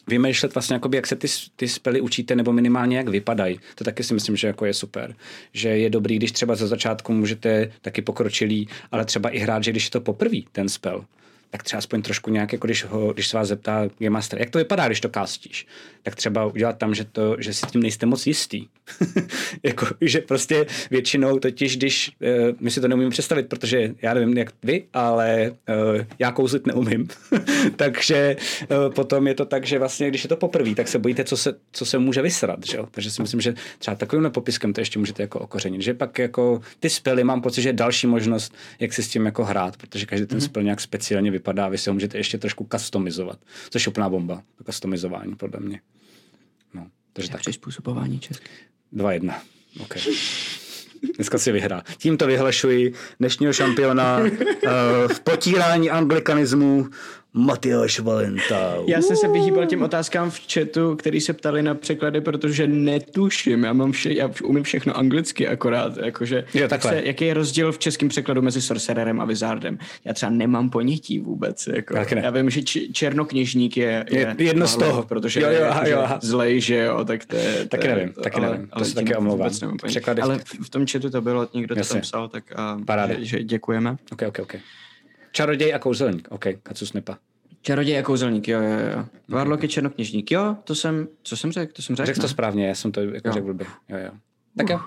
vymýšlet vlastně, jakoby, jak se ty, ty spely učíte, nebo minimálně jak vypadají. To taky si myslím, že jako je super. Že je dobrý, když třeba za začátku můžete taky pokročilý, ale třeba i hrát, že když je to poprvé ten spell, tak třeba aspoň trošku nějak, jako když, ho, když se vás zeptá Game Master, jak to vypadá, když to kastíš, tak třeba udělat tam, že, to, že si tím nejste moc jistý. [laughs] jako, že prostě většinou totiž, když uh, my si to neumíme představit, protože já nevím, jak vy, ale uh, já kouzlit neumím. [laughs] Takže uh, potom je to tak, že vlastně, když je to poprvé, tak se bojíte, co se, co se může vysrat. Že? Takže si myslím, že třeba takovým popiskem to ještě můžete jako okořenit. Že pak jako ty spely mám pocit, že je další možnost, jak si s tím jako hrát, protože každý ten mm-hmm. spell nějak speciálně vypadá, vy se ho můžete ještě trošku customizovat, což je úplná bomba, to customizování podle mě. No, takže tak. Přizpůsobování česky. Dva jedna. Okay. Dneska si vyhrá. Tímto vyhlašuji dnešního šampiona uh, v potírání anglikanismu Matyáš Valenta. Já jsem se vyhýbal těm otázkám v chatu, který se ptali na překlady, protože netuším. Já mám vše, já umím všechno anglicky akorát. Jakože, jo, takhle. Se, jaký je rozdíl v českém překladu mezi Sorcererem a Wizardem? Já třeba nemám ponětí vůbec. Jako. Já vím, že č- černokněžník je, je, je jedno z toho. Protože jo, jo, aha, jo, aha. zlej, že jo, tak to je... Taky nevím, taky ale, nevím. To se taky omlouvám. Překlady ale v, tom chatu to bylo, někdo to tam psal, tak a, že, že, děkujeme. Ok, ok, ok. Čaroděj a kouzelník, ok, Kacus Nepa. Čaroděj a kouzelník, jo, jo, jo. Varlok je černokněžník, jo, to jsem, co jsem řekl, to jsem řekl. Řekl to správně, já jsem to jako řekl blbě, jo, jo. Tak jo.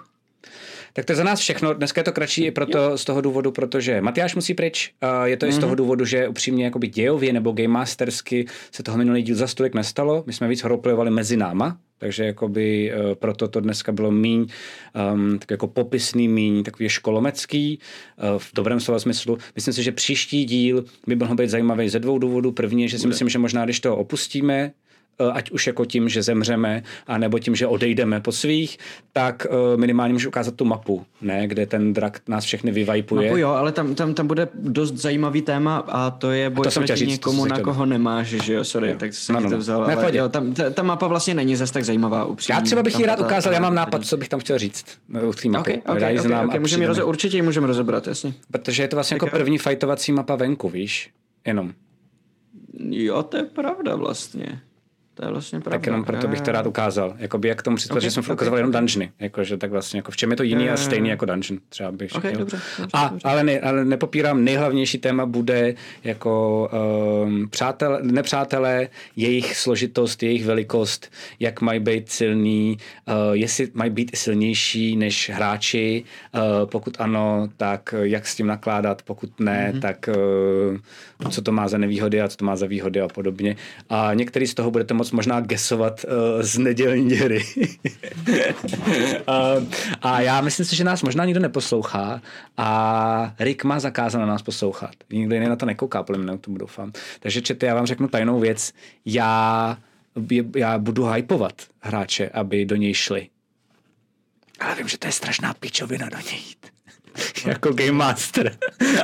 Tak to je za nás všechno. Dneska je to kratší i proto, z toho důvodu, protože Matyáš musí pryč. je to mm-hmm. i z toho mhm. důvodu, že upřímně jakoby dějově nebo game mastersky se toho minulý díl za stolik nestalo. My jsme víc roleplayovali mezi náma, takže jakoby uh, proto to dneska bylo míň, um, tak jako popisný míň, takový školomecký, uh, v dobrém slova smyslu. Myslím si, že příští díl by mohl být zajímavý ze dvou důvodů. První je, že si myslím, že možná, když to opustíme, Eh, ať už jako tím, že zemřeme, a nebo tím, že odejdeme po svých, tak uh, minimálně můžu ukázat tu mapu, ne, kde ten drak nás všechny vyvajpuje. Mapu jo, ale tam, tam, tam bude dost zajímavý téma a to je boj to proti říct, někomu, na koho nemáš, že jo, sorry, jo. tak jsem no, no, to no. vzal. Ale jo, tam, ta, ta, mapa vlastně není zase tak zajímavá upřímně. Já třeba bych ji rád ukázal, já mám nápad, co bych tam chtěl říct. Mapy. Okay, okay, okay, okay, můžeme roze, určitě ji můžeme rozebrat, jasně. Protože je to vlastně jako první fightovací mapa venku, víš, jenom. Jo, to je pravda vlastně. To je vlastně pravda. Tak jenom proto bych to rád ukázal. Jakoby jak tomu okay, že jsem okay, ukazoval jenom dungeony. Jakože tak vlastně, jako v čem je to jiný a stejný jako dungeon. Třeba bych okay, dobře, dobře, a, dobře. Ale, ne, ale nepopírám, nejhlavnější téma bude jako um, přátel, nepřátelé, jejich složitost, jejich velikost, jak mají být silní, uh, jestli mají být silnější než hráči, uh, pokud ano, tak jak s tím nakládat, pokud ne, mm-hmm. tak uh, co to má za nevýhody a co to má za výhody a podobně. A některý z toho budete moc moc možná gesovat uh, z nedělní hry. uh, [laughs] a já myslím si, že nás možná nikdo neposlouchá a Rick má zakázáno nás poslouchat. Nikdo jiný na to nekouká, podle mě, tomu doufám. Takže čete, já vám řeknu tajnou věc. Já, já budu hypovat hráče, aby do něj šli. Ale vím, že to je strašná pičovina do něj jít. [laughs] jako Game Master.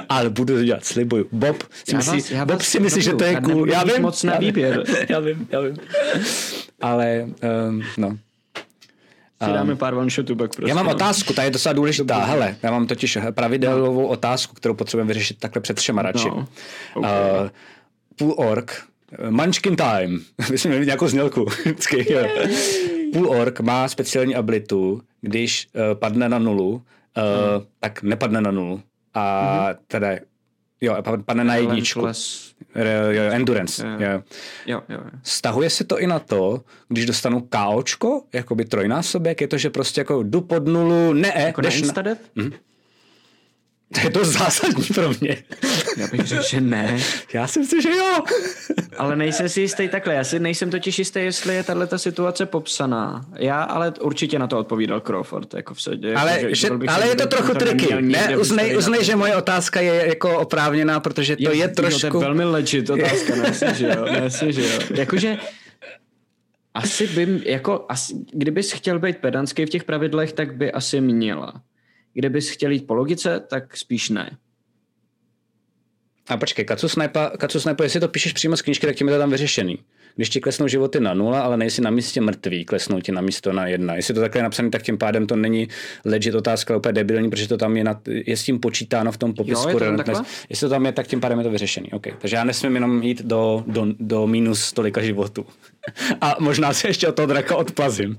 Ale budu to dělat, slibuju. Bob si myslí, vás, já Bob si myslí, že to je cool. Já vím, moc na výběr. [laughs] já vím, já vím. Ale, um, no. Si dáme pár one shotů pak prostě. Já mám no. otázku, ta je docela důležitá. Dobrý. Hele, já mám totiž pravidelovou no. otázku, kterou potřebujeme vyřešit takhle před třema radši. No. Okay. Uh, půl ork, Munchkin time. [laughs] Myslím, mít nějakou znělku. Půl ork má speciální abilitu, když uh, padne na nulu, uh, hmm. tak nepadne na nulu. A hmm. teda, jo, padne na jedničku. Jo, endurance. Jo. Jo. Jo, jo, Stahuje se to i na to, když dostanu KOčko, jakoby trojnásobek, je to, že prostě jako jdu pod nulu, ne, jako jdeš na... na... Hmm. To je to zásadní pro mě. Já bych řekl, že ne. Já si myslím, že jo. Ale nejsem si jistý takhle. Já si nejsem totiž jistý, jestli je tahle situace popsaná. Já ale určitě na to odpovídal Crawford. Jako v sedě, ale jako, že, že, ale je to trochu triky. Ne, uznej, uznej, že moje otázka je jako oprávněná, protože to je, je trošku... To je velmi legit otázka, ne si, že jo. Ne si, že jo. [laughs] Jakože asi by, jako, asi, kdybys chtěl být pedantský v těch pravidlech, tak by asi měla. Kdybys chtěl jít po logice, tak spíš ne. A počkej, Kacu Snipe, Kacu Snipe, jestli to píšeš přímo z knížky, tak tím je to tam vyřešený. Když ti klesnou životy na nula, ale nejsi na místě mrtvý, klesnou ti na místo na jedna. Jestli to takhle je napsané, tak tím pádem to není legit otázka, úplně debilní, protože to tam je, na, je s tím počítáno v tom popisku. Jo, je to Jestli to tam je, tak tím pádem je to vyřešený. Okay. Takže já nesmím jenom jít do, do, do minus tolika životů. [laughs] A možná se ještě od toho draka odplazím.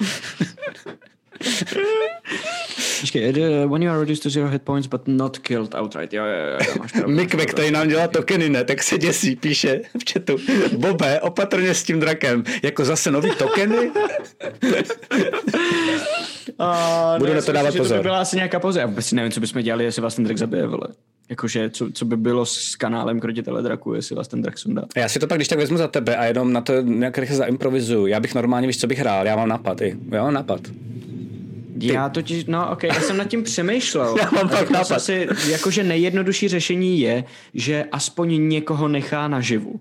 [laughs] [laughs] Počkej, when you are reduced to zero hit points but not killed outright. Jo, jo, jo, máš pravdu. Mikvek tady nám dělá tokeny, ne? Tak se děsí, píše v chatu. Bobe, opatrně s tím drakem. Jako zase nový tokeny? Uh, [laughs] Budu na to dávat myslím, pozor. To by byla asi nějaká poze. Já vůbec nevím, co bychom dělali, jestli vás ten drak zabije, vole. Jakože, co, co by bylo s kanálem krotitele draku, jestli vás ten drak sundá. Já si to pak když tak vezmu za tebe a jenom na to nějak rychle zaimprovizuju. Já bych normálně, víš, co bych hrál, já mám nápad, i. Já mám nápad. Ty. Já totiž, no ok, já jsem nad tím přemýšlel. [laughs] já mám fakt nápad. Asi, jakože nejjednodušší řešení je, že aspoň někoho nechá naživu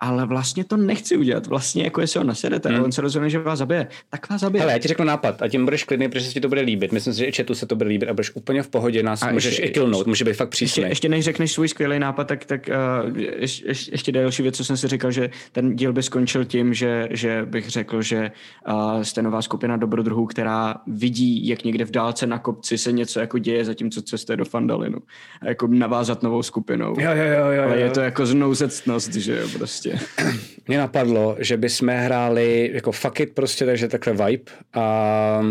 ale vlastně to nechci udělat. Vlastně jako jestli ho nasedete hmm. a on se rozhodne, že vás zabije, tak vás zabije. Ale já ti řeknu nápad a tím budeš klidný, protože se ti to bude líbit. Myslím si, že i četu se to bude líbit a budeš úplně v pohodě, nás a můžeš ještě, i killnout, může být fakt přísný. Ještě, ještě než řekneš svůj skvělý nápad, tak, tak uh, ještě, ještě další věc, co jsem si říkal, že ten díl by skončil tím, že, že bych řekl, že uh, jste nová skupina dobrodruhů, která vidí, jak někde v dálce na kopci se něco jako děje, zatímco cestuje do Fandalinu. A jako navázat novou skupinou. Jo, jo, jo, jo, Ale je to jako znouzectnost, že jo, prostě prostě. Mě napadlo, že bychom hráli jako fuck it prostě, takže takhle vibe a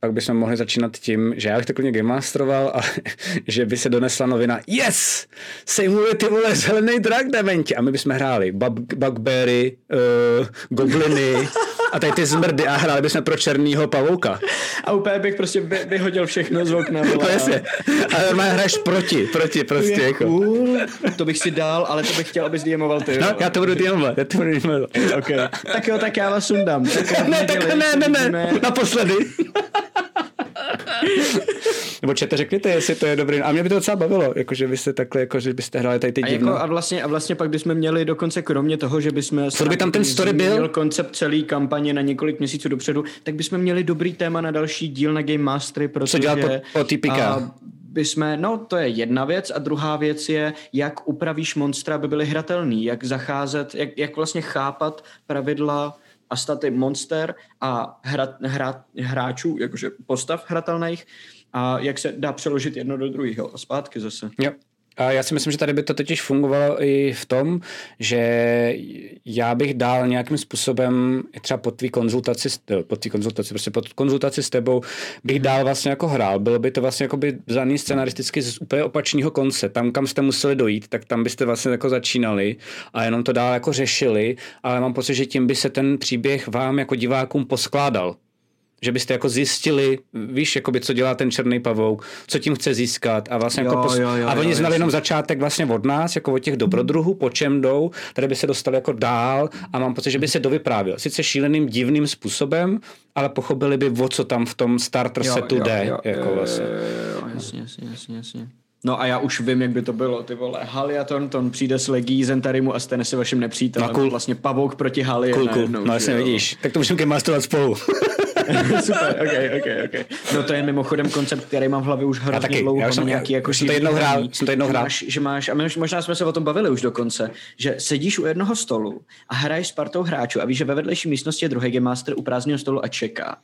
pak bychom mohli začínat tím, že já bych to klidně masteroval a [laughs] že by se donesla novina Yes! Sejmuje ty vole zelený drak, dementi. A my bychom hráli bug, Bugberry, uh, Gobliny a tady ty zmrdy a hráli bychom pro černýho pavouka. A úplně bych prostě vy, vyhodil všechno z okna. No jasně. A normálně hraješ proti, proti prostě. Je jako. Cool. To bych si dal, ale to bych chtěl, abys DMoval ty. No, já to budu DMovat, já to budu DMovat. Okay. Tak jo, tak já vás sundám. Tak ne, tak ne, ne, ne, ne, naposledy. Nebo čete, řekněte, jestli to je dobrý. A mě by to docela bavilo, jakože byste takhle, jako, že byste hráli tady ty a, divno. jako, a, vlastně, a vlastně pak bychom měli dokonce kromě toho, že bychom Co by tam ten story byl? koncept celý kampaně na několik měsíců dopředu, tak bychom měli dobrý téma na další díl na Game Mastery, protože... Co dělat po, po typika? bychom, no to je jedna věc a druhá věc je, jak upravíš monstra, aby byly hratelný, jak zacházet, jak, jak vlastně chápat pravidla a staty monster a hra, hra, hráčů, jakože postav hratelných a jak se dá přeložit jedno do druhého a zpátky zase. Jo. A já si myslím, že tady by to totiž fungovalo i v tom, že já bych dál nějakým způsobem, třeba po tvý konzultaci, po tvý konzultaci, prostě po konzultaci s tebou, bych dál vlastně jako hrál. Bylo by to vlastně jako by zaný scenaristicky z úplně opačného konce. Tam, kam jste museli dojít, tak tam byste vlastně jako začínali a jenom to dál jako řešili, ale mám pocit, že tím by se ten příběh vám jako divákům poskládal že byste jako zjistili, víš, jakoby, co dělá ten černý pavouk, co tím chce získat a vlastně jako jo, jako pos... jo, jo, a oni jo, znali jo, jenom začátek vlastně od nás, jako od těch dobrodruhů, po čem jdou, tady by se dostali jako dál a mám pocit, že by se dovyprávil. Sice šíleným, divným způsobem, ale pochopili by, o co tam v tom starter jo, setu jo, jde. Jo, jako jo, vlastně. jo, jo, jasně, jasně, jasně, jasně. No a já už vím, jak by to bylo, ty vole. Haliaton, ton přijde s legí Zentarimu a stane se vaším nepřítelem. No, cool. Vlastně pavouk proti Halie. Cool, cool. no jasně vidíš. Tak to můžeme masterovat spolu. [laughs] [laughs] Super, ok, ok, ok. No to je mimochodem koncept, který mám v hlavě už hrozně taky, dlouho. Já jsem, nějaký, jako jsem to jednou hrál, jsem to jednou hrál. Máš, že máš, a možná jsme se o tom bavili už dokonce, že sedíš u jednoho stolu a hraješ s partou hráčů a víš, že ve vedlejší místnosti je druhý game master u prázdného stolu a čeká.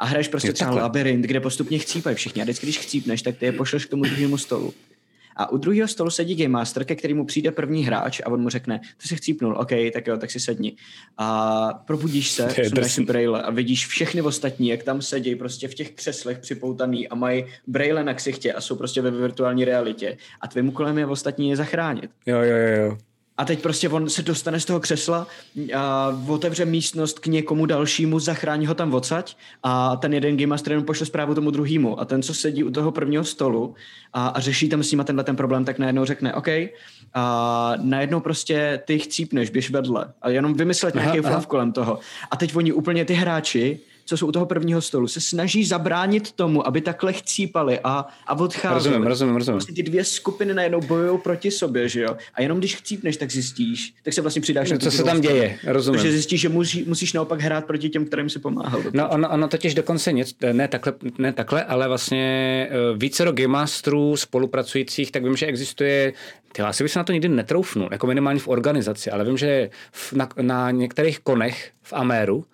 A hraješ prostě je třeba takhle. labirint, kde postupně chcípají všichni. A vždycky, když chcípneš, tak ty je pošleš k tomu druhému stolu. A u druhého stolu sedí Game Master, ke kterému přijde první hráč a on mu řekne, ty si chcípnul, OK, tak jo, tak si sedni. A probudíš se, [laughs] sundáš si braille a vidíš všechny ostatní, jak tam sedí prostě v těch křeslech připoutaný a mají braille na ksichtě a jsou prostě ve virtuální realitě. A tvým úkolem je ostatní je zachránit. Jo, jo, jo. A teď prostě on se dostane z toho křesla, a otevře místnost k někomu dalšímu, zachrání ho tam odsaď a ten jeden Game Master jenom pošle zprávu tomu druhému. A ten, co sedí u toho prvního stolu a, a řeší tam s nima tenhle ten problém, tak najednou řekne OK, a najednou prostě ty chcípneš, běž vedle. A jenom vymyslet nějaký flav kolem toho. A teď oni úplně ty hráči co jsou u toho prvního stolu, se snaží zabránit tomu, aby takhle chcípali a, a odcházeli. Rozumím, rozumím, rozumím. Vlastně ty dvě skupiny najednou bojují proti sobě, že jo? A jenom když chcípneš, tak zjistíš, tak se vlastně přidáš no, na Co se tam děje, rozumím. Protože zjistíš, že musí, musíš naopak hrát proti těm, kterým si pomáhal. No ono, ono totiž dokonce něco, ne takhle, ne takhle, ale vlastně uh, více Game Masterů spolupracujících, tak vím, že existuje ty, asi bych se na to nikdy netroufnul, jako minimálně v organizaci, ale vím, že v, na, na některých konech v Améru,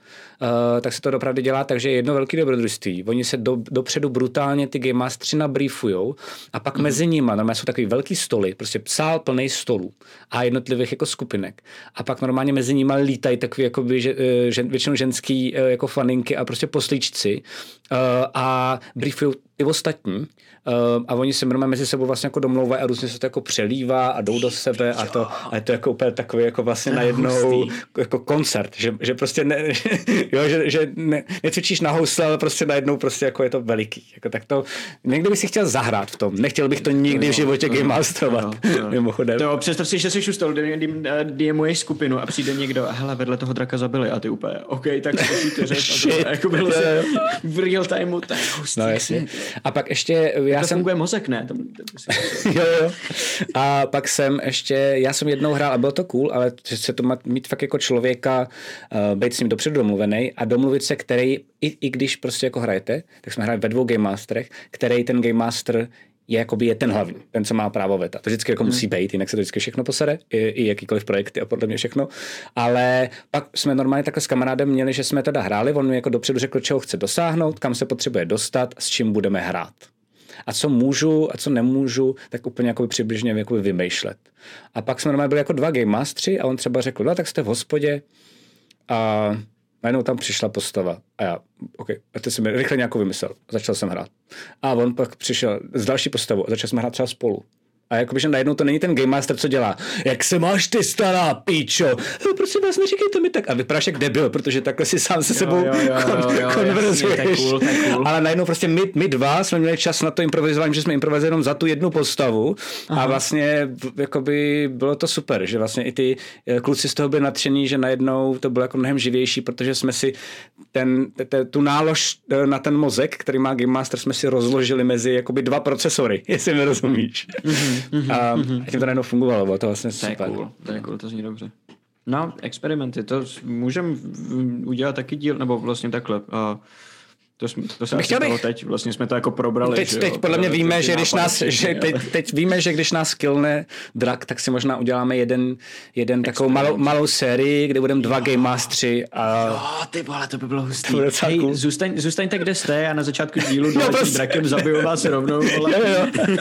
uh, tak se to opravdu dělá tak, že jedno velké dobrodružství. Oni se do, dopředu brutálně ty game mastery nabriefujou a pak mm. mezi nimi normálně jsou takový velký stoly, prostě sál plný stolů a jednotlivých jako skupinek. A pak normálně mezi nimi lítají takový jako že, eh, že, většinou ženský eh, jako faninky a prostě poslíčci uh, a briefují ty ostatní Uh, a oni se normálně mezi sebou vlastně jako domlouvají a různě se to jako přelívá a jdou do sebe a to, a je to jako úplně takový jako vlastně najednou jako koncert, že, že prostě ne, jo, že, že ne, necvičíš na housle, ale prostě najednou prostě jako je to veliký. Jako tak to, někdy bych si chtěl zahrát v tom, nechtěl bych to nikdy v životě game masterovat, [laughs] mimochodem. To představ si, že jsi už stol, DMuješ skupinu a přijde někdo a hele, vedle toho draka zabili a ty úplně, OK, tak to, [laughs] jako bylo v real timeu, tak hustý. No jasně. A pak ještě, já já jsem... funguje mozek, ne? Tam, [laughs] jo, jo. A pak jsem ještě, já jsem jednou hrál a bylo to cool, ale se to má mít fakt jako člověka, uh, být s ním dopředu domluvený a domluvit se, který, i, i když prostě jako hrajete, tak jsme hráli ve dvou Game Masterech, který ten Game Master je, jakoby je ten hlavní, ten, co má právo veta. To vždycky jako hmm. musí být, jinak se to vždycky všechno posede, i, i jakýkoliv projekty a podle mě všechno. Ale pak jsme normálně takhle s kamarádem měli, že jsme teda hráli, on mi jako dopředu řekl, čeho chce dosáhnout, kam se potřebuje dostat, s čím budeme hrát a co můžu a co nemůžu, tak úplně jako přibližně jako vymýšlet. A pak jsme normálně byli jako dva game mastři a on třeba řekl, no tak jste v hospodě a najednou tam přišla postava a já, OK, a teď jsem rychle nějakou vymyslel. Začal jsem hrát. A on pak přišel s další postavou a začal jsme hrát třeba spolu. A jakoby, že najednou to není ten Game Master, co dělá. Jak se máš ty stará píčo? No, prosím vás, neříkejte mi tak. A vypadáš jak debil, protože takhle si sám se sebou jo, jo, jo, jo, konverzuješ. Cool, cool. Ale najednou prostě my, my dva jsme měli čas na to improvizování, že jsme improvizovali jenom za tu jednu postavu. Aha. A vlastně jakoby bylo to super, že vlastně i ty eh, kluci z toho byli nadšení, že najednou to bylo jako mnohem živější, protože jsme si ten, te, tu nálož eh, na ten mozek, který má Game Master, jsme si rozložili mezi jakoby dva procesory, [laughs] jestli mi rozumíš. Mm-hmm. Mm-hmm, a mm-hmm. tím to najednou fungovalo, bylo to vlastně super. To je cool, to je cool, to zní dobře. No, experimenty, to můžeme udělat taky díl, nebo vlastně takhle. Uh, to, jsme, to jsem chtěl bych... teď, vlastně jsme to jako probrali. Teď, že teď jo? podle mě víme, že když nás, že [laughs] teď, teď, víme, že když nás kilne drak, tak si možná uděláme jeden, jeden takovou malou, malou sérii, kde budeme dva Game Mastery a... Jo, ty vole, to by bylo hustý. To Hej, cool. zůstaň, zůstaňte, kde jste a na začátku dílu [laughs] no, prostě. drakem zabiju vás rovnou. [laughs] Vole. Jo, jo.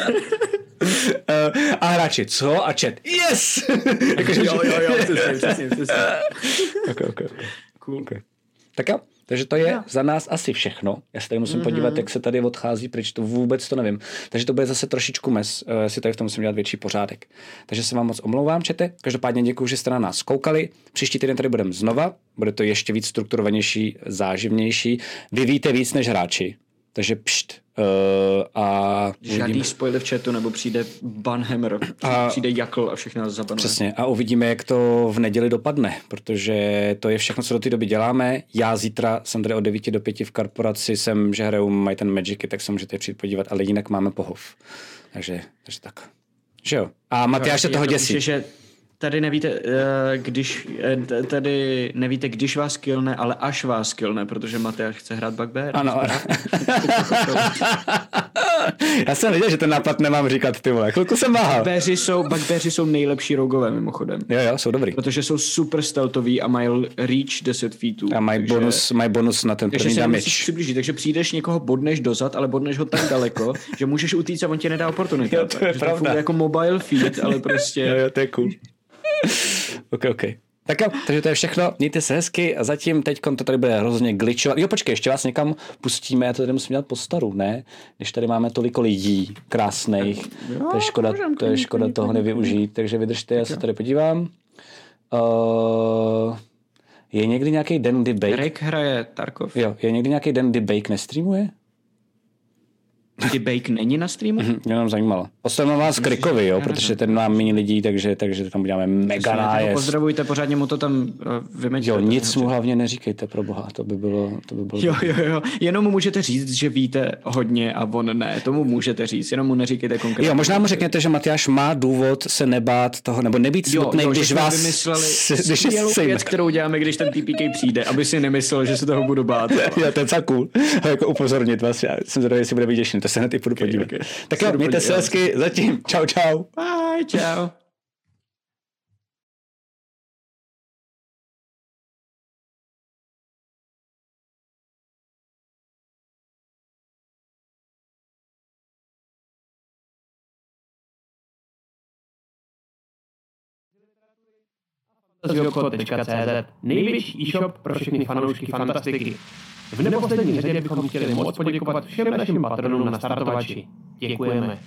Uh, [laughs] a hráči, co? A chat, yes! [laughs] Jakože, jo, jo, jo, přesně, přesně, přesně. [laughs] okay, okay. Cool. Okay. Tak jo. Takže to je no. za nás asi všechno. Já se tady musím mm-hmm. podívat, jak se tady odchází pryč, to vůbec to nevím. Takže to bude zase trošičku mes, uh, si tady v tom musím dělat větší pořádek. Takže se vám moc omlouvám, čete. Každopádně děkuji, že jste na nás koukali. Příští týden tady budeme znova. Bude to ještě víc strukturovanější, záživnější. Vy víte víc než hráči. Takže pšt, Uh, a Žádný uvidíme. spoiler v chatu, nebo přijde Banhammer, a, přijde Jakl a všechno nás zabanuje. Přesně, a uvidíme, jak to v neděli dopadne, protože to je všechno, co do té doby děláme. Já zítra jsem tady od 9 do 5 v korporaci, jsem, že hraju mají ten Magicy, tak se můžete přijít podívat, ale jinak máme pohov. Takže, takže tak. Že jo? A Matyáš se toho děsí. Že tady nevíte, eh, když, eh, tady nevíte, když vás killne, ale až vás killne, protože Matyáš chce hrát Bugbear. Ano. [laughs] Já jsem věděl, že ten nápad nemám říkat, ty vole. Chvilku jsem váhal. Bugbeaři jsou, bugbeaři jsou nejlepší rogové, mimochodem. Jo, jo, jsou dobrý. Protože jsou super stealthoví a mají reach 10 feetů. A mají takže... bonus, mají bonus na ten první damage. přiblížit, takže přijdeš někoho bodneš dozad, ale bodneš ho tak daleko, [laughs] že můžeš utíct a on ti nedá oportunitu. Jo, to je pravda. To jako mobile feed, ale prostě... jo, jo, to je cool. [laughs] OK, OK. Tak jo, takže to je všechno. Mějte se hezky a zatím teď to tady bude hrozně glitchovat. Jo, počkej, ještě vás někam pustíme, já to tady musím dělat po staru, ne? Když tady máme toliko lidí krásných, Jo, to je škoda, můžem, to je škoda toho nevyužít, takže vydržte, já se tady podívám. Uh, je někdy nějaký den, kdy Bake... Rick hraje Tarkov. Jo, je někdy nějaký den, kdy Bake nestreamuje? Kdy Bake není na streamu? Hm, Mě nám zajímalo. Postavím vás k Rickovi, jo, protože ten má méně lidí, takže, takže tam uděláme mega nájezd. Pozdravujte, pořádně mu to tam uh, vymečte. Jo, nic mu hlavně neříkejte, pro boha, to by bylo, to by bylo Jo, jo, jo. Jenom mu můžete říct, že víte hodně a on ne. Tomu můžete říct, jenom mu neříkejte konkrétně. Jo, možná mu řekněte, že Matyáš má důvod se nebát toho, nebo nebýt Jo, smutný, jo, že když vás vymysleli když věc, kterou děláme, když ten TPK přijde, aby si nemyslel, že se toho budu bát. jo. [laughs] Jo, to je cool. Jako upozornit vás, já jsem zvědavý, jestli bude vyděšený, to se hned i půjdu podívat. okay. Tak jo, mějte se hezky, zatím, čau, čau. Bye, čau. fantasyobchod.cz Největší e-shop pro všechny fanoušky fantastiky. V neposlední řadě bychom chtěli moc poděkovat všem našim patronům na startovači. Děkujeme.